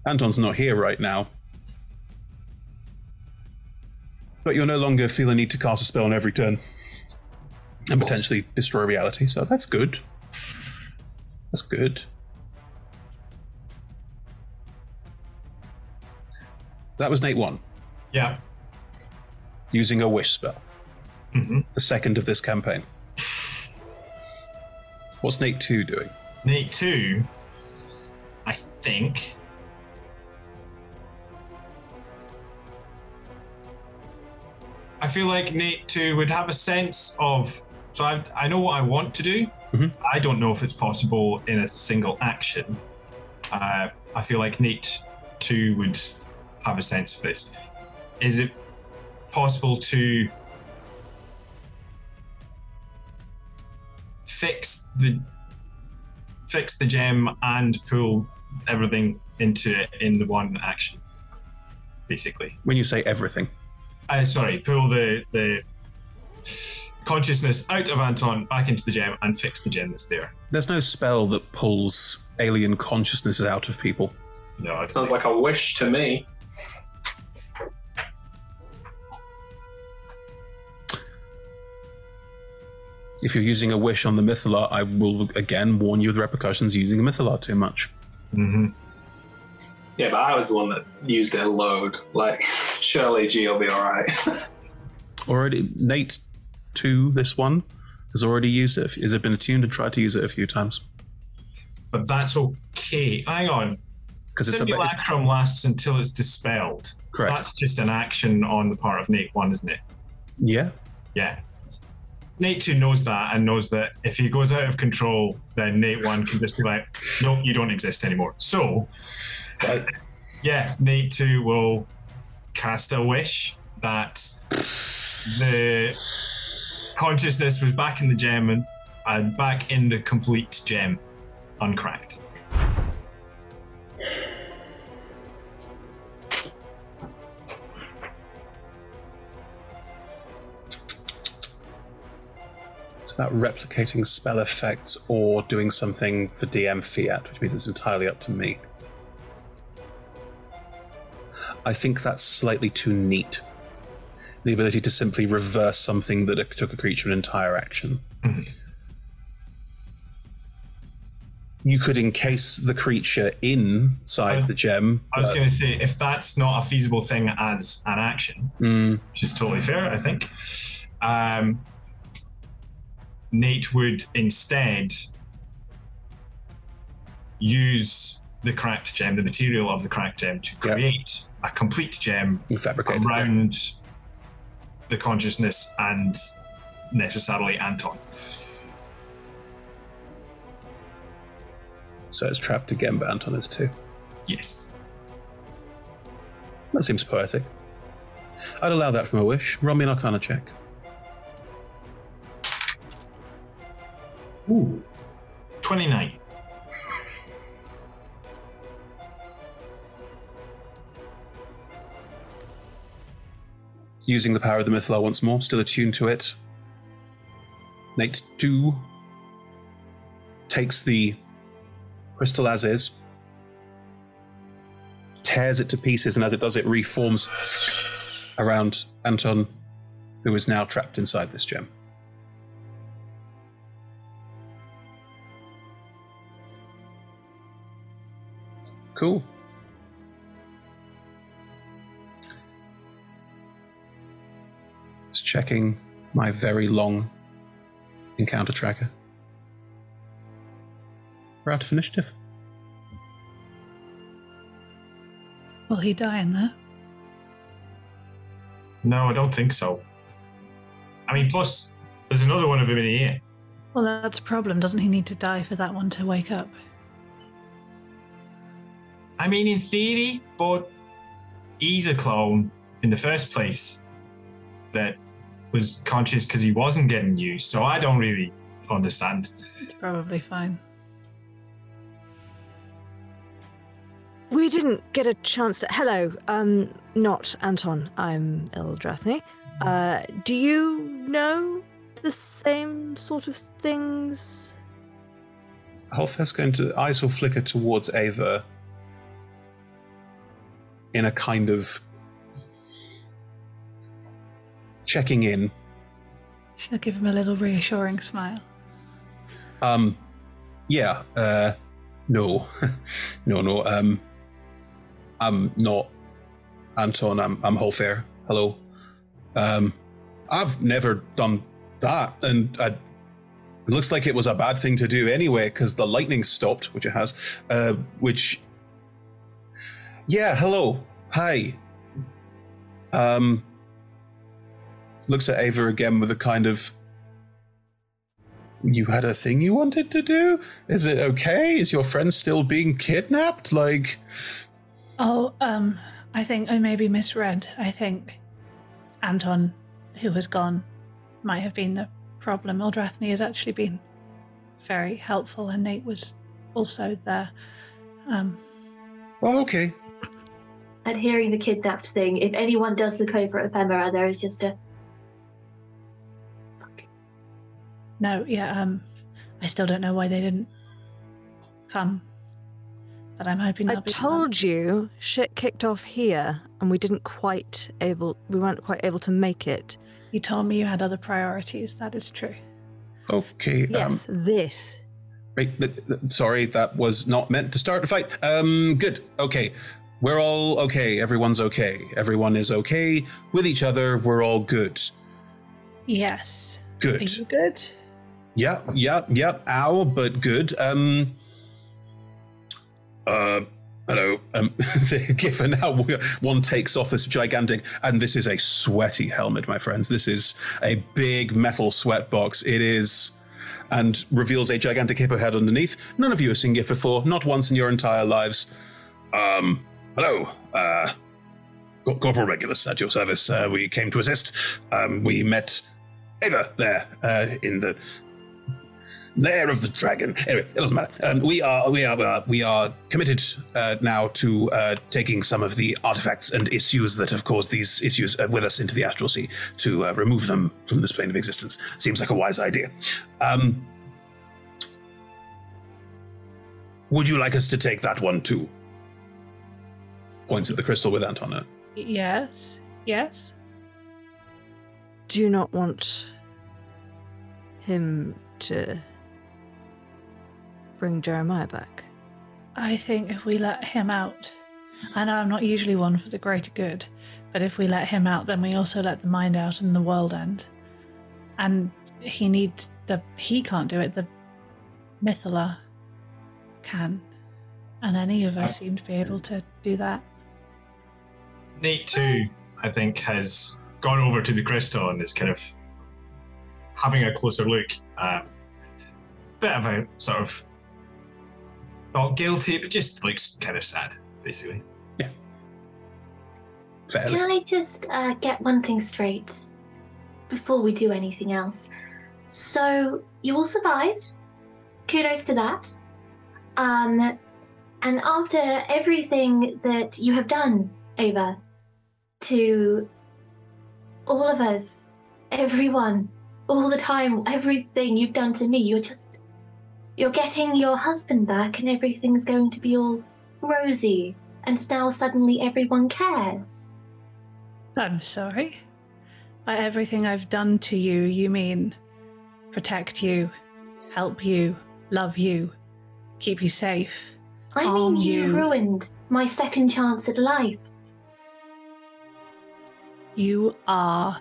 Anton's not here right now. But you'll no longer feel a need to cast a spell on every turn and potentially destroy reality, so that's good. That's good. That was Nate 1, Yeah. using a wish spell. Mhm. The second of this campaign. What's Nate 2 doing? Nate two, I think. I feel like Nate too would have a sense of. So I, I know what I want to do. Mhm. I don't know if it's possible in a single action. Uh, I feel like Nate too would have a sense of this. Is it possible to fix the fix the gem and pull everything into it in the one action basically When you say everything. Uh, sorry pull the the consciousness out of anton back into the gem and fix the gem that's there There's no spell that pulls alien consciousnesses out of people. no I don't Sounds like a wish to me. If you're using a wish on the Mythalar, I will again warn you of the repercussions of using a Mythalar too much. mm-hmm. Yeah, but I was the one that used it a load. Like, surely G will be alright. Already, Nate two. This one has already used it. Has it been attuned and tried to use it a few times? But that's okay. Hang on. 'Cause it's a bit- Simulacrum lasts until it's dispelled. Correct. That's just an action on the part of Nate 1, isn't it? Yeah. Yeah. Nate 2 knows that and knows that if he goes out of control, then Nate 1 can just be like, no, you don't exist anymore. So, uh, yeah, Nate 2 will cast a wish that the consciousness was back in the gem and, and back in the complete gem, uncracked. It's about replicating spell effects or doing something for DM fiat, which means it's entirely up to me. I think that's slightly too neat. The ability to simply reverse something that took a creature an entire action. You could encase the creature inside the gem. I was going to say, if that's not a feasible thing as an action, Mm, which is totally fair, I think, um, Nate would instead use the cracked gem, the material of the cracked gem, to create a complete gem around the consciousness and necessarily Anton. so it's trapped again, but Anton is too. Yes. That seems poetic. I'd allow that from a wish. Roll me an Arcana check. Ooh. 29. Using the power of the Mythalar once more, still attuned to it. Nate 2 takes the crystal as is, tears it to pieces, and as it does, it reforms around Anton, who is now trapped inside this gem. Cool. Checking my very long encounter tracker. We're out of initiative. Will he die in there? No, I don't think so. I mean, plus, there's another one of him in here. Well, that's a problem. Doesn't he need to die for that one to wake up? I mean, in theory, but he's a clone in the first place that was conscious because he wasn't getting used. So I don't really understand. It's probably fine. We didn't get a chance to. Hello, um, not Anton. I'm Eldrathni. Uh, do you know the same sort of things? Holfest going to eyes will flicker towards Ava in a kind of checking in. She'll give him a little reassuring smile. Um, yeah, uh, no, no, no. Um, I'm not Anton. I'm I'm Holfair. Hello. Um, I've never done that, and I, it looks like it was a bad thing to do anyway because the lightning stopped, which it has. Uh, which, yeah. Hello. Hi. Um, looks at Ava again with a kind of you had a thing you wanted to do? Is it okay? Is your friend still being kidnapped? Like, Oh, um, I think I maybe misread. I think Anton, who has gone, might have been the problem. Eldrathni has actually been very helpful, and Nate was also there. Um, oh, okay. At hearing the kidnapped thing, if anyone does look over at Ephemera, there is just a no, yeah, um, I still don't know why they didn't come, but I'm hoping I they'll be. told you shit kicked off here, and we didn't quite able. We weren't quite able to make it. You told me you had other priorities. That is true. okay. Yes, Um, this. right, th- th- sorry, that was not meant to start a fight. Um, good. Okay. We're all okay. Everyone's okay. Everyone is okay with each other. We're all good. Yes. Good. Are you good? Yeah, yeah, yeah. Ow, but good. Um. Uh. Hello. Um, given how one takes off this gigantic, and this is a sweaty helmet, my friends. This is a big metal sweat box. It is, and reveals a gigantic hippo head underneath. None of you have seen it before, not once in your entire lives. Um. Hello. Uh. Corporal Regulus at your service. Uh, we came to assist. Um, we met Ava there uh, in the lair of the dragon. Anyway, it doesn't matter. Um, we are we are uh, we are committed uh, now to uh, taking some of the artifacts and issues that have caused these issues uh, with us into the astral sea to uh, remove them from this plane of existence. Seems like a wise idea. Um, would you like us to take that one too? Points at the crystal with Anton. uh, Yes. Yes. Do you not want him to bring Jeremiah back? I think if we let him out, I know I'm not usually one for the greater good, but if we let him out, then we also let the mind out and the world end. And he needs the. He can't do it, the Mythalar can. And any of us seem to be able to do that. Nate too, I think, has gone over to the crystal and is kind of having a closer look. Um, bit of a sort of not guilty, but just looks kind of sad, basically. Yeah. Can I just uh, get one thing straight before we do anything else? So you all survived. Kudos to that. Um, and after everything that you have done, Ava, to all of us, everyone, all the time, everything you've done to me, you're just you're getting your husband back, and everything's going to be all rosy. And now suddenly everyone cares. I'm sorry. By everything I've done to you, you mean protect you, help you, love you, keep you safe. I mean, you ruined my second chance at life. You are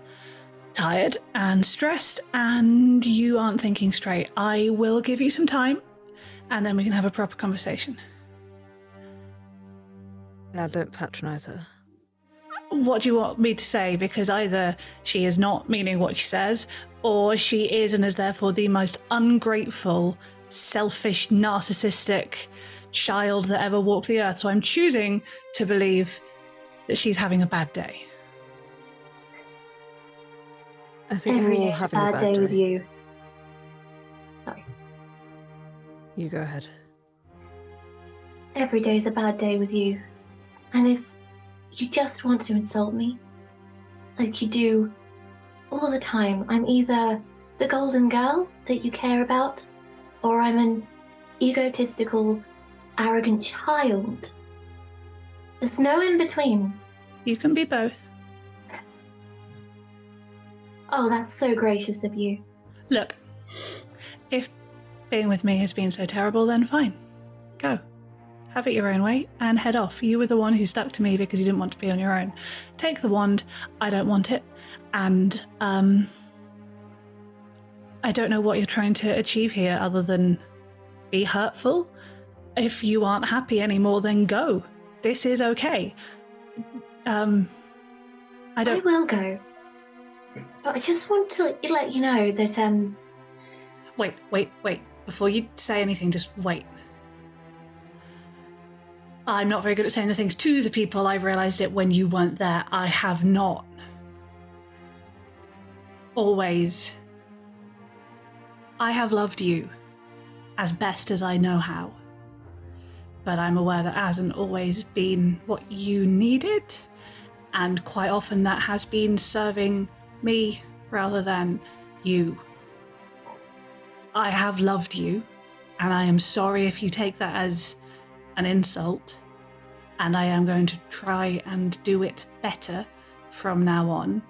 tired and stressed, and you aren't thinking straight. I will give you some time, and then we can have a proper conversation. Now, don't patronize her. What do you want me to say? Because either she is not meaning what she says, or she is and is therefore the most ungrateful, selfish, narcissistic child that ever walked the earth. So I'm choosing to believe that she's having a bad day. I think Every we're all having bad, a bad day, day. with you. Sorry. You go ahead. Every day's a bad day with you. And if you just want to insult me, like you do all the time, I'm either the golden girl that you care about, or I'm an egotistical, arrogant child. There's no in between. You can be both. Oh, that's so gracious of you. Look, if being with me has been so terrible, then fine. Go. Have it your own way and head off. You were the one who stuck to me because you didn't want to be on your own. Take the wand. I don't want it. And, um, I don't know what you're trying to achieve here other than be hurtful. If you aren't happy anymore, then go. This is okay. Um, I don't. I will go. But I just want to let you know that, um, Wait, wait, wait. Before you say anything, just wait. I'm not very good at saying the things to the people. I realized it when you weren't there. I have not always. I have loved you as best as I know how. But I'm aware that hasn't always been what you needed. And quite often that has been serving me rather than you. I have loved you, and I am sorry if you take that as an insult. And I am going to try and do it better from now on.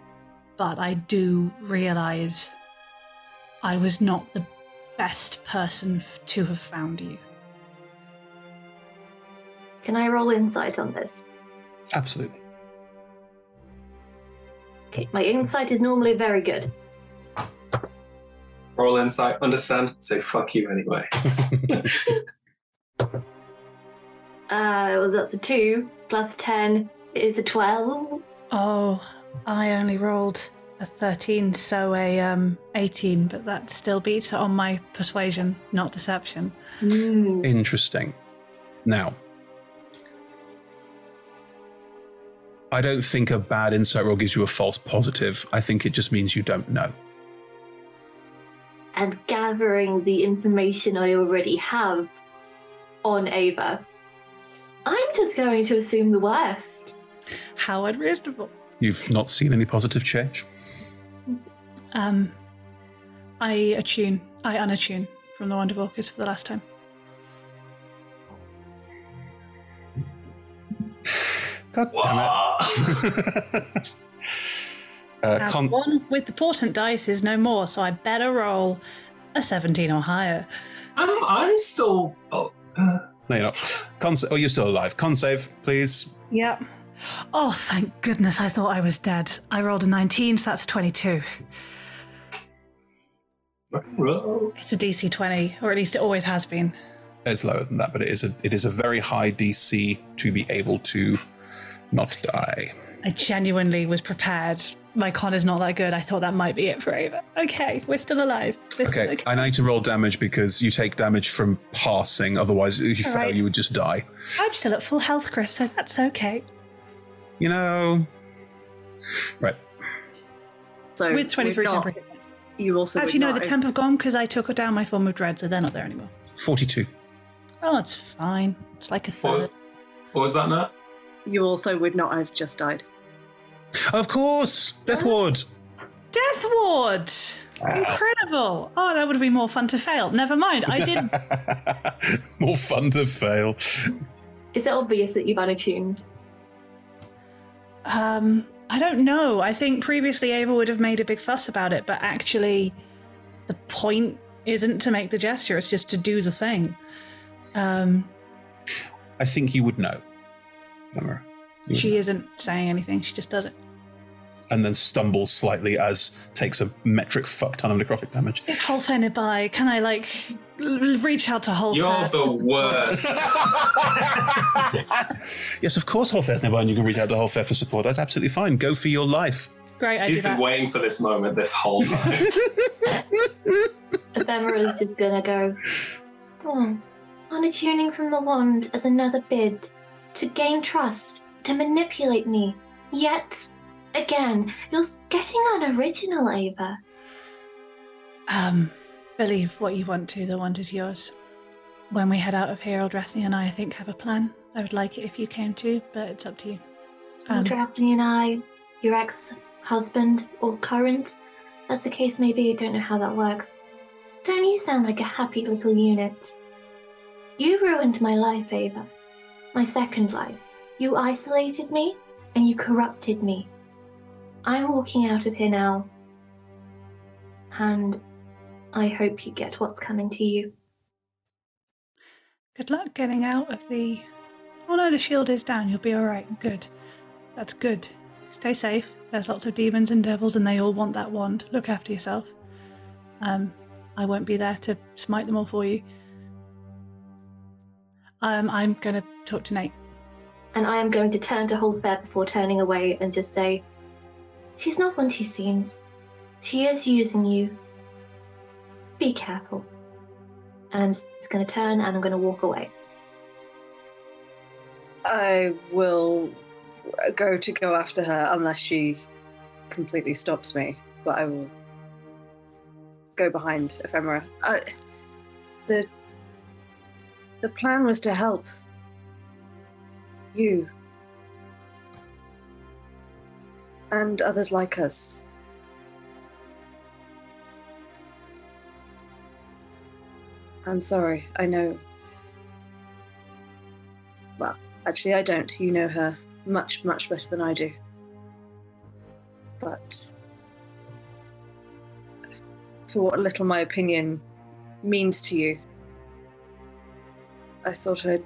But I do realize I was not the best person f- to have found you. can I roll insight on this? Absolutely. Okay, my insight is normally very good. Roll insight. Understand? Say fuck you anyway. Uh, well, that's a two plus ten is a twelve. Oh, I only rolled a 13, so a um 18, but that still beats it on my persuasion, not deception. Interesting. Now, I don't think a bad insight roll gives you a false positive. I think it just means you don't know. And gathering the information I already have on Ava, I'm just going to assume the worst. How unreasonable. You've not seen any positive change. Um, I attune, I unattune from the Wand of Orcus for the last time. God damn it. uh, con- one with the portent dice is no more, so I better roll a 17 or higher. I'm, I'm still. Oh, no, you're not. Con- oh, you're still alive. Con save, please. Yep. Oh, thank goodness, I thought I was dead. I rolled a 19, so that's 22. It's a DC 20, or at least it always has been. It's lower than that, but it is a it is a very high DC to be able to not die. I genuinely was prepared. My con is not that good. I thought that might be it for Ava. Okay, we're still alive. We're still Okay, I need to roll damage because you take damage from passing. Otherwise, if you All fail, right. you would just die. I'm still at full health, Chris, so that's okay. You know. Right. So With 23 we've temporary hit points. You also Actually, would no, the temp have gone because I took down my form of dread, so they're not there anymore. Forty-two. Oh, it's fine. It's like a third. What was that, Nat? You also would not have just died. Of course, Death Ward. Death Ward! Incredible! Oh, that would have been more fun to fail. Never mind. I did. More fun to fail. Is it obvious that you've unattuned? Um, I don't know. I think previously Ava would have made a big fuss about it, but actually, the point isn't to make the gesture; it's just to do the thing. Um, I think you would know. Femora. You she isn't saying anything; she just does it. And then stumbles slightly as takes a metric fuck ton of necrotic damage. Is Holfair nearby? Can I like l- reach out to Holfair? You're the worst. Yes, of course, Holfair's nearby, and you can reach out to Holfair for support. That's absolutely fine. Go for your life. Great, I He's do been that. waiting for this moment this whole time. Ephemera's just gonna go. Oh, unattuning from the wand as another bid to gain trust, to manipulate me. Yet, again, you're getting unoriginal, Ava. Um, believe what you want to. The wand is yours. When we head out of here, Eldrathni and I, I think, have a plan. I would like it if you came too, but it's up to you. Um, Daphne and I, your ex-husband or current, as the case may be, I don't know how that works. Don't you sound like a happy little unit? You ruined my life, Ava. My second life. You isolated me and you corrupted me. I'm walking out of here now. And I hope you get what's coming to you. Good luck getting out of the. Oh no, the shield is down. You'll be alright. Good. That's good. Stay safe. There's lots of demons and devils, and they all want that wand. Look after yourself. Um, I won't be there to smite them all for you. Um, I'm gonna talk to Nate. And I am going to turn to Holfair before turning away and just say, She's not what she seems. She is using you. Be careful. And I'm just going to turn and I'm going to walk away. I will go to go after her unless she completely stops me, but I will go behind Ephemera. I, the the plan was to help you and others like us. I'm sorry. I know. Well, actually, I don't. You know her much, much better than I do. But for what little my opinion means to you, I thought I'd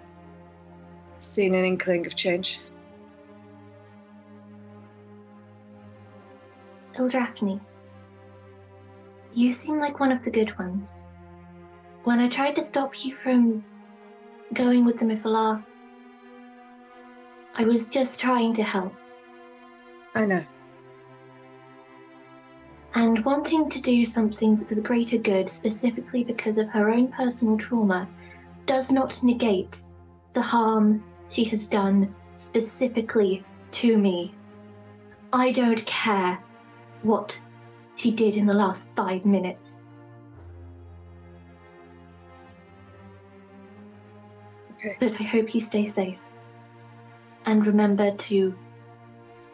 seen an inkling of change. Eldrathni, You seem like one of the good ones. When I tried to stop you from going with the Mythalar, I was just trying to help. I know. And wanting to do something for the greater good, specifically because of her own personal trauma, does not negate the harm she has done specifically to me. I don't care what she did in the last five minutes. Okay. But I hope you stay safe. And remember to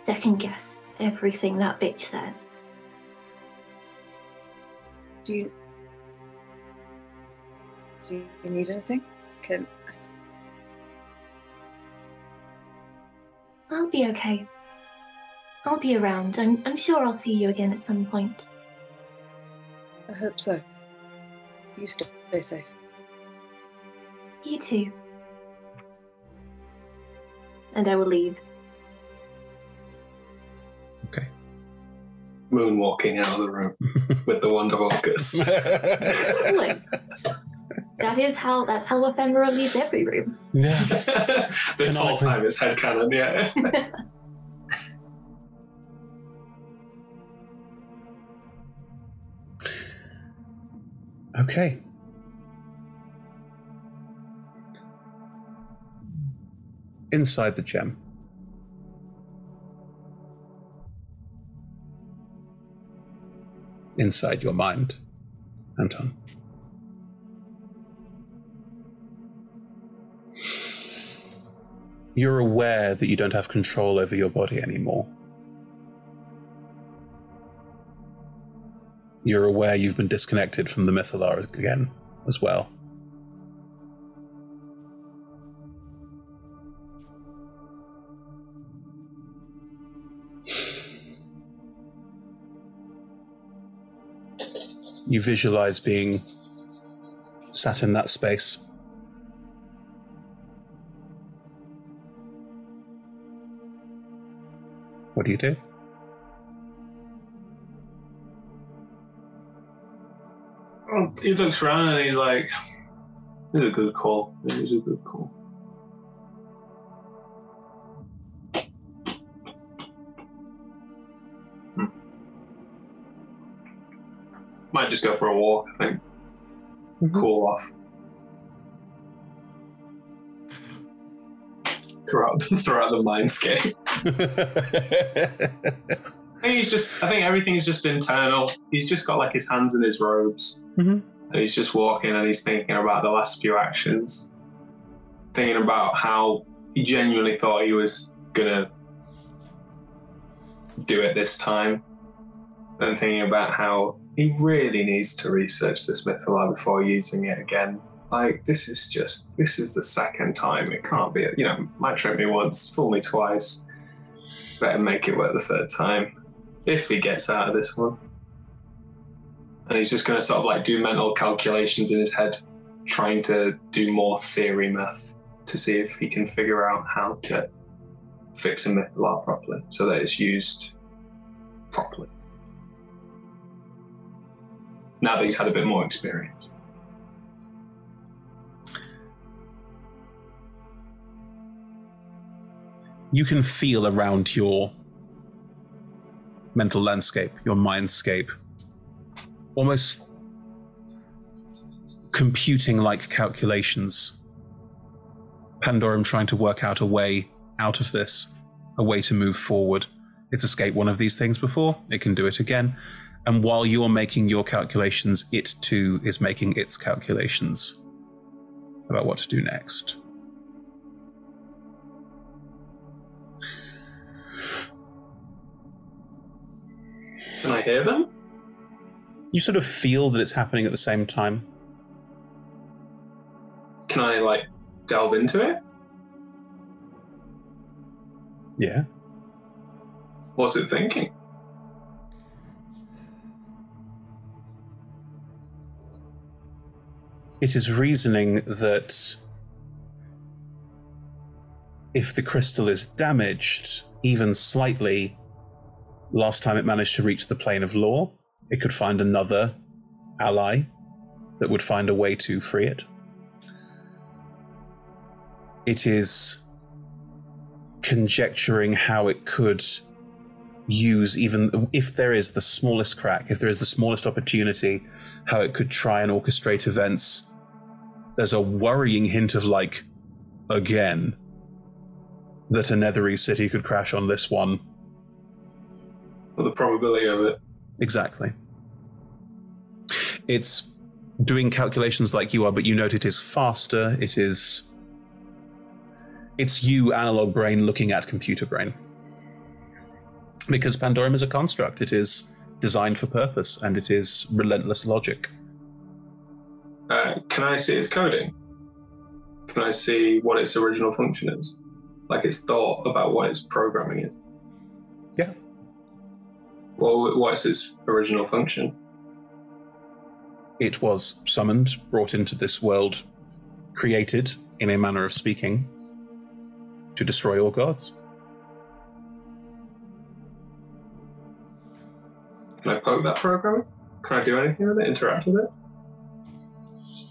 second guess everything that bitch says. Do you do you need anything? Can I'll be okay. I'll be around. I'm, I'm sure I'll see you again at some point. I hope so. You stay safe. You too. And I will leave. Okay. Moonwalking out of the room with the Wonder Walkers. Always. That is how that's how Ephemera leaves every room. Yeah. this whole time it's headcanon, yeah. Okay. Inside the gem. Inside your mind, Anton. You're aware that you don't have control over your body anymore. You're aware you've been disconnected from the Mythalar again as well. You visualize being sat in that space. What do you do? He looks around and he's like, "This is a good call. This is a good call." Hmm. Might just go for a walk. I think. Cool off. Throughout, throughout the mindscape. I think he's just. I think everything's just internal. He's just got like his hands in his robes, Mhm. and he's just walking and he's thinking about the last few actions, thinking about how he genuinely thought he was gonna do it this time, and thinking about how he really needs to research this Mythalar before using it again. Like this is just this is the second time. It can't be. You know, might trick me once, fool me twice. Better make it work the third time if he gets out of this one. And he's just going to sort of like do mental calculations in his head, trying to do more theory math to see if he can figure out how to fix a Mythalar properly so that it's used properly. Now that he's had a bit more experience. You can feel around your mental landscape, your mindscape, almost computing like calculations. Pandorum trying to work out a way out of this, a way to move forward. It's escaped one of these things before, it can do it again. And while you're making your calculations, it too is making its calculations about what to do next. Can I hear them? You sort of feel that it's happening at the same time. Can I like delve into it? Yeah. What's it thinking? It is reasoning that if the crystal is damaged, even slightly, last time it managed to reach the plane of law, it could find another ally that would find a way to free it. It is conjecturing how it could use even if there is the smallest crack, if there is the smallest opportunity, how it could try and orchestrate events. There's a worrying hint of like, again, that a Netherese city could crash on this one. Or the probability of it. Exactly. It's doing calculations like you are, but you note it is faster. It is. It's you, analog brain, looking at computer brain. Because Pandorum is a construct. It is designed for purpose, and it is relentless logic. Uh, can I see its coding? Can I see what its original function is? Like its thought about what its programming is? Well, what's its original function? It was summoned, brought into this world, created, in a manner of speaking, to destroy all gods. Can I poke that program? Can I do anything with it? Interact with it?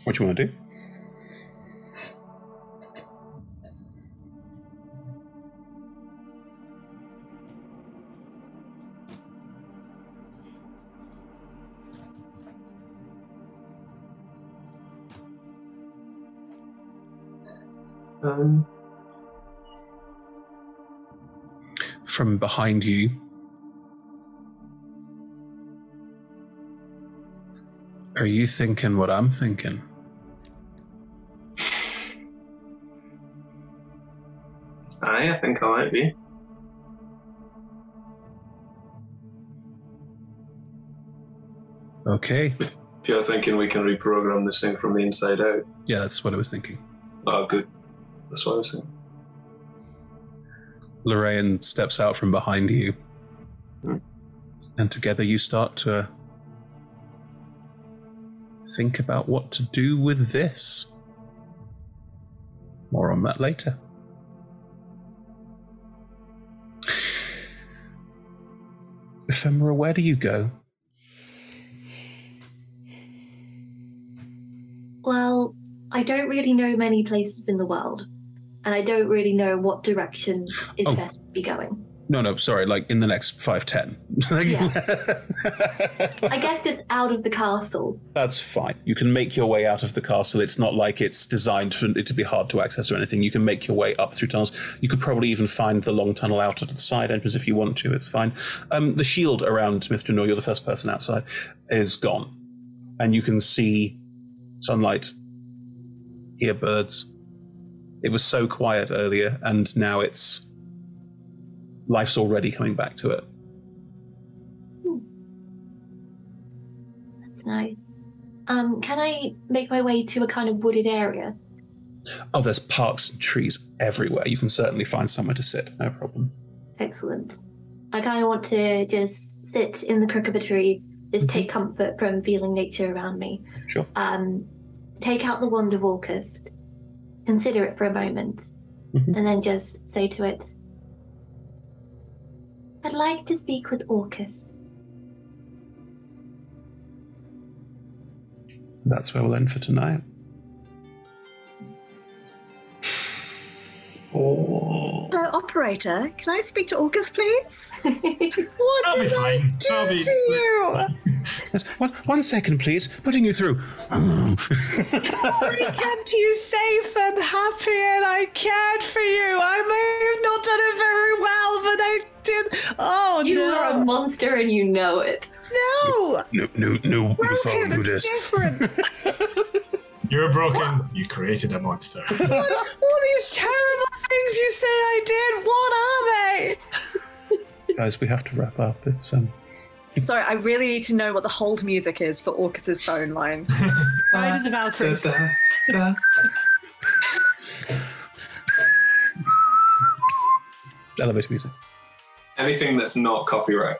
What do you want to do? Um, From behind you, are you thinking what I'm thinking? aye, I think I might be. Okay. If you're thinking we can reprogram this thing from the inside out. Yeah, that's what I was thinking. Oh, good. That's what I was thinking. Lorraine steps out from behind you, Hmm. and together you start to think about what to do with this. More on that later. Ephemera, where do you go? Well, I don't really know many places in the world, and I don't really know what direction is Oh. best to be going. No, no, sorry, like in the next five, ten. Yeah. I guess just out of the castle. That's fine. You can make your way out of the castle. It's not like it's designed for it to be hard to access or anything. You can make your way up through tunnels. You could probably even find the long tunnel out at the side entrance if you want to. It's fine. Um, the shield around Mithranor, you're the first person outside, is gone. And you can see sunlight, hear birds. It was so quiet earlier, and now it's. Life's already coming back to it. That's nice. Um, can I make my way to a kind of wooded area? Oh, there's parks and trees everywhere. You can certainly find somewhere to sit, no problem. Excellent. I kind of want to just sit in the crook of a tree, just take comfort from feeling nature around me. Sure. Um, take out the wand of Orcus, consider it for a moment, mm-hmm. and then just say to it, I'd like to speak with Orcus. That's where we'll end for tonight. Oh. Uh, operator, can I speak to Orcus, please? what I'll did I fine. do I'll be- to you? Yes, one, one second, please. Putting you through. I kept you safe and happy, and I cared for you. I may have not done it very well, but I did. Oh you no! are a monster and you know it. No, no, no, no. broken. It's different. You're broken. You created a monster. what, all these terrible things you say I did. What are they? Guys, we have to wrap up. It's um. Sorry, I really need to know what the hold music is for Orcus's phone line. Ride of the Valkyries. Elevator music. Anything that's not copyright.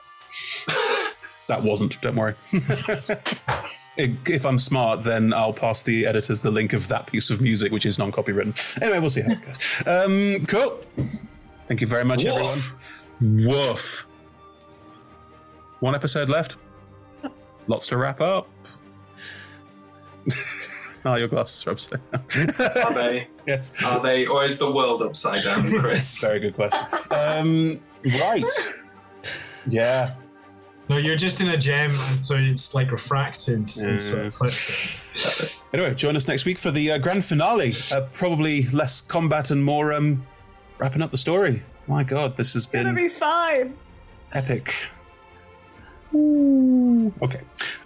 That wasn't. Don't worry. if I'm smart, then I'll pass the editors the link of that piece of music, which is non-copywritten. Anyway, we'll see how it goes. Um, cool. Thank you very much, Woof. everyone. Woof. One episode left. Lots to wrap up. oh, your glasses are upside down. Are they? yes. Are they, or is the world upside down, Chris? Very good question. Um, right. Yeah. No, you're just in a gem, and so it's like refracted and sort of. Anyway, join us next week for the uh, grand finale. Uh, probably less combat and more um, wrapping up the story. My God, this has been Gonna been be fine. epic. Okay.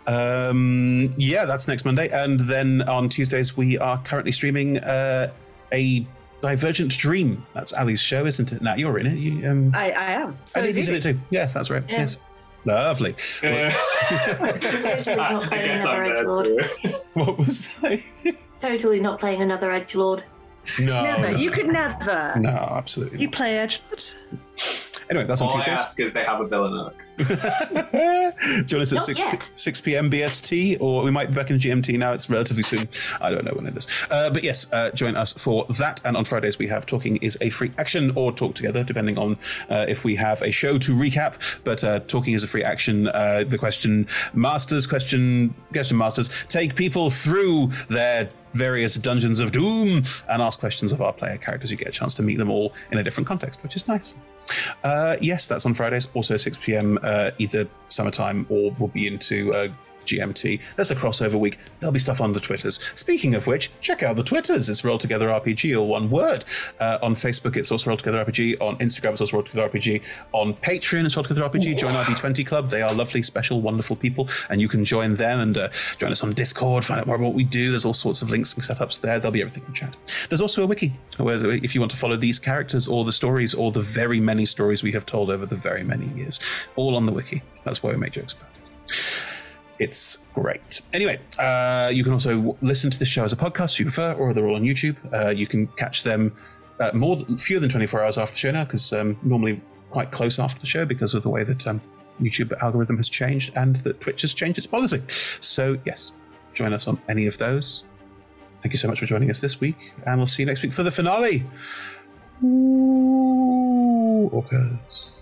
Um, yeah, that's next Monday. And then on Tuesdays, we are currently streaming uh, a Divergent Dream. That's Ali's show, isn't it? Now you're in it. You, um, I, I am. So I think he's in it too. Yes, that's right. Yeah. Yes. Lovely. Totally not playing guess another I'm edge there lord. what was that? Totally not playing another edge lord. No. Never. no, You could never. No, absolutely. You play edge Edgelord? Anyway, that's on All I ask is they have a villain arc. Join us at 6, yet. 6 p.m. BST, or we might be back in GMT now. It's relatively soon. I don't know when it is. Uh, but yes, uh, join us for that. And on Fridays, we have Talking is a Free Action or Talk Together, depending on uh, if we have a show to recap. But uh, Talking is a Free Action. Uh, the question masters, question, question masters take people through their various dungeons of doom and ask questions of our player characters. You get a chance to meet them all in a different context, which is nice. Uh, yes, that's on Fridays, also 6 p.m. Uh, either summertime or we'll be into uh, GMT. That's a crossover week. There'll be stuff on the Twitters. Speaking of which, check out the Twitters. It's Roll Together RPG, all one word. Uh, on Facebook, it's also Roll Together RPG. On Instagram, it's also Roll Together RPG. On Patreon, it's Roll Together RPG. Join our D20 Club. They are lovely, special, wonderful people, and you can join them and uh, join us on Discord, find out more about what we do. There's all sorts of links and setups there. There'll be everything in chat. There's also a wiki, where if you want to follow these characters or the stories or the very many stories we have told over the very many years, all on the wiki. That's why we make jokes about it. It's great. Anyway, uh, you can also listen to the show as a podcast if you prefer, or they're all on YouTube. Uh, you can catch them uh, more fewer than 24 hours after the show now, because um, normally quite close after the show because of the way that um, YouTube algorithm has changed and that Twitch has changed its policy. So yes, join us on any of those. Thank you so much for joining us this week, and we'll see you next week for the finale. Ooh, orcas.